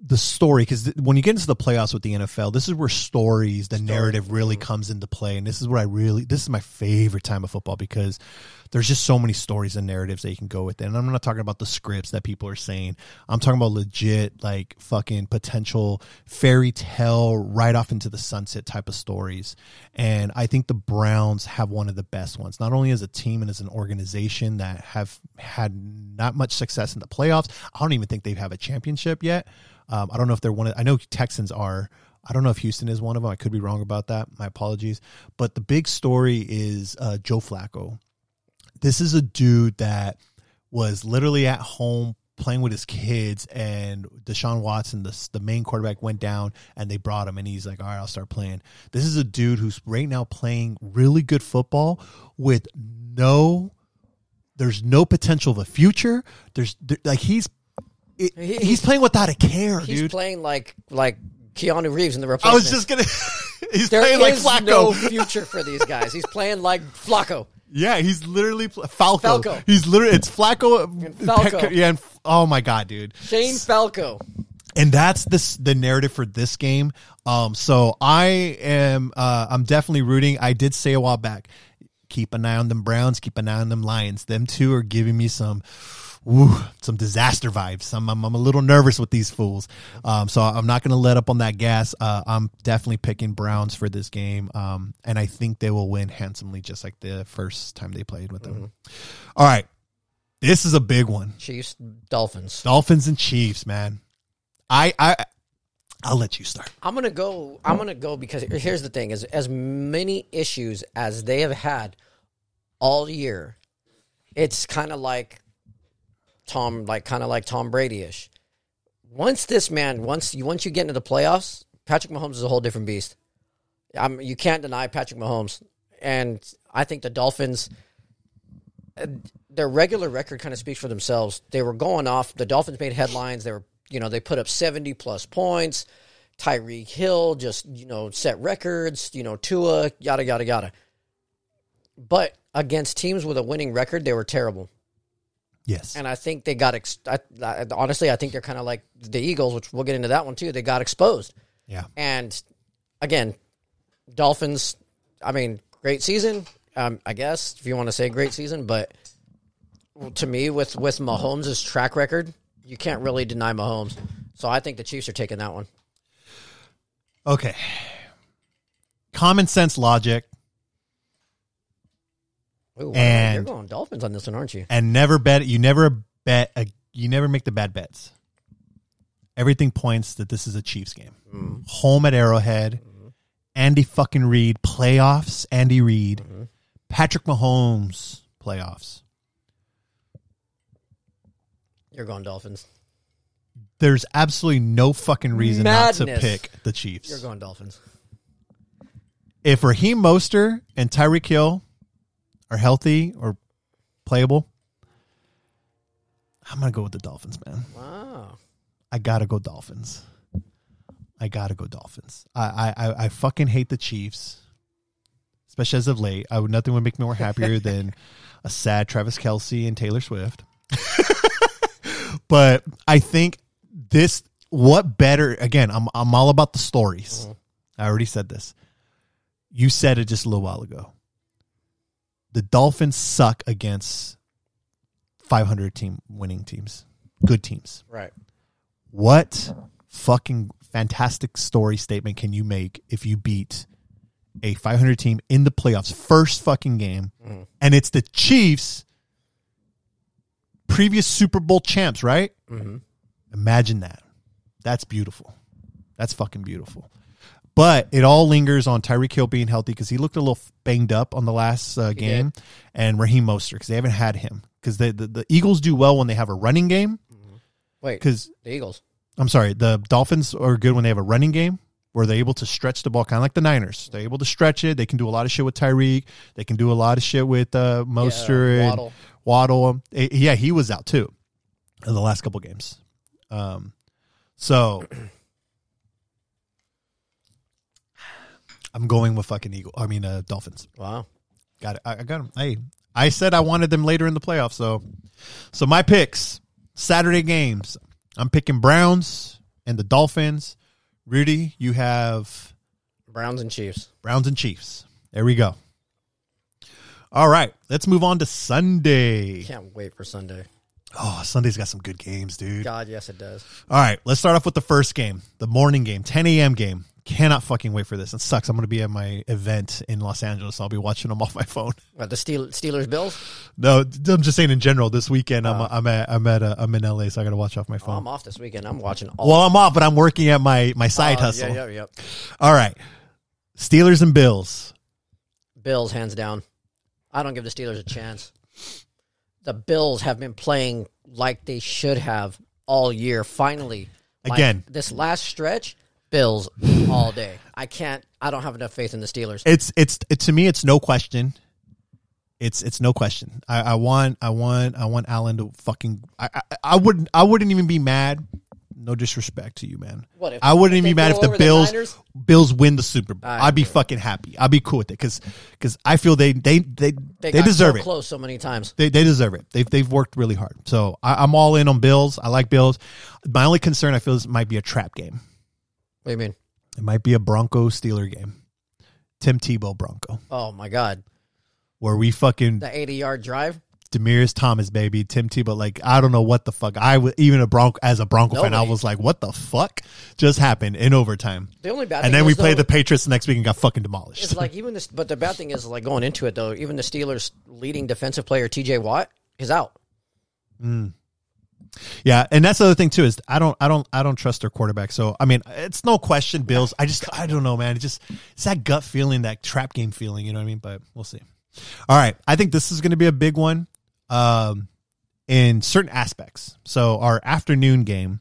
the story because when you get into the playoffs with the NFL, this is where stories, the narrative really mm-hmm. comes into play, and this is where I really this is my favorite time of football because there's just so many stories and narratives that you can go with it. And I'm not talking about the scripts that people are saying. I'm talking about legit, like fucking potential fairy tale right off into the sunset type of stories. And I think the Browns have one of the best ones, not only as a team and as an organization that have had not much success in the playoffs. I don't even think they have a championship yet. Um, I don't know if they're one of, I know Texans are. I don't know if Houston is one of them. I could be wrong about that. My apologies. But the big story is uh, Joe Flacco this is a dude that was literally at home playing with his kids and Deshaun Watson, the, the main quarterback, went down and they brought him and he's like, all right, I'll start playing. This is a dude who's right now playing really good football with no, there's no potential of a future. There's there, like he's, it, He- he's playing without a care, He's dude. playing like like Keanu Reeves in the replacement. I was just gonna. he's There playing like Flacco. no future for these guys. He's playing like Flacco. Yeah, he's literally pl- Falco. Falco. He's literally it's Flacco. Falco. Peck- yeah, and, oh my god, dude. Shane Falco. And that's this the narrative for this game. Um, so I am uh, I'm definitely rooting. I did say a while back, keep an eye on them Browns, keep an eye on them Lions. Them two are giving me some. Woo, some disaster vibes. I'm, I'm, I'm a little nervous with these fools. Um, so I'm not going to let up on that gas. Uh, I'm definitely picking Browns for this game. Um, and I think they will win handsomely, just like the first time they played with them. All right. This is a big one. Chiefs, Dolphins. Dolphins and Chiefs, man. I I I'll let you start. I'm gonna go. I'm gonna go because here's the thing: is as many issues as they have had all year, it's kind of like Tom, like kind of like Tom Brady ish. Once this man, once you once you get into the playoffs, Patrick Mahomes is a whole different beast. I'm, you can't deny Patrick Mahomes, and I think the Dolphins. Their regular record kind of speaks for themselves. They were going off. The Dolphins made headlines. They were, you know, they put up seventy plus points. Tyreek Hill just, you know, set records. You know, Tua, yada yada yada. But against teams with a winning record, they were terrible. Yes. And I think they got, ex- I, I, honestly, I think they're kind of like the Eagles, which we'll get into that one too. They got exposed. yeah. And again, Dolphins, I mean, great season, um, I guess, if you want to say great season. But to me, with, with Mahomes' track record, you can't really deny Mahomes. So I think the Chiefs are taking that one. Okay. Common sense logic Ooh, And- you're going Dolphins on this one, aren't you? and never bet you never bet a, you never make the bad bets. Everything points that this is a Chiefs game. Hmm. Home at Arrowhead. Mm-hmm. Andy fucking Reid playoffs. Andy Reid. Mm-hmm. Patrick Mahomes playoffs. You're going Dolphins. There's absolutely no fucking reason not to pick the Chiefs. You're going Dolphins. if Raheem Mostert and Tyreek Hill are healthy or playable, I'm gonna go with the Dolphins, man. Wow. I gotta go Dolphins. I gotta go Dolphins. I I I, I fucking hate the Chiefs, especially as of late. I would nothing would make me more happier than a sad Travis Kelce and Taylor Swift. but I think this what better again. I'm I'm all about the stories. Mm-hmm. I already said this. You said it just a little while ago. The Dolphins suck against 500 team winning teams, good teams. Right. What fucking fantastic story statement can you make if you beat a 500 team in the playoffs, first fucking game, mm-hmm. and it's the Chiefs, previous Super Bowl champs, right? Mm-hmm. Imagine that. That's beautiful. That's fucking beautiful. But it all lingers on Tyreek Hill being healthy because he looked a little banged up on the last uh, game, and Raheem Mostert because they haven't had him because the, the Eagles do well when they have a running game Wait, because the Eagles. I'm sorry, the Dolphins are good when they have a running game where they're able to stretch the ball, kind of like the Niners. They're able to stretch it. They can do a lot of shit with Tyreek. They can do a lot of shit with uh, Mostert and Waddle. Waddle. Eh, Yeah, he was out too in the last couple games. Um, so I'm going with fucking Eagle. I mean, uh, Dolphins. Wow. Got it. I, I got them. Hey, I said I wanted them later in the playoffs. So, so my picks Saturday games. I'm picking Browns and the Dolphins. Rudy, you have Browns and Chiefs. Browns and Chiefs. There we go. All right, let's move on to Sunday. Can't wait for Sunday. Oh, Sunday's got some good games, dude. God, yes, it does. All right, let's start off with the first game, the morning game, 10 a.m. game. Cannot fucking wait for this. It sucks. I'm going to be at my event in Los Angeles. I'll be watching them off my phone. What, the Steel, Steelers Bills? No, I'm just saying in general. This weekend, I'm I'm at I'm at uh, I'm in LA, so I got to watch off my Oh, phone. I'm off this weekend. I'm watching all. well, I'm off, but I'm working at my my side Oh, hustle. Yeah, yeah, yeah. All right, Steelers and Bills. Bills, hands down. I don't give the Steelers a chance. The Bills have been playing like they should have all year. Finally, Like, Again. this last stretch, Bills all day. I can't. I don't have enough faith in the Steelers. It's it's it, to me, it's no question. It's it's no question. I, I want I want I want Allen to fucking. I, I I wouldn't I wouldn't even be mad. No disrespect to you, man. What if- I wouldn't if even be mad if the over the Bills Bills win the Super Bowl. I I'd be fucking happy. I'd be cool with it because because I feel they they they they, got deserve so it. Close so many times. They, they deserve it. They've they've worked really hard. So I, I'm all in on Bills. I like Bills. My only concern I feel is it might be a trap game. What do you mean? It might be a Bronco Steeler game. Tim Tebow Bronco, Oh my God! where we fucking The 80 yard drive. Demaryius Thomas, baby, Tim Tebow. Like I don't know what the fuck. I was even a Bronco as a Bronco fan. I Nobody. was like, what the fuck just happened in overtime? The only bad And then we is, played though, the Patriots next week and got fucking demolished. It's like even this, but the bad thing is like going into it though. Even the Steelers' leading defensive player T.J. Watt is out. Mm. Yeah, and that's the other thing too is I don't I don't I don't trust their quarterback. So I mean, it's no question Bills. I just I don't know, man. It just it's that gut feeling, that trap game feeling. You know what I mean? But we'll see. All right, I think this is going to be a big one, um, in certain aspects. So our afternoon game,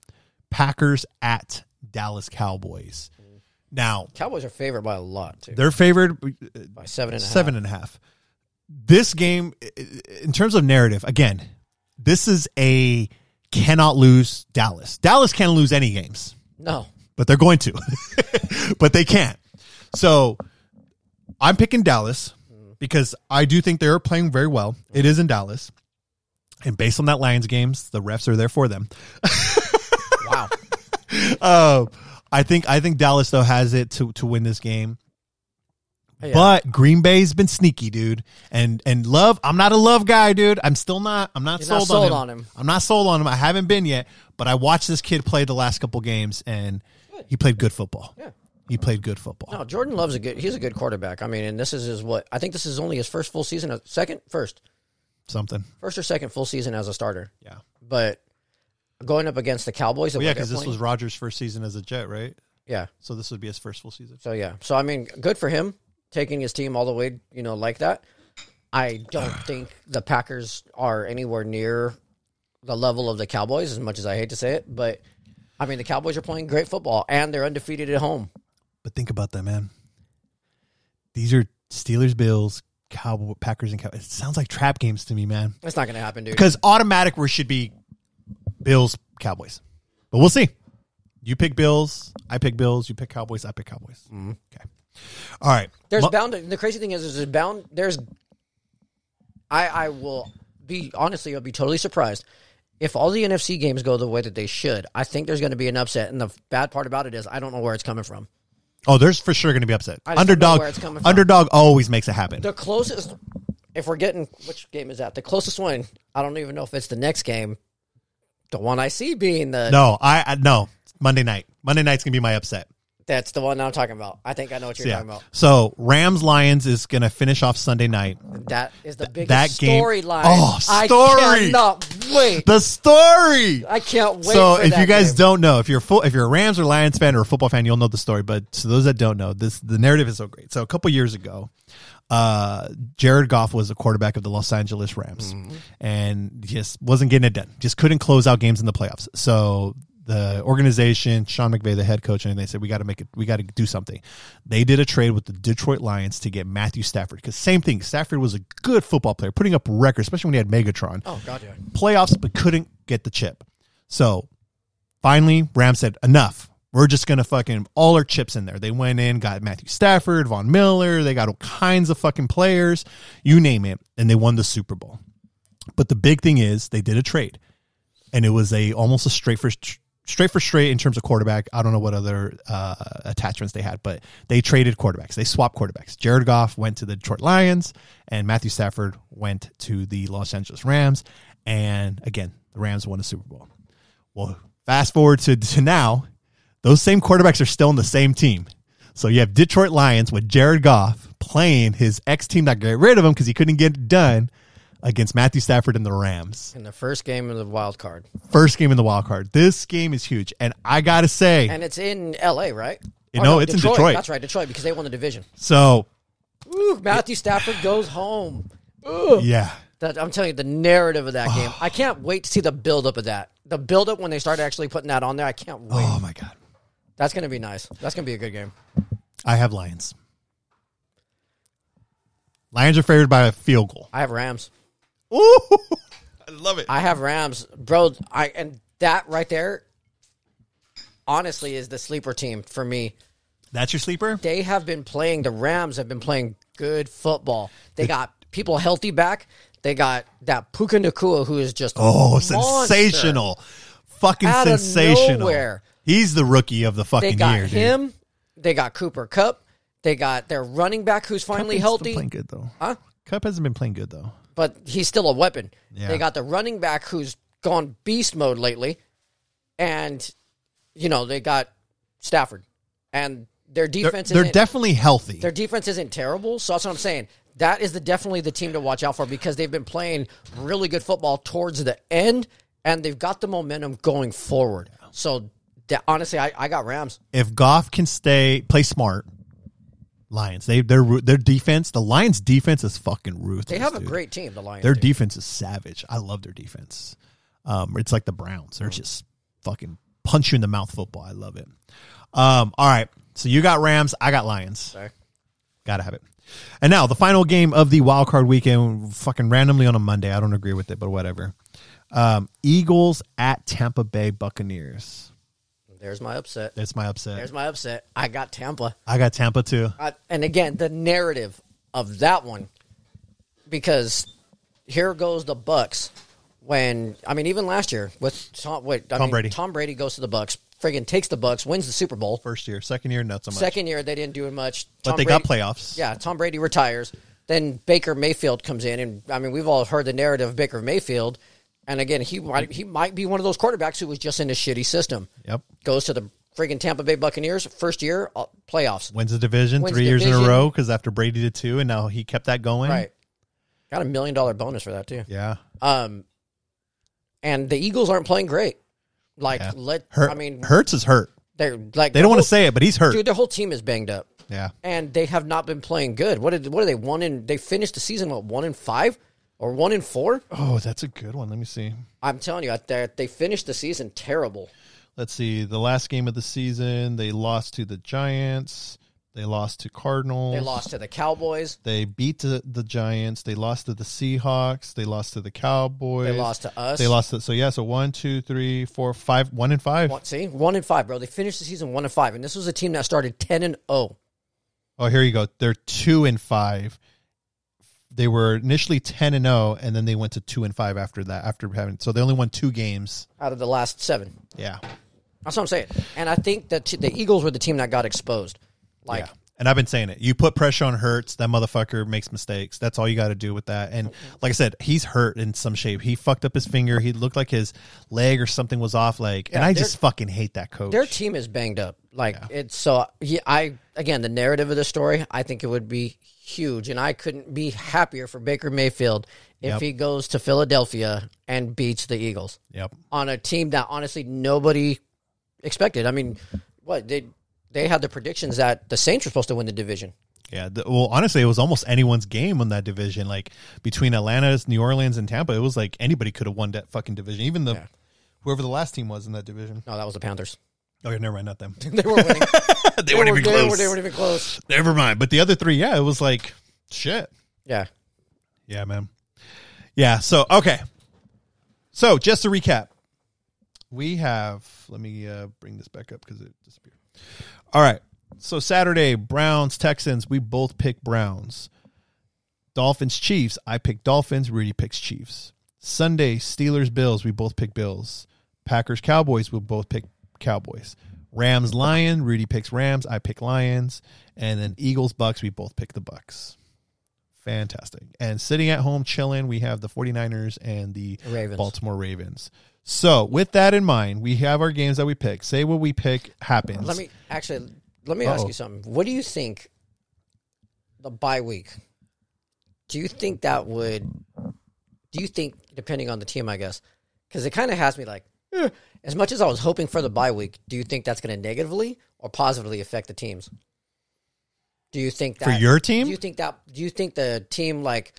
Packers at Dallas Cowboys. Now Cowboys are favored by a lot too, they're favored by seven and a half. seven and a half. This game, in terms of narrative, again, this is a cannot lose Dallas. Dallas can't lose any games, No, but they're going to, but they can't. So I'm picking Dallas because I do think they're playing very well. It is in Dallas. And based on that Lions games, the refs are there for them. wow. Uh, I think I think Dallas though has it to to win this game. Yeah. But Green Bay's been sneaky, dude. And and love, I'm not a love guy, dude. I'm still not. I'm not, sold, not sold on, on him. him. I'm not sold on him. I haven't been yet. But I watched this kid play the last couple games, and he played good football. Yeah. He played good football. No, Jordan Love's a good. He's a good quarterback. I mean, and this is his what? I think this is only his first full season. Second, first, Something. first or second full season as a starter. Yeah. But going up against the Cowboys, Well, yeah, because this was Rodgers' first season as a Jet, right? yeah. So this would be his first full season. So yeah. So I mean, good for him taking his team all the way. You know, like that. I don't think the Packers are anywhere near the level of the Cowboys, as much as I hate to say it. But I mean, the Cowboys are playing great football and they're undefeated at home. But think about that, man. These are Steelers, Bills, Cowboy, Packers, and Cowboys. It sounds like trap games to me, man. That's not going to happen, dude. Because automatic, we should be Bills, Cowboys. But we'll see. You pick Bills, I pick Bills. You pick Cowboys, I pick Cowboys. Mm-hmm. Okay. All right. There's Mo- bound. To, the crazy thing is, is there's bound. There's. I I will be honestly, I'll be totally surprised if all the NFC games go the way that they should. I think there's going to be an upset, and the bad part about it is I don't know where it's coming from. Oh, there's for sure going to be upset. I just don't know Underdog. where it's coming from. Underdog always makes it happen. The closest, if we're getting which game is that? The closest one. I don't even know if it's the next game. The one I see being the No, I, I no Monday night. Monday night's gonna be my upset. That's the one I'm talking about. I think I know what you're Yeah. talking about. So Rams Lions is gonna finish off Sunday night. That is the that biggest game- storyline. Oh, I story! cannot wait. The story. I can't wait. so if that you guys game. don't know, if you're full, if you're a Rams or Lions fan or a football fan, you'll know the story. But to those that don't know, this the narrative is so great. So a couple years ago, uh, Jared Goff was a quarterback of the Los Angeles Rams, and just wasn't getting it done. Just couldn't close out games in the playoffs. So the organization, Sean McVay, the head coach, and they said we got to make it. We got to do something. They did a trade with the Detroit Lions to get Matthew Stafford because same thing. Stafford was a good football player, putting up records, especially when he had Megatron Oh god, yeah. playoffs, but couldn't get the chip. So finally, Rams said, enough. We're just going to fucking all our chips in there. They went in, got Matthew Stafford, Von Miller. They got all kinds of fucking players, you name it, and they won the Super Bowl. But the big thing is they did a trade, and it was a almost a straight for straight for straight in terms of quarterback. I don't know what other uh, attachments they had, but they traded quarterbacks. They swapped quarterbacks. Jared Goff went to the Detroit Lions, and Matthew Stafford went to the Los Angeles Rams. And again, the Rams won the Super Bowl. Well, fast forward to, to now, those same quarterbacks are still in the same team. So you have Detroit Lions with Jared Goff playing his ex team that got rid of him because he couldn't get it done against Matthew Stafford and the Rams. In the first game of the wild card, First game in the wild card. This game is huge. And I got to say, and it's in L.A., right? You Or know, it's in Detroit. That's right, Detroit, because they won the division. so Ooh, Matthew Stafford goes home. Ooh. yeah. That, I'm telling you, the narrative of that game. I can't wait to see the buildup of that. The buildup when they start actually putting that on there. I can't wait. Oh my God. That's going to be nice. That's going to be a good game. I have Lions. Lions are favored by a field goal. I have Rams. Ooh, I love it. I have Rams, bro. I and that right there, honestly, is the sleeper team for me. That's your sleeper? They have been playing. The Rams have been playing good football. They got people healthy back. They got that Puka Nacua, who is just Oh, sensational. Fucking Out of sensational. nowhere. He's the rookie of the fucking year. They got year, dude. him. They got Cooper Kupp. They got their running back, who's finally Kupp's healthy. Still playing good though. Huh? Kupp hasn't been playing good though. But he's still a weapon. Yeah. They got the running back who's gone beast mode lately, and you know they got Stafford, and their They're, defense. they're isn't- definitely healthy. their defense isn't terrible. So that's what I'm saying. That is the definitely the team to watch out for because they've been playing really good football towards the end, and they've got the momentum going forward. So that, honestly, I, I got Rams. If Goff can stay play smart, Lions. They their their defense, the Lions defense is fucking ruthless. They have a dude. great team, the Lions. Their defense is savage. I love their defense. Um, it's like the Browns. They're just fucking punch you in the mouth football. I love it. Um, all right. So you got Rams. I got Lions. Sorry. Gotta have it. And now the final game of the wild card weekend, fucking randomly on a Monday. I don't agree with it, but whatever. Um, Eagles at Tampa Bay Buccaneers. There's my upset. That's my upset. There's my upset. I got Tampa. I got Tampa too. I, and again, the narrative of that one, because here goes the Bucks. When I mean, even last year with Tom, wait, Tom mean, Brady. Tom Brady goes to the Bucks, friggin' takes the Bucks, wins the Super Bowl. First year, second year, not so much. Second year, they didn't do much. but Tom they got playoffs. Yeah, Tom Brady retires. Then Baker Mayfield comes in, and I mean, we've all heard the narrative of Baker Mayfield. And again, he might he might be one of those quarterbacks who was just in a shitty system. Yep. Goes to the friggin' Tampa Bay Buccaneers, first year uh, playoffs. Wins the division Wins three the years in a row because after Brady did two, and now he kept that going. Right. Got a million dollar bonus for that too. Yeah. Um, and the Eagles aren't playing great. Like Yeah. let Hurt, I mean Hurts is hurt. they're like They don't want to say it, but he's hurt. dude. Their whole team is banged up, yeah. and they have not been playing good. What did what are they one in? They finished the season what one in five or one in four? Oh, that's a good one. Let me see. I'm telling you, they they finished the season terrible. Let's see. The last game of the season, they lost to the Giants. They lost to Cardinals. They lost to the Cowboys. They beat the, the Giants. They lost to the Seahawks. They lost to the Cowboys. They lost to us. They lost to so yeah. So one, two, three, four, five. One and five. One, see, one in five, bro. They finished the season one and five, and this was a team that started ten and zero. Oh, here you go. They're two and five. They were initially ten and zero, and then they went to two and five after that. After having so they only won two games. out of the last seven. Yeah, That's what I'm saying. And I think that the Eagles were the team that got exposed. Like, yeah. And I've been saying it. You put pressure on Hurts, that motherfucker makes mistakes. That's all you got to do with that. And like I said, he's hurt in some shape. He fucked up his finger. He looked like his leg or something was off. Like, and I just fucking hate that coach. their team is banged up. Like it's so. Yeah, I again the narrative of the story. I think it would be huge, and I couldn't be happier for Baker Mayfield if Yep. he goes to Philadelphia and beats the Eagles yep. on a team that honestly nobody expected. I mean, what they they had the predictions that the Saints were supposed to win the division. Yeah. The, well, honestly, it was almost anyone's game in that division. Like between Atlanta, New Orleans, and Tampa, it was like anybody could have won that fucking division. Even the whoever the last team was in that division. No, that was the Panthers. Oh, yeah, never mind, not them. They were winning. they weren't were, even they close. were- They weren't even close. Never mind. But the other three, yeah, it was like shit. Yeah. Yeah, man. Yeah. So okay. So just to recap, we have. Let me uh, bring this back up because it disappeared. All right. So Saturday, Browns Texans. We both pick Browns. Dolphins Chiefs. I pick Dolphins. Rudy picks Chiefs. Sunday, Steelers Bills. We both pick Bills. Packers Cowboys. We both pick Cowboys. Rams Lion. Rudy picks Rams. I pick Lions. And then Eagles Bucks. We both pick the Bucks. Fantastic. And sitting at home chilling, we have the 49ers and the Ravens. Baltimore Ravens. So, with that in mind, we have our games that we pick. Say what we pick happens. Let me actually let me ask Uh-oh. you something. What do you think the bye week? Do you think that would? Do you think depending on the team, I guess, because it kind of has me like, eh, as much as I was hoping for the bye week, do you think that's going to negatively or positively affect the teams? Do you think that For your team? Do you think that? Do you think the team like?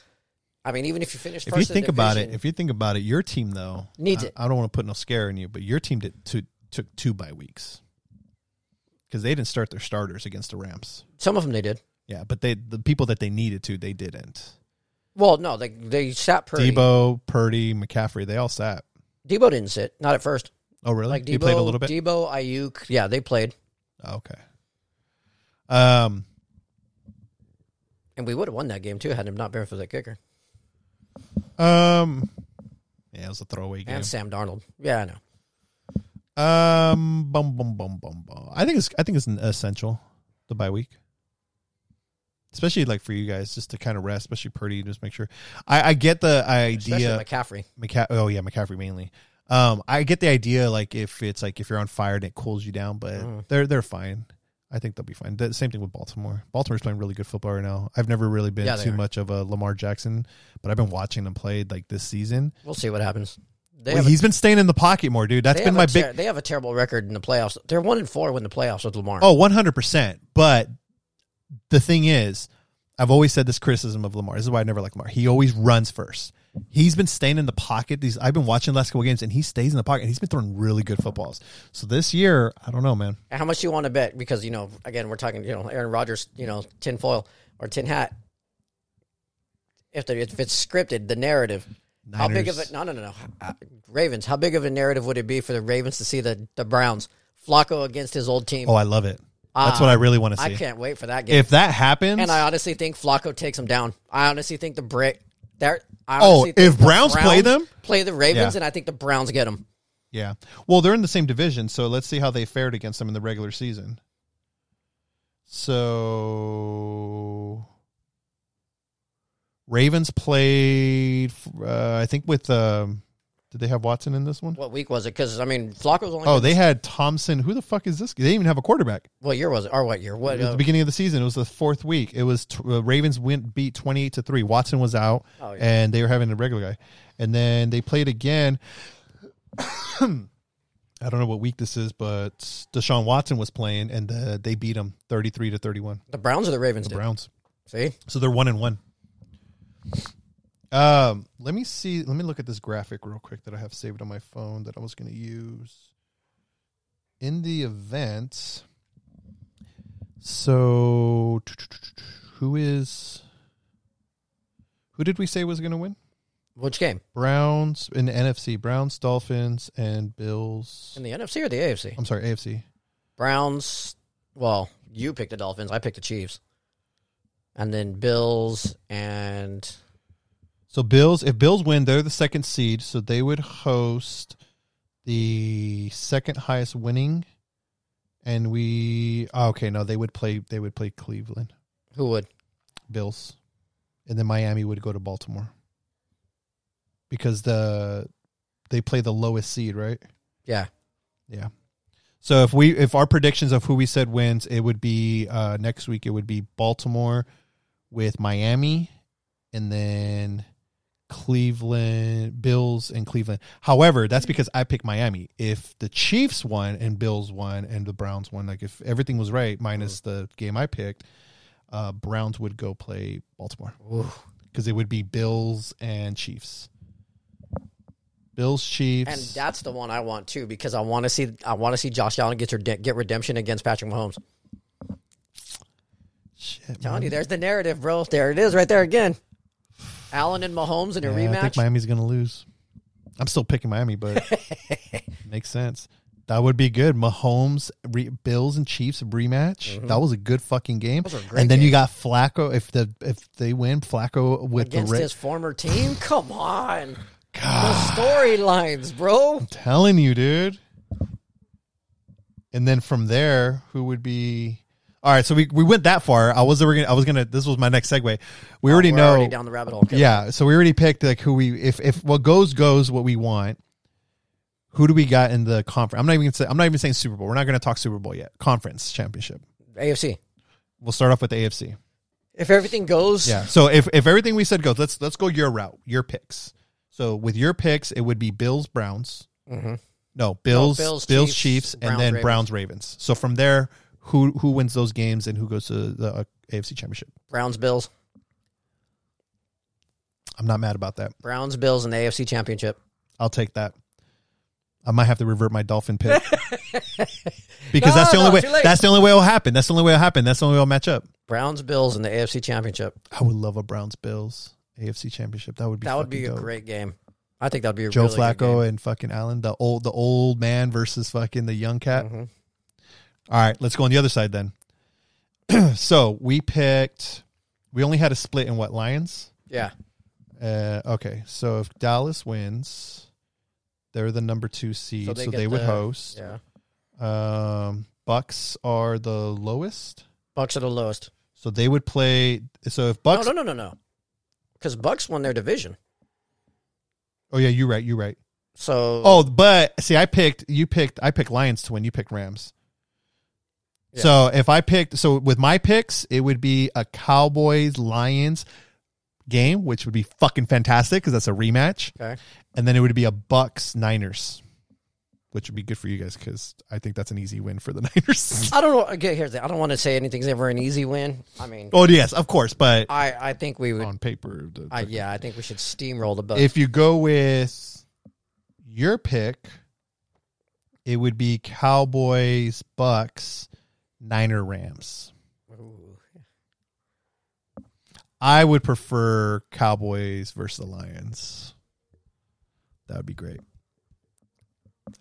I mean, even if you finish, if first you think about it, if you think about it, your team though Needs I, it. I don't want to put no scare in you, but your team did two, took two bye weeks because they didn't start their starters against the Rams. some of them they did. Yeah, but they the people that they needed to, they didn't. Well, no, they they sat Purdy. Deebo, Purdy, McCaffrey, they all sat. Deebo didn't sit, not at first. Oh, really? Like Deebo, he played a little bit. Deebo, Aiyuk, yeah, they played, Oh, okay. Um, and we would have won that game too had him not been for the kicker um, yeah, it was a throwaway game. and Sam Darnold. Yeah, I know. Um, bum bum bum bum bum. I think it's I think it's essential the bye week, especially like for you guys just to kind of rest, especially Purdy. Just make sure. I, I get the Especially idea. McCaffrey. McCa- oh yeah, McCaffrey mainly. Um, I get the idea. Like if it's like if you're on fire and it cools you down, but Mm-hmm. they're they're fine. I think they'll be fine. The same thing with Baltimore. Baltimore's playing really good football right now. I've never really been Yeah, too are. much of a Lamar Jackson, but I've been watching them play like this season. We'll see what happens. Well, he's been staying in the pocket more, dude. That's been my a big. They have a terrible record in the playoffs. They're one and four when the playoffs with Lamar. Oh, 100%. But the thing is, I've always said this criticism of Lamar. This is why I never like Lamar. He always runs first. He's been staying in the pocket. These I've been watching the last couple games, and he stays in the pocket. And he's been throwing really good footballs. So this year, I don't know, man. How much do you want to bet? Because you know, again, we're talking, you know, Aaron Rodgers, you know, tin foil or tin hat. If the, if it's scripted, the narrative, how big of Niners. it? No, no, no, no. Uh, Ravens. How big of a narrative would it be for the Ravens to see the the Browns Flacco against his old team? Oh, I love it. That's Ah, what I really want to see. I can't wait for that game. If that happens, and I honestly think Flacco takes him down. I honestly think the break. There. I Oh, honestly think if the Browns play them? play the Ravens, Yeah. and I think the Browns get them. yeah. Well, they're in the same division, so let's see how they fared against them in the regular season. So Ravens played, uh, I think, with. Um, did they have Watson in this one? What week was it? Because I mean, Flacco's only. Oh, they had Thompson. Who the fuck is this? They didn't even have a quarterback. What year was it? Or what year? What? It was Uh, the beginning of the season. It was the fourth week. It was t- uh, Ravens went beat twenty eight to three. Watson was out, Oh, yeah. and they were having a regular guy. And then they played again. I don't know what week this is, but Deshaun Watson was playing, and uh, they beat him thirty three to thirty one. the Browns or the Ravens? The did? Browns. See, So they're one and one. Um, let me see. Let me look at this graphic real quick that I have saved on my phone that I was going to use in the event. So, who is? Who did we say was going to win? which game Browns in the NFC. Browns, Dolphins, and Bills. in the NFC or the AFC? I'm sorry, AFC. Browns. Well, you picked the Dolphins. I picked the Chiefs, and then Bills and So Bills, if Bills win, they're the second seed, so they would host the second highest winning, and we oh, okay. No, they would play. They would play Cleveland who would? Bills, and then Miami would go to Baltimore because the they play the lowest seed, right? Yeah, Yeah. So if we if our predictions of who we said wins, it would be uh next week. It would be Baltimore with Miami, and then Cleveland Bills and Cleveland. However, that's because I picked Miami. If the Chiefs won and Bills won and the Browns won, like if everything was right minus the game I picked, uh Browns would go play Baltimore because it would be Bills and Chiefs. Bills Chiefs and that's the one I want too because I want to see I want to see Josh Allen get her get redemption against Patrick Mahomes. Shit, Telling you, there's the narrative, bro. There it is, right there again. Allen and Mahomes in a Yeah, I think. Miami's going to lose. I'm still picking Miami, but makes sense. That would be good. Mahomes, re- Bills, and Chiefs rematch. That was a good fucking game. Mm-hmm. Those are great And then you got Flacco. If the if they win, Flacco with against the Ra- his former team. Come on, the storylines, bro. telling you, dude. And then from there, who would be? All right, so we, we went that far. I was gonna I was gonna. This was my next segue. We already We're know. already down the rabbit hole. Yeah, so we already picked like who we if if what goes goes what we want. Who do we got in the conference? I'm not even gonna say I'm not even saying Super Bowl. We're not going to talk Super Bowl yet. Conference championship. AFC. We'll start off with the AFC. If everything goes, Yeah. So if if everything we said goes, let's let's go your route, your picks. So with your picks, it would be Bills Browns. Mm-hmm. No, Bills Bills, Bills, Chiefs, Chiefs, and Browns, then Ravens. Browns Ravens. So from there, who who wins those games and who goes to the uh, AFC championship? Browns, Bills, I'm not mad about that. Browns, Bills, and the AFC Championship. I'll take that. I might have to revert my dolphin pick because that's the No, only way. That's the only way it'll happen. That's the only way it'll happen. That's the only way it'll match up. Browns, Bills, and the AFC Championship. I would love a Browns Bills AFC championship. That would be That would be a dope. great game. I think that would be a Joe really good Flacco and fucking Allen, the old the old man versus fucking the young cat. Mhm. All right, let's go on the other side then. so we picked. We only had a split in what Lions. Yeah, Uh, okay, so if Dallas wins, they're the number two seed, so they they, get would the- host. yeah. Um, Bucks are the lowest, Bucks are the lowest. so they would play. So if No, Bucks, no, no, no, no. Because Bucks won their division. oh yeah, you're right, you're right. So Oh, but see, I picked you picked I picked Lions to win. You picked Rams. Yeah. So if I picked, so with my picks, it would be a Cowboys Lions game, which would be fucking fantastic because that's a rematch. okay. and then it would be a Bucks Niners, which would be good for you guys because I think that's an easy win for the Niners. I don't know. Okay, here's the. I don't want to say anything's ever an easy win. I mean, oh yes, of course, but I I think we would. on paper, the- I, yeah, I think we should steamroll the Bucks. if you go with your pick, it would be Cowboys, Bucks, Niner, Rams. I would prefer Cowboys versus the Lions. That would be great.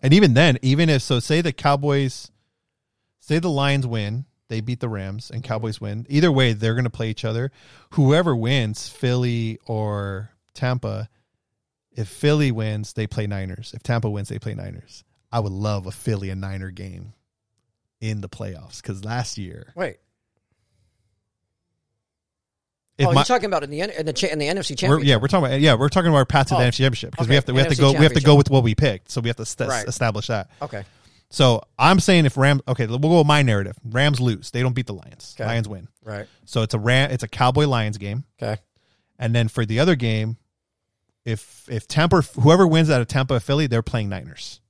And even then, even if so, say the Cowboys, say the Lions win, they beat the Rams, and mm-hmm. Cowboys win. Either way, they're going to play each other. Whoever wins, Philly or Tampa, if Philly wins, they play Niners. If Tampa wins, they play Niners. I would love a Philly and Niner game in the playoffs because last year, Wait. oh, my- you're talking about in the in the cha- in the NFC we're, championship. yeah, we're talking about yeah, we're talking about our path to Oh, the NFC championship because we have to we have to go we have to go with what we picked, so we have to st- Right. establish that. Okay. So I'm saying if Rams, okay, we'll go with my narrative. Rams lose, they don't beat the Lions. Okay. Lions win. Right. So it's a Ram, it's a Cowboy Lions game, Okay. and then for the other game, if if Tampa whoever wins out of Tampa Philly, they're playing Niners.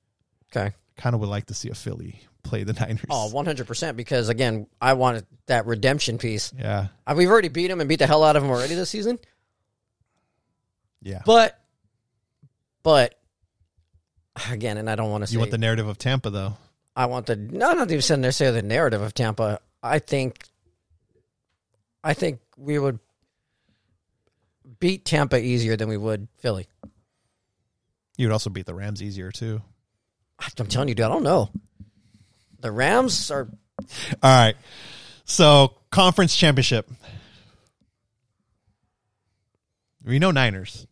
Okay. Kind of would like to see a Philly play the Niners. Oh, 100% because again, I wanted that redemption piece. yeah, Uh, We've already beat them and beat the hell out of them already this season. yeah. But but again, and I don't want to say you want the narrative of Tampa though? I want the no, not even saying necessarily the narrative of Tampa. I think, I think we would beat Tampa easier than we would Philly. You would also beat the Rams easier too. I'm telling you, dude. I don't know. The Rams are All right. So conference championship. We know Niners.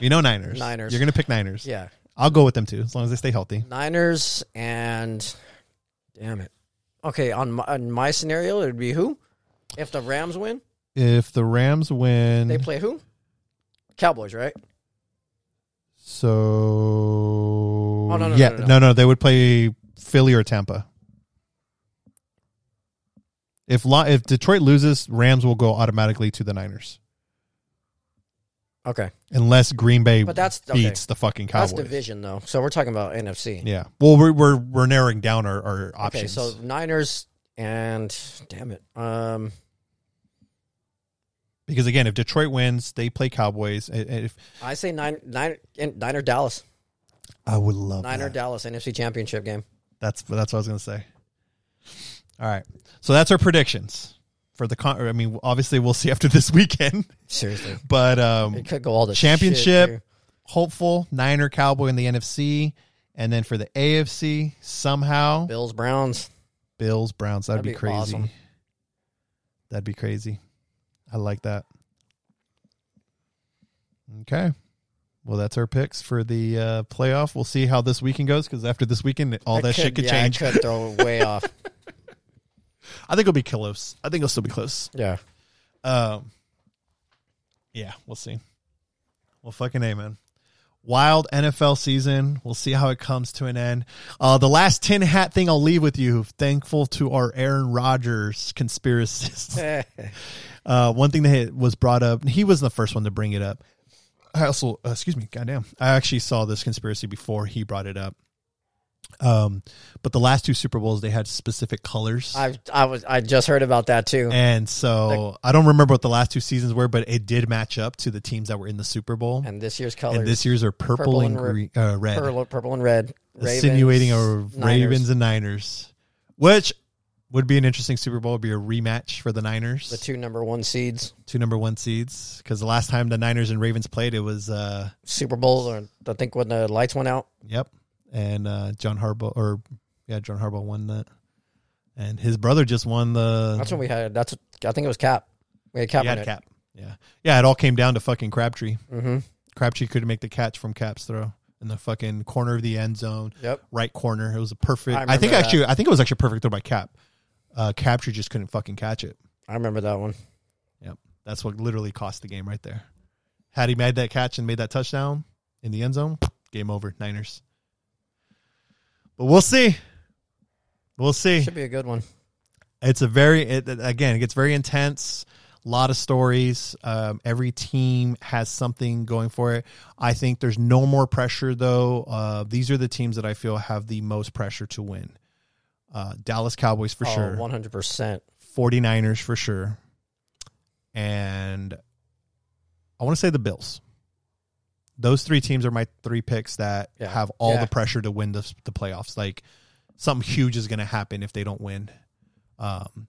We know Niners. Niners. You're gonna pick Niners. yeah I'll go with them too, as long as they stay healthy. Niners and damn it. Okay, on my, on my scenario, it would be who? If the Rams win, If the Rams win, they play who? Cowboys, right? so Oh, no, no, yeah, no, no, no, no. no, they would play Philly or Tampa. If if Detroit loses, Rams will go automatically to the Niners, Okay, unless Green Bay But that's- okay. beats the fucking Cowboys. that's division though. So we're talking about NFC. Yeah. Well, we're we're, we're narrowing down our, our options. Okay, so Niners and damn it, um, because again, if Detroit wins, they play Cowboys. If I say nine, nine, Niner Dallas, I would love Niner that. Dallas NFC Championship game. That's that's what I was gonna say. All right, so that's our predictions for the con. I mean, obviously, we'll see after this weekend, Seriously, but um, it could go all the championship hopeful Niner Cowboy in the NFC, and then for the AFC somehow. Bills Browns. Bills Browns. That'd, That'd be, be crazy. awesome. That'd be crazy. I like that. Okay. Well, that's our picks for the uh, playoff. We'll see how this weekend goes because after this weekend, all It that shit could yeah, change. It could throw way off. I think it'll be close. I think it'll still be close. Yeah. Um, yeah, we'll see. Well, fucking amen. Wild NFL season. We'll see how it comes to an end. Uh, the last tin hat thing I'll leave with you. Thankful to our Aaron Rodgers conspiracists. uh, one thing that was brought up. He wasn't the first one to bring it up. I also, uh, excuse me, goddamn. I actually saw this conspiracy before he brought it up. Um, but the last two Super Bowls they had specific colors. I I was I just heard about that too. And so I don't remember what the last two seasons were, but it did match up to the teams that were in the Super Bowl. And this year's colors, And this year's are purple, Purple and and re- green, uh, red, purple, purple and red, insinuating a Ravens, Ravens and Niners, which would be an interesting Super Bowl. It'd be a rematch for the Niners, the two number one seeds, two number one seeds. Because the last time the Niners and Ravens played, it was uh, Super Bowl, or I think when the lights went out. yep, and uh, John Harbaugh or yeah, John Harbaugh won that, and his brother just won the. That's when we had. That's I think it was Kap. We had Kap on had. Kap. Yeah, yeah. It all came down to fucking Crabtree. Mm-hmm. Crabtree couldn't make the catch from Kap's throw in the fucking corner of the end zone, Yep. right corner. It was a perfect. I I, think that. actually, I think it was actually a perfect throw by Kap. Uh, Crabtree just couldn't fucking catch it. I remember that one. Yep, that's what literally cost the game right there. Had he made that catch and made that touchdown in the end zone, game over, Niners. But we'll see. We'll see. Should be a good one. It's a very it, again, it gets very intense. A lot of stories. Um, every team has something going for it. I think there's no more pressure though. Uh, these are the teams that I feel have the most pressure to win. Uh, Dallas Cowboys for Oh, sure. 100%. 49ers for sure. And I want to say the Bills. Those three teams are my three picks that Yeah. have all Yeah. the pressure to win the, the playoffs. Like something huge is going to happen if they don't win. Um,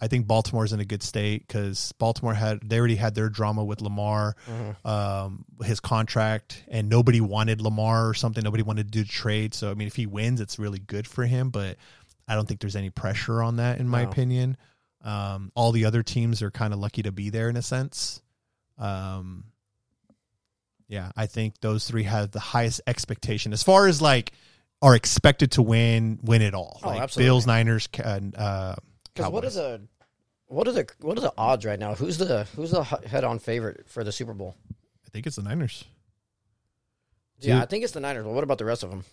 I think Baltimore's in a good state because Baltimore had they already had their drama with Lamar, um, his contract, and nobody wanted Lamar or something. Nobody wanted to do trade. So I mean, if he wins, it's really good for him. But I don't think there's any pressure on that, in my No. opinion. Um, all the other teams are kind of lucky to be there in a sense. Um, yeah, I think those three have the highest expectation as far as like are expected to win, win it all. Oh, like absolutely. Bills, Niners, uh, Because what are Cowboys. the what are the what are the odds right now? Who's the who's the head on favorite for the Super Bowl? I think it's the Niners. Yeah, Dude. I think it's the Niners. But what about the rest of them?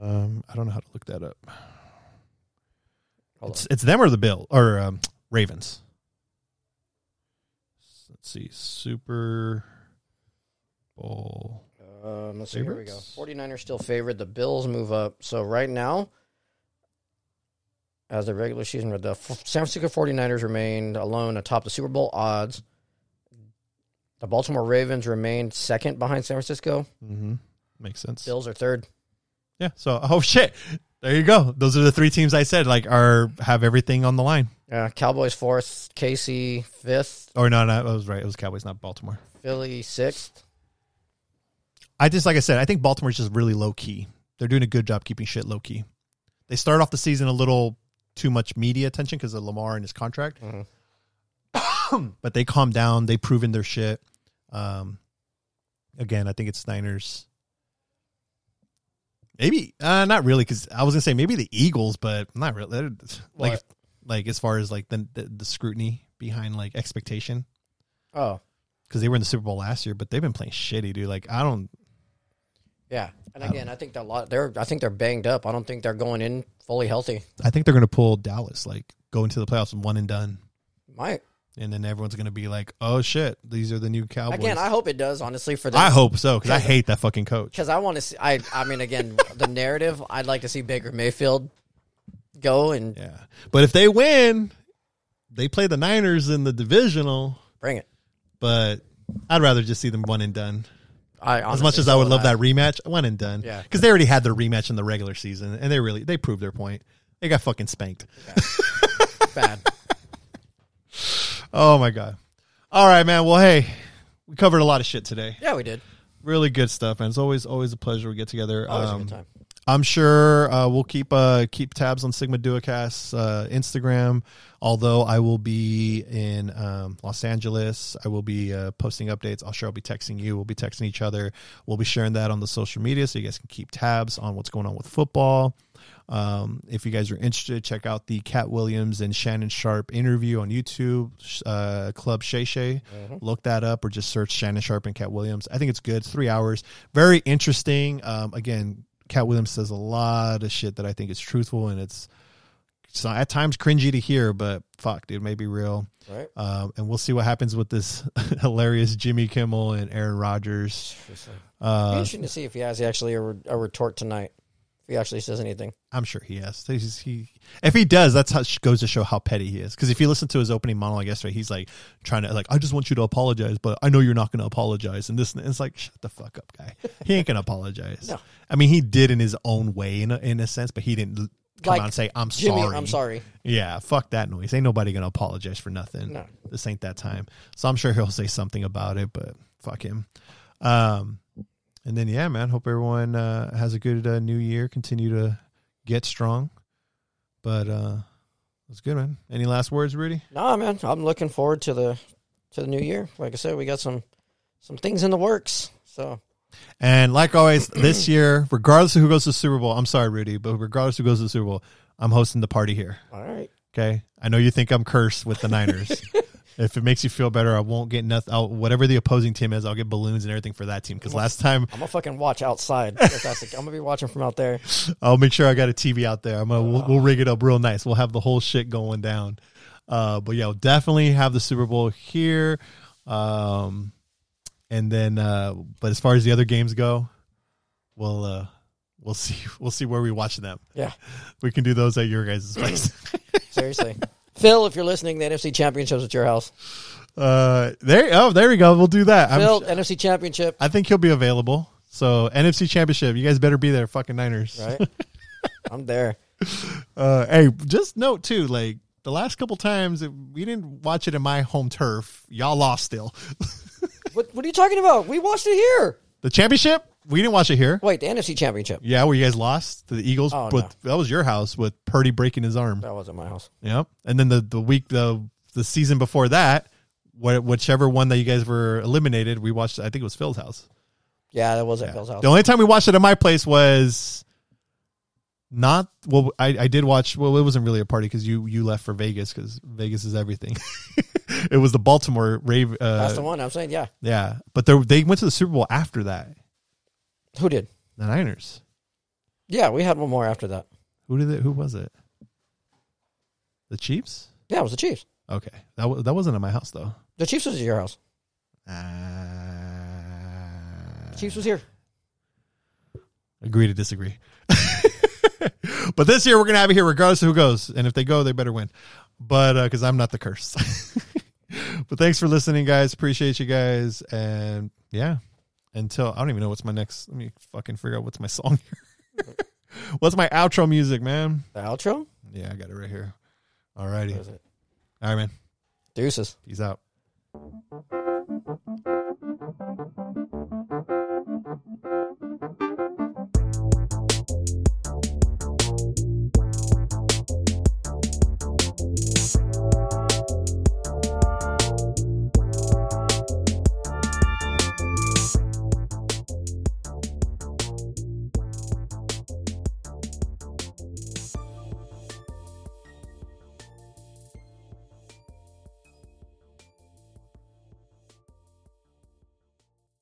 Um, I don't know how to look that up. Hold It's, it's them or the Bill or um, Ravens. Let's see, Super Bowl. Um, let's see. Here we go. Favorites? 49ers still favored. The Bills move up. So right now, as the regular season, the San Francisco 49ers remained alone atop the Super Bowl odds. The Baltimore Ravens remain second behind San Francisco. Mm-hmm. Makes sense. Bills are third. Yeah. So, oh shit, there you go. Those are the three teams I said like are have everything on the line. Yeah, Cowboys fourth. KC fifth. Or no, no, I was right. It was Cowboys, not Baltimore. Philly sixth. I just like I said, I think Baltimore's just really low key. They're doing a good job keeping shit low key. They start off the season a little too much media attention because of Lamar and his contract, but they calm down. They proven their shit. Um, again, I think it's Niners. Maybe uh, not really because I was gonna say maybe the Eagles, but not really. Like, What? like as far as like the, the the scrutiny behind like expectation Oh, because they were in the Super Bowl last year, but they've been playing shitty, dude. Like I don't. yeah. And again, I think they're a lot. They're I think they're banged up. I don't think they're going in fully healthy. I think they're going to pull Dallas, like go into the playoffs and one and done, Might and then everyone's going to be like, "Oh shit, these are the new Cowboys." again. I hope it does. Honestly, for them. I hope so because I hate that fucking coach. because I want to see. I I mean, again, the narrative. I'd like to see Baker Mayfield go and Yeah, but if they win, they play the Niners in the divisional. bring it. But I'd rather just see them one and done. I As much as I would love that rematch, one and done. Yeah. because they already had their rematch in the regular season, and they really they proved their point. They got fucking spanked. bad. Oh my god! All right, man. Well, hey, we covered a lot of shit today. Yeah, we did. Really good stuff, man. It's always always a pleasure we get together. Always Um, a good time. I'm sure uh, we'll keep uh, keep tabs on Sigma Duocast uh, Instagram. Although I will be in um, Los Angeles, I will be uh, posting updates. I'll sure I'll be texting you. We'll be texting each other. We'll be sharing that on the social media, so you guys can keep tabs on what's going on with football. Um, if you guys are interested, check out the Katt Williams and Shannon Sharpe interview on YouTube, uh, Club Shay Shay. Look that up or just search Shannon Sharpe and Katt Williams. I think it's good. It's three hours. Very interesting. Um, again, Katt Williams says a lot of shit that I think is truthful and it's, it's at times cringy to hear, but fuck, dude, may be real. Right. Um, and we'll see what happens with this hilarious Jimmy Kimmel and Aaron Rodgers. Uh, interesting to see if he has actually a, re- a retort tonight. If he actually says anything. I'm sure he has. He's- he, if he does, that's how it goes to show how petty he is. Because if you listen to his opening monologue yesterday, he's like trying to like, I just want you to apologize, but I know you're not going to apologize. And this, and it's like, shut the fuck up, guy. He ain't going to apologize. No. I mean, he did in his own way, in a, in a sense, but he didn't come Like, out and say, I'm Jimmy, sorry. I'm sorry. Yeah, fuck that noise. Ain't nobody going to apologize for nothing. No. This ain't that time. So I'm sure he'll say something about it, but fuck him. Um, and then yeah, man. Hope everyone uh, has a good uh, new year. Continue to get strong. But uh, that's good, man. Any last words, Rudy? Nah, man. I'm looking forward to the to the new year. Like I said, we got some some things in the works. So And like always, this year, regardless of who goes to the Super Bowl, I'm sorry, Rudy, but regardless of who goes to the Super Bowl, I'm hosting the party here. all right. Okay, I know you think I'm cursed with the Niners. if it makes you feel better, I won't get nothing. I'll, whatever the opposing team is, I'll get balloons and everything for that team. Because last time, I'm gonna fucking watch outside. If that's the, I'm gonna be watching from out there. I'll make sure I got a TV out there. I'm gonna we'll, we'll rig it up real nice. We'll have the whole shit going down. Uh, but yeah, we'll definitely have the Super Bowl here. Um, and then, uh, but as far as the other games go, we'll uh, we'll see we'll see where we watch them. Yeah, We can do those at your guys' place. seriously. Phil, if you're listening, the NFC Championships at your house. uh, there. Oh, there we go. We'll do that. I'm Phil, NFC Championship. I think he'll be available. So NFC Championship, you guys better be there, fucking Niners. Right. I'm there. Uh, hey, just note too, like the last couple times we didn't watch it in my home turf. Y'all lost still. What What are you talking about? We watched it here. the championship, we didn't watch it here. Wait, the NFC Championship. Yeah, where you guys lost to the Eagles. Oh, with, no. That was your house with Purdy breaking his arm. That wasn't my house. Yep. And then the the week the the season before that, wh- whichever one that you guys were eliminated, we watched. I think it was Phil's house. Yeah, that was at Phil's house. The only time we watched it at my place was not well. I, I did watch. Well, it wasn't really a party because you you left for Vegas because Vegas is everything. it was the Baltimore Rave. Uh, That's the one. I'm saying, yeah. Yeah, but they they went to the Super Bowl after that. Who did? The Niners. Yeah, we had one more after that. Who did it? Who was it? The Chiefs. Yeah, it was the Chiefs. Okay, that wa- that wasn't at my house though. The Chiefs was at your house. Uh, The Chiefs was here. agree to disagree. but this year we're gonna have it here regardless of who goes, and if they go, they better win. But because I'm not the curse. but thanks for listening, guys. Appreciate you guys, and yeah. Until I don't even know what's my next. Let me fucking figure out what's my song here. what's my outro music, man? The outro? Yeah, I got it right here. Is it? All right, man. Deuces. Peace out.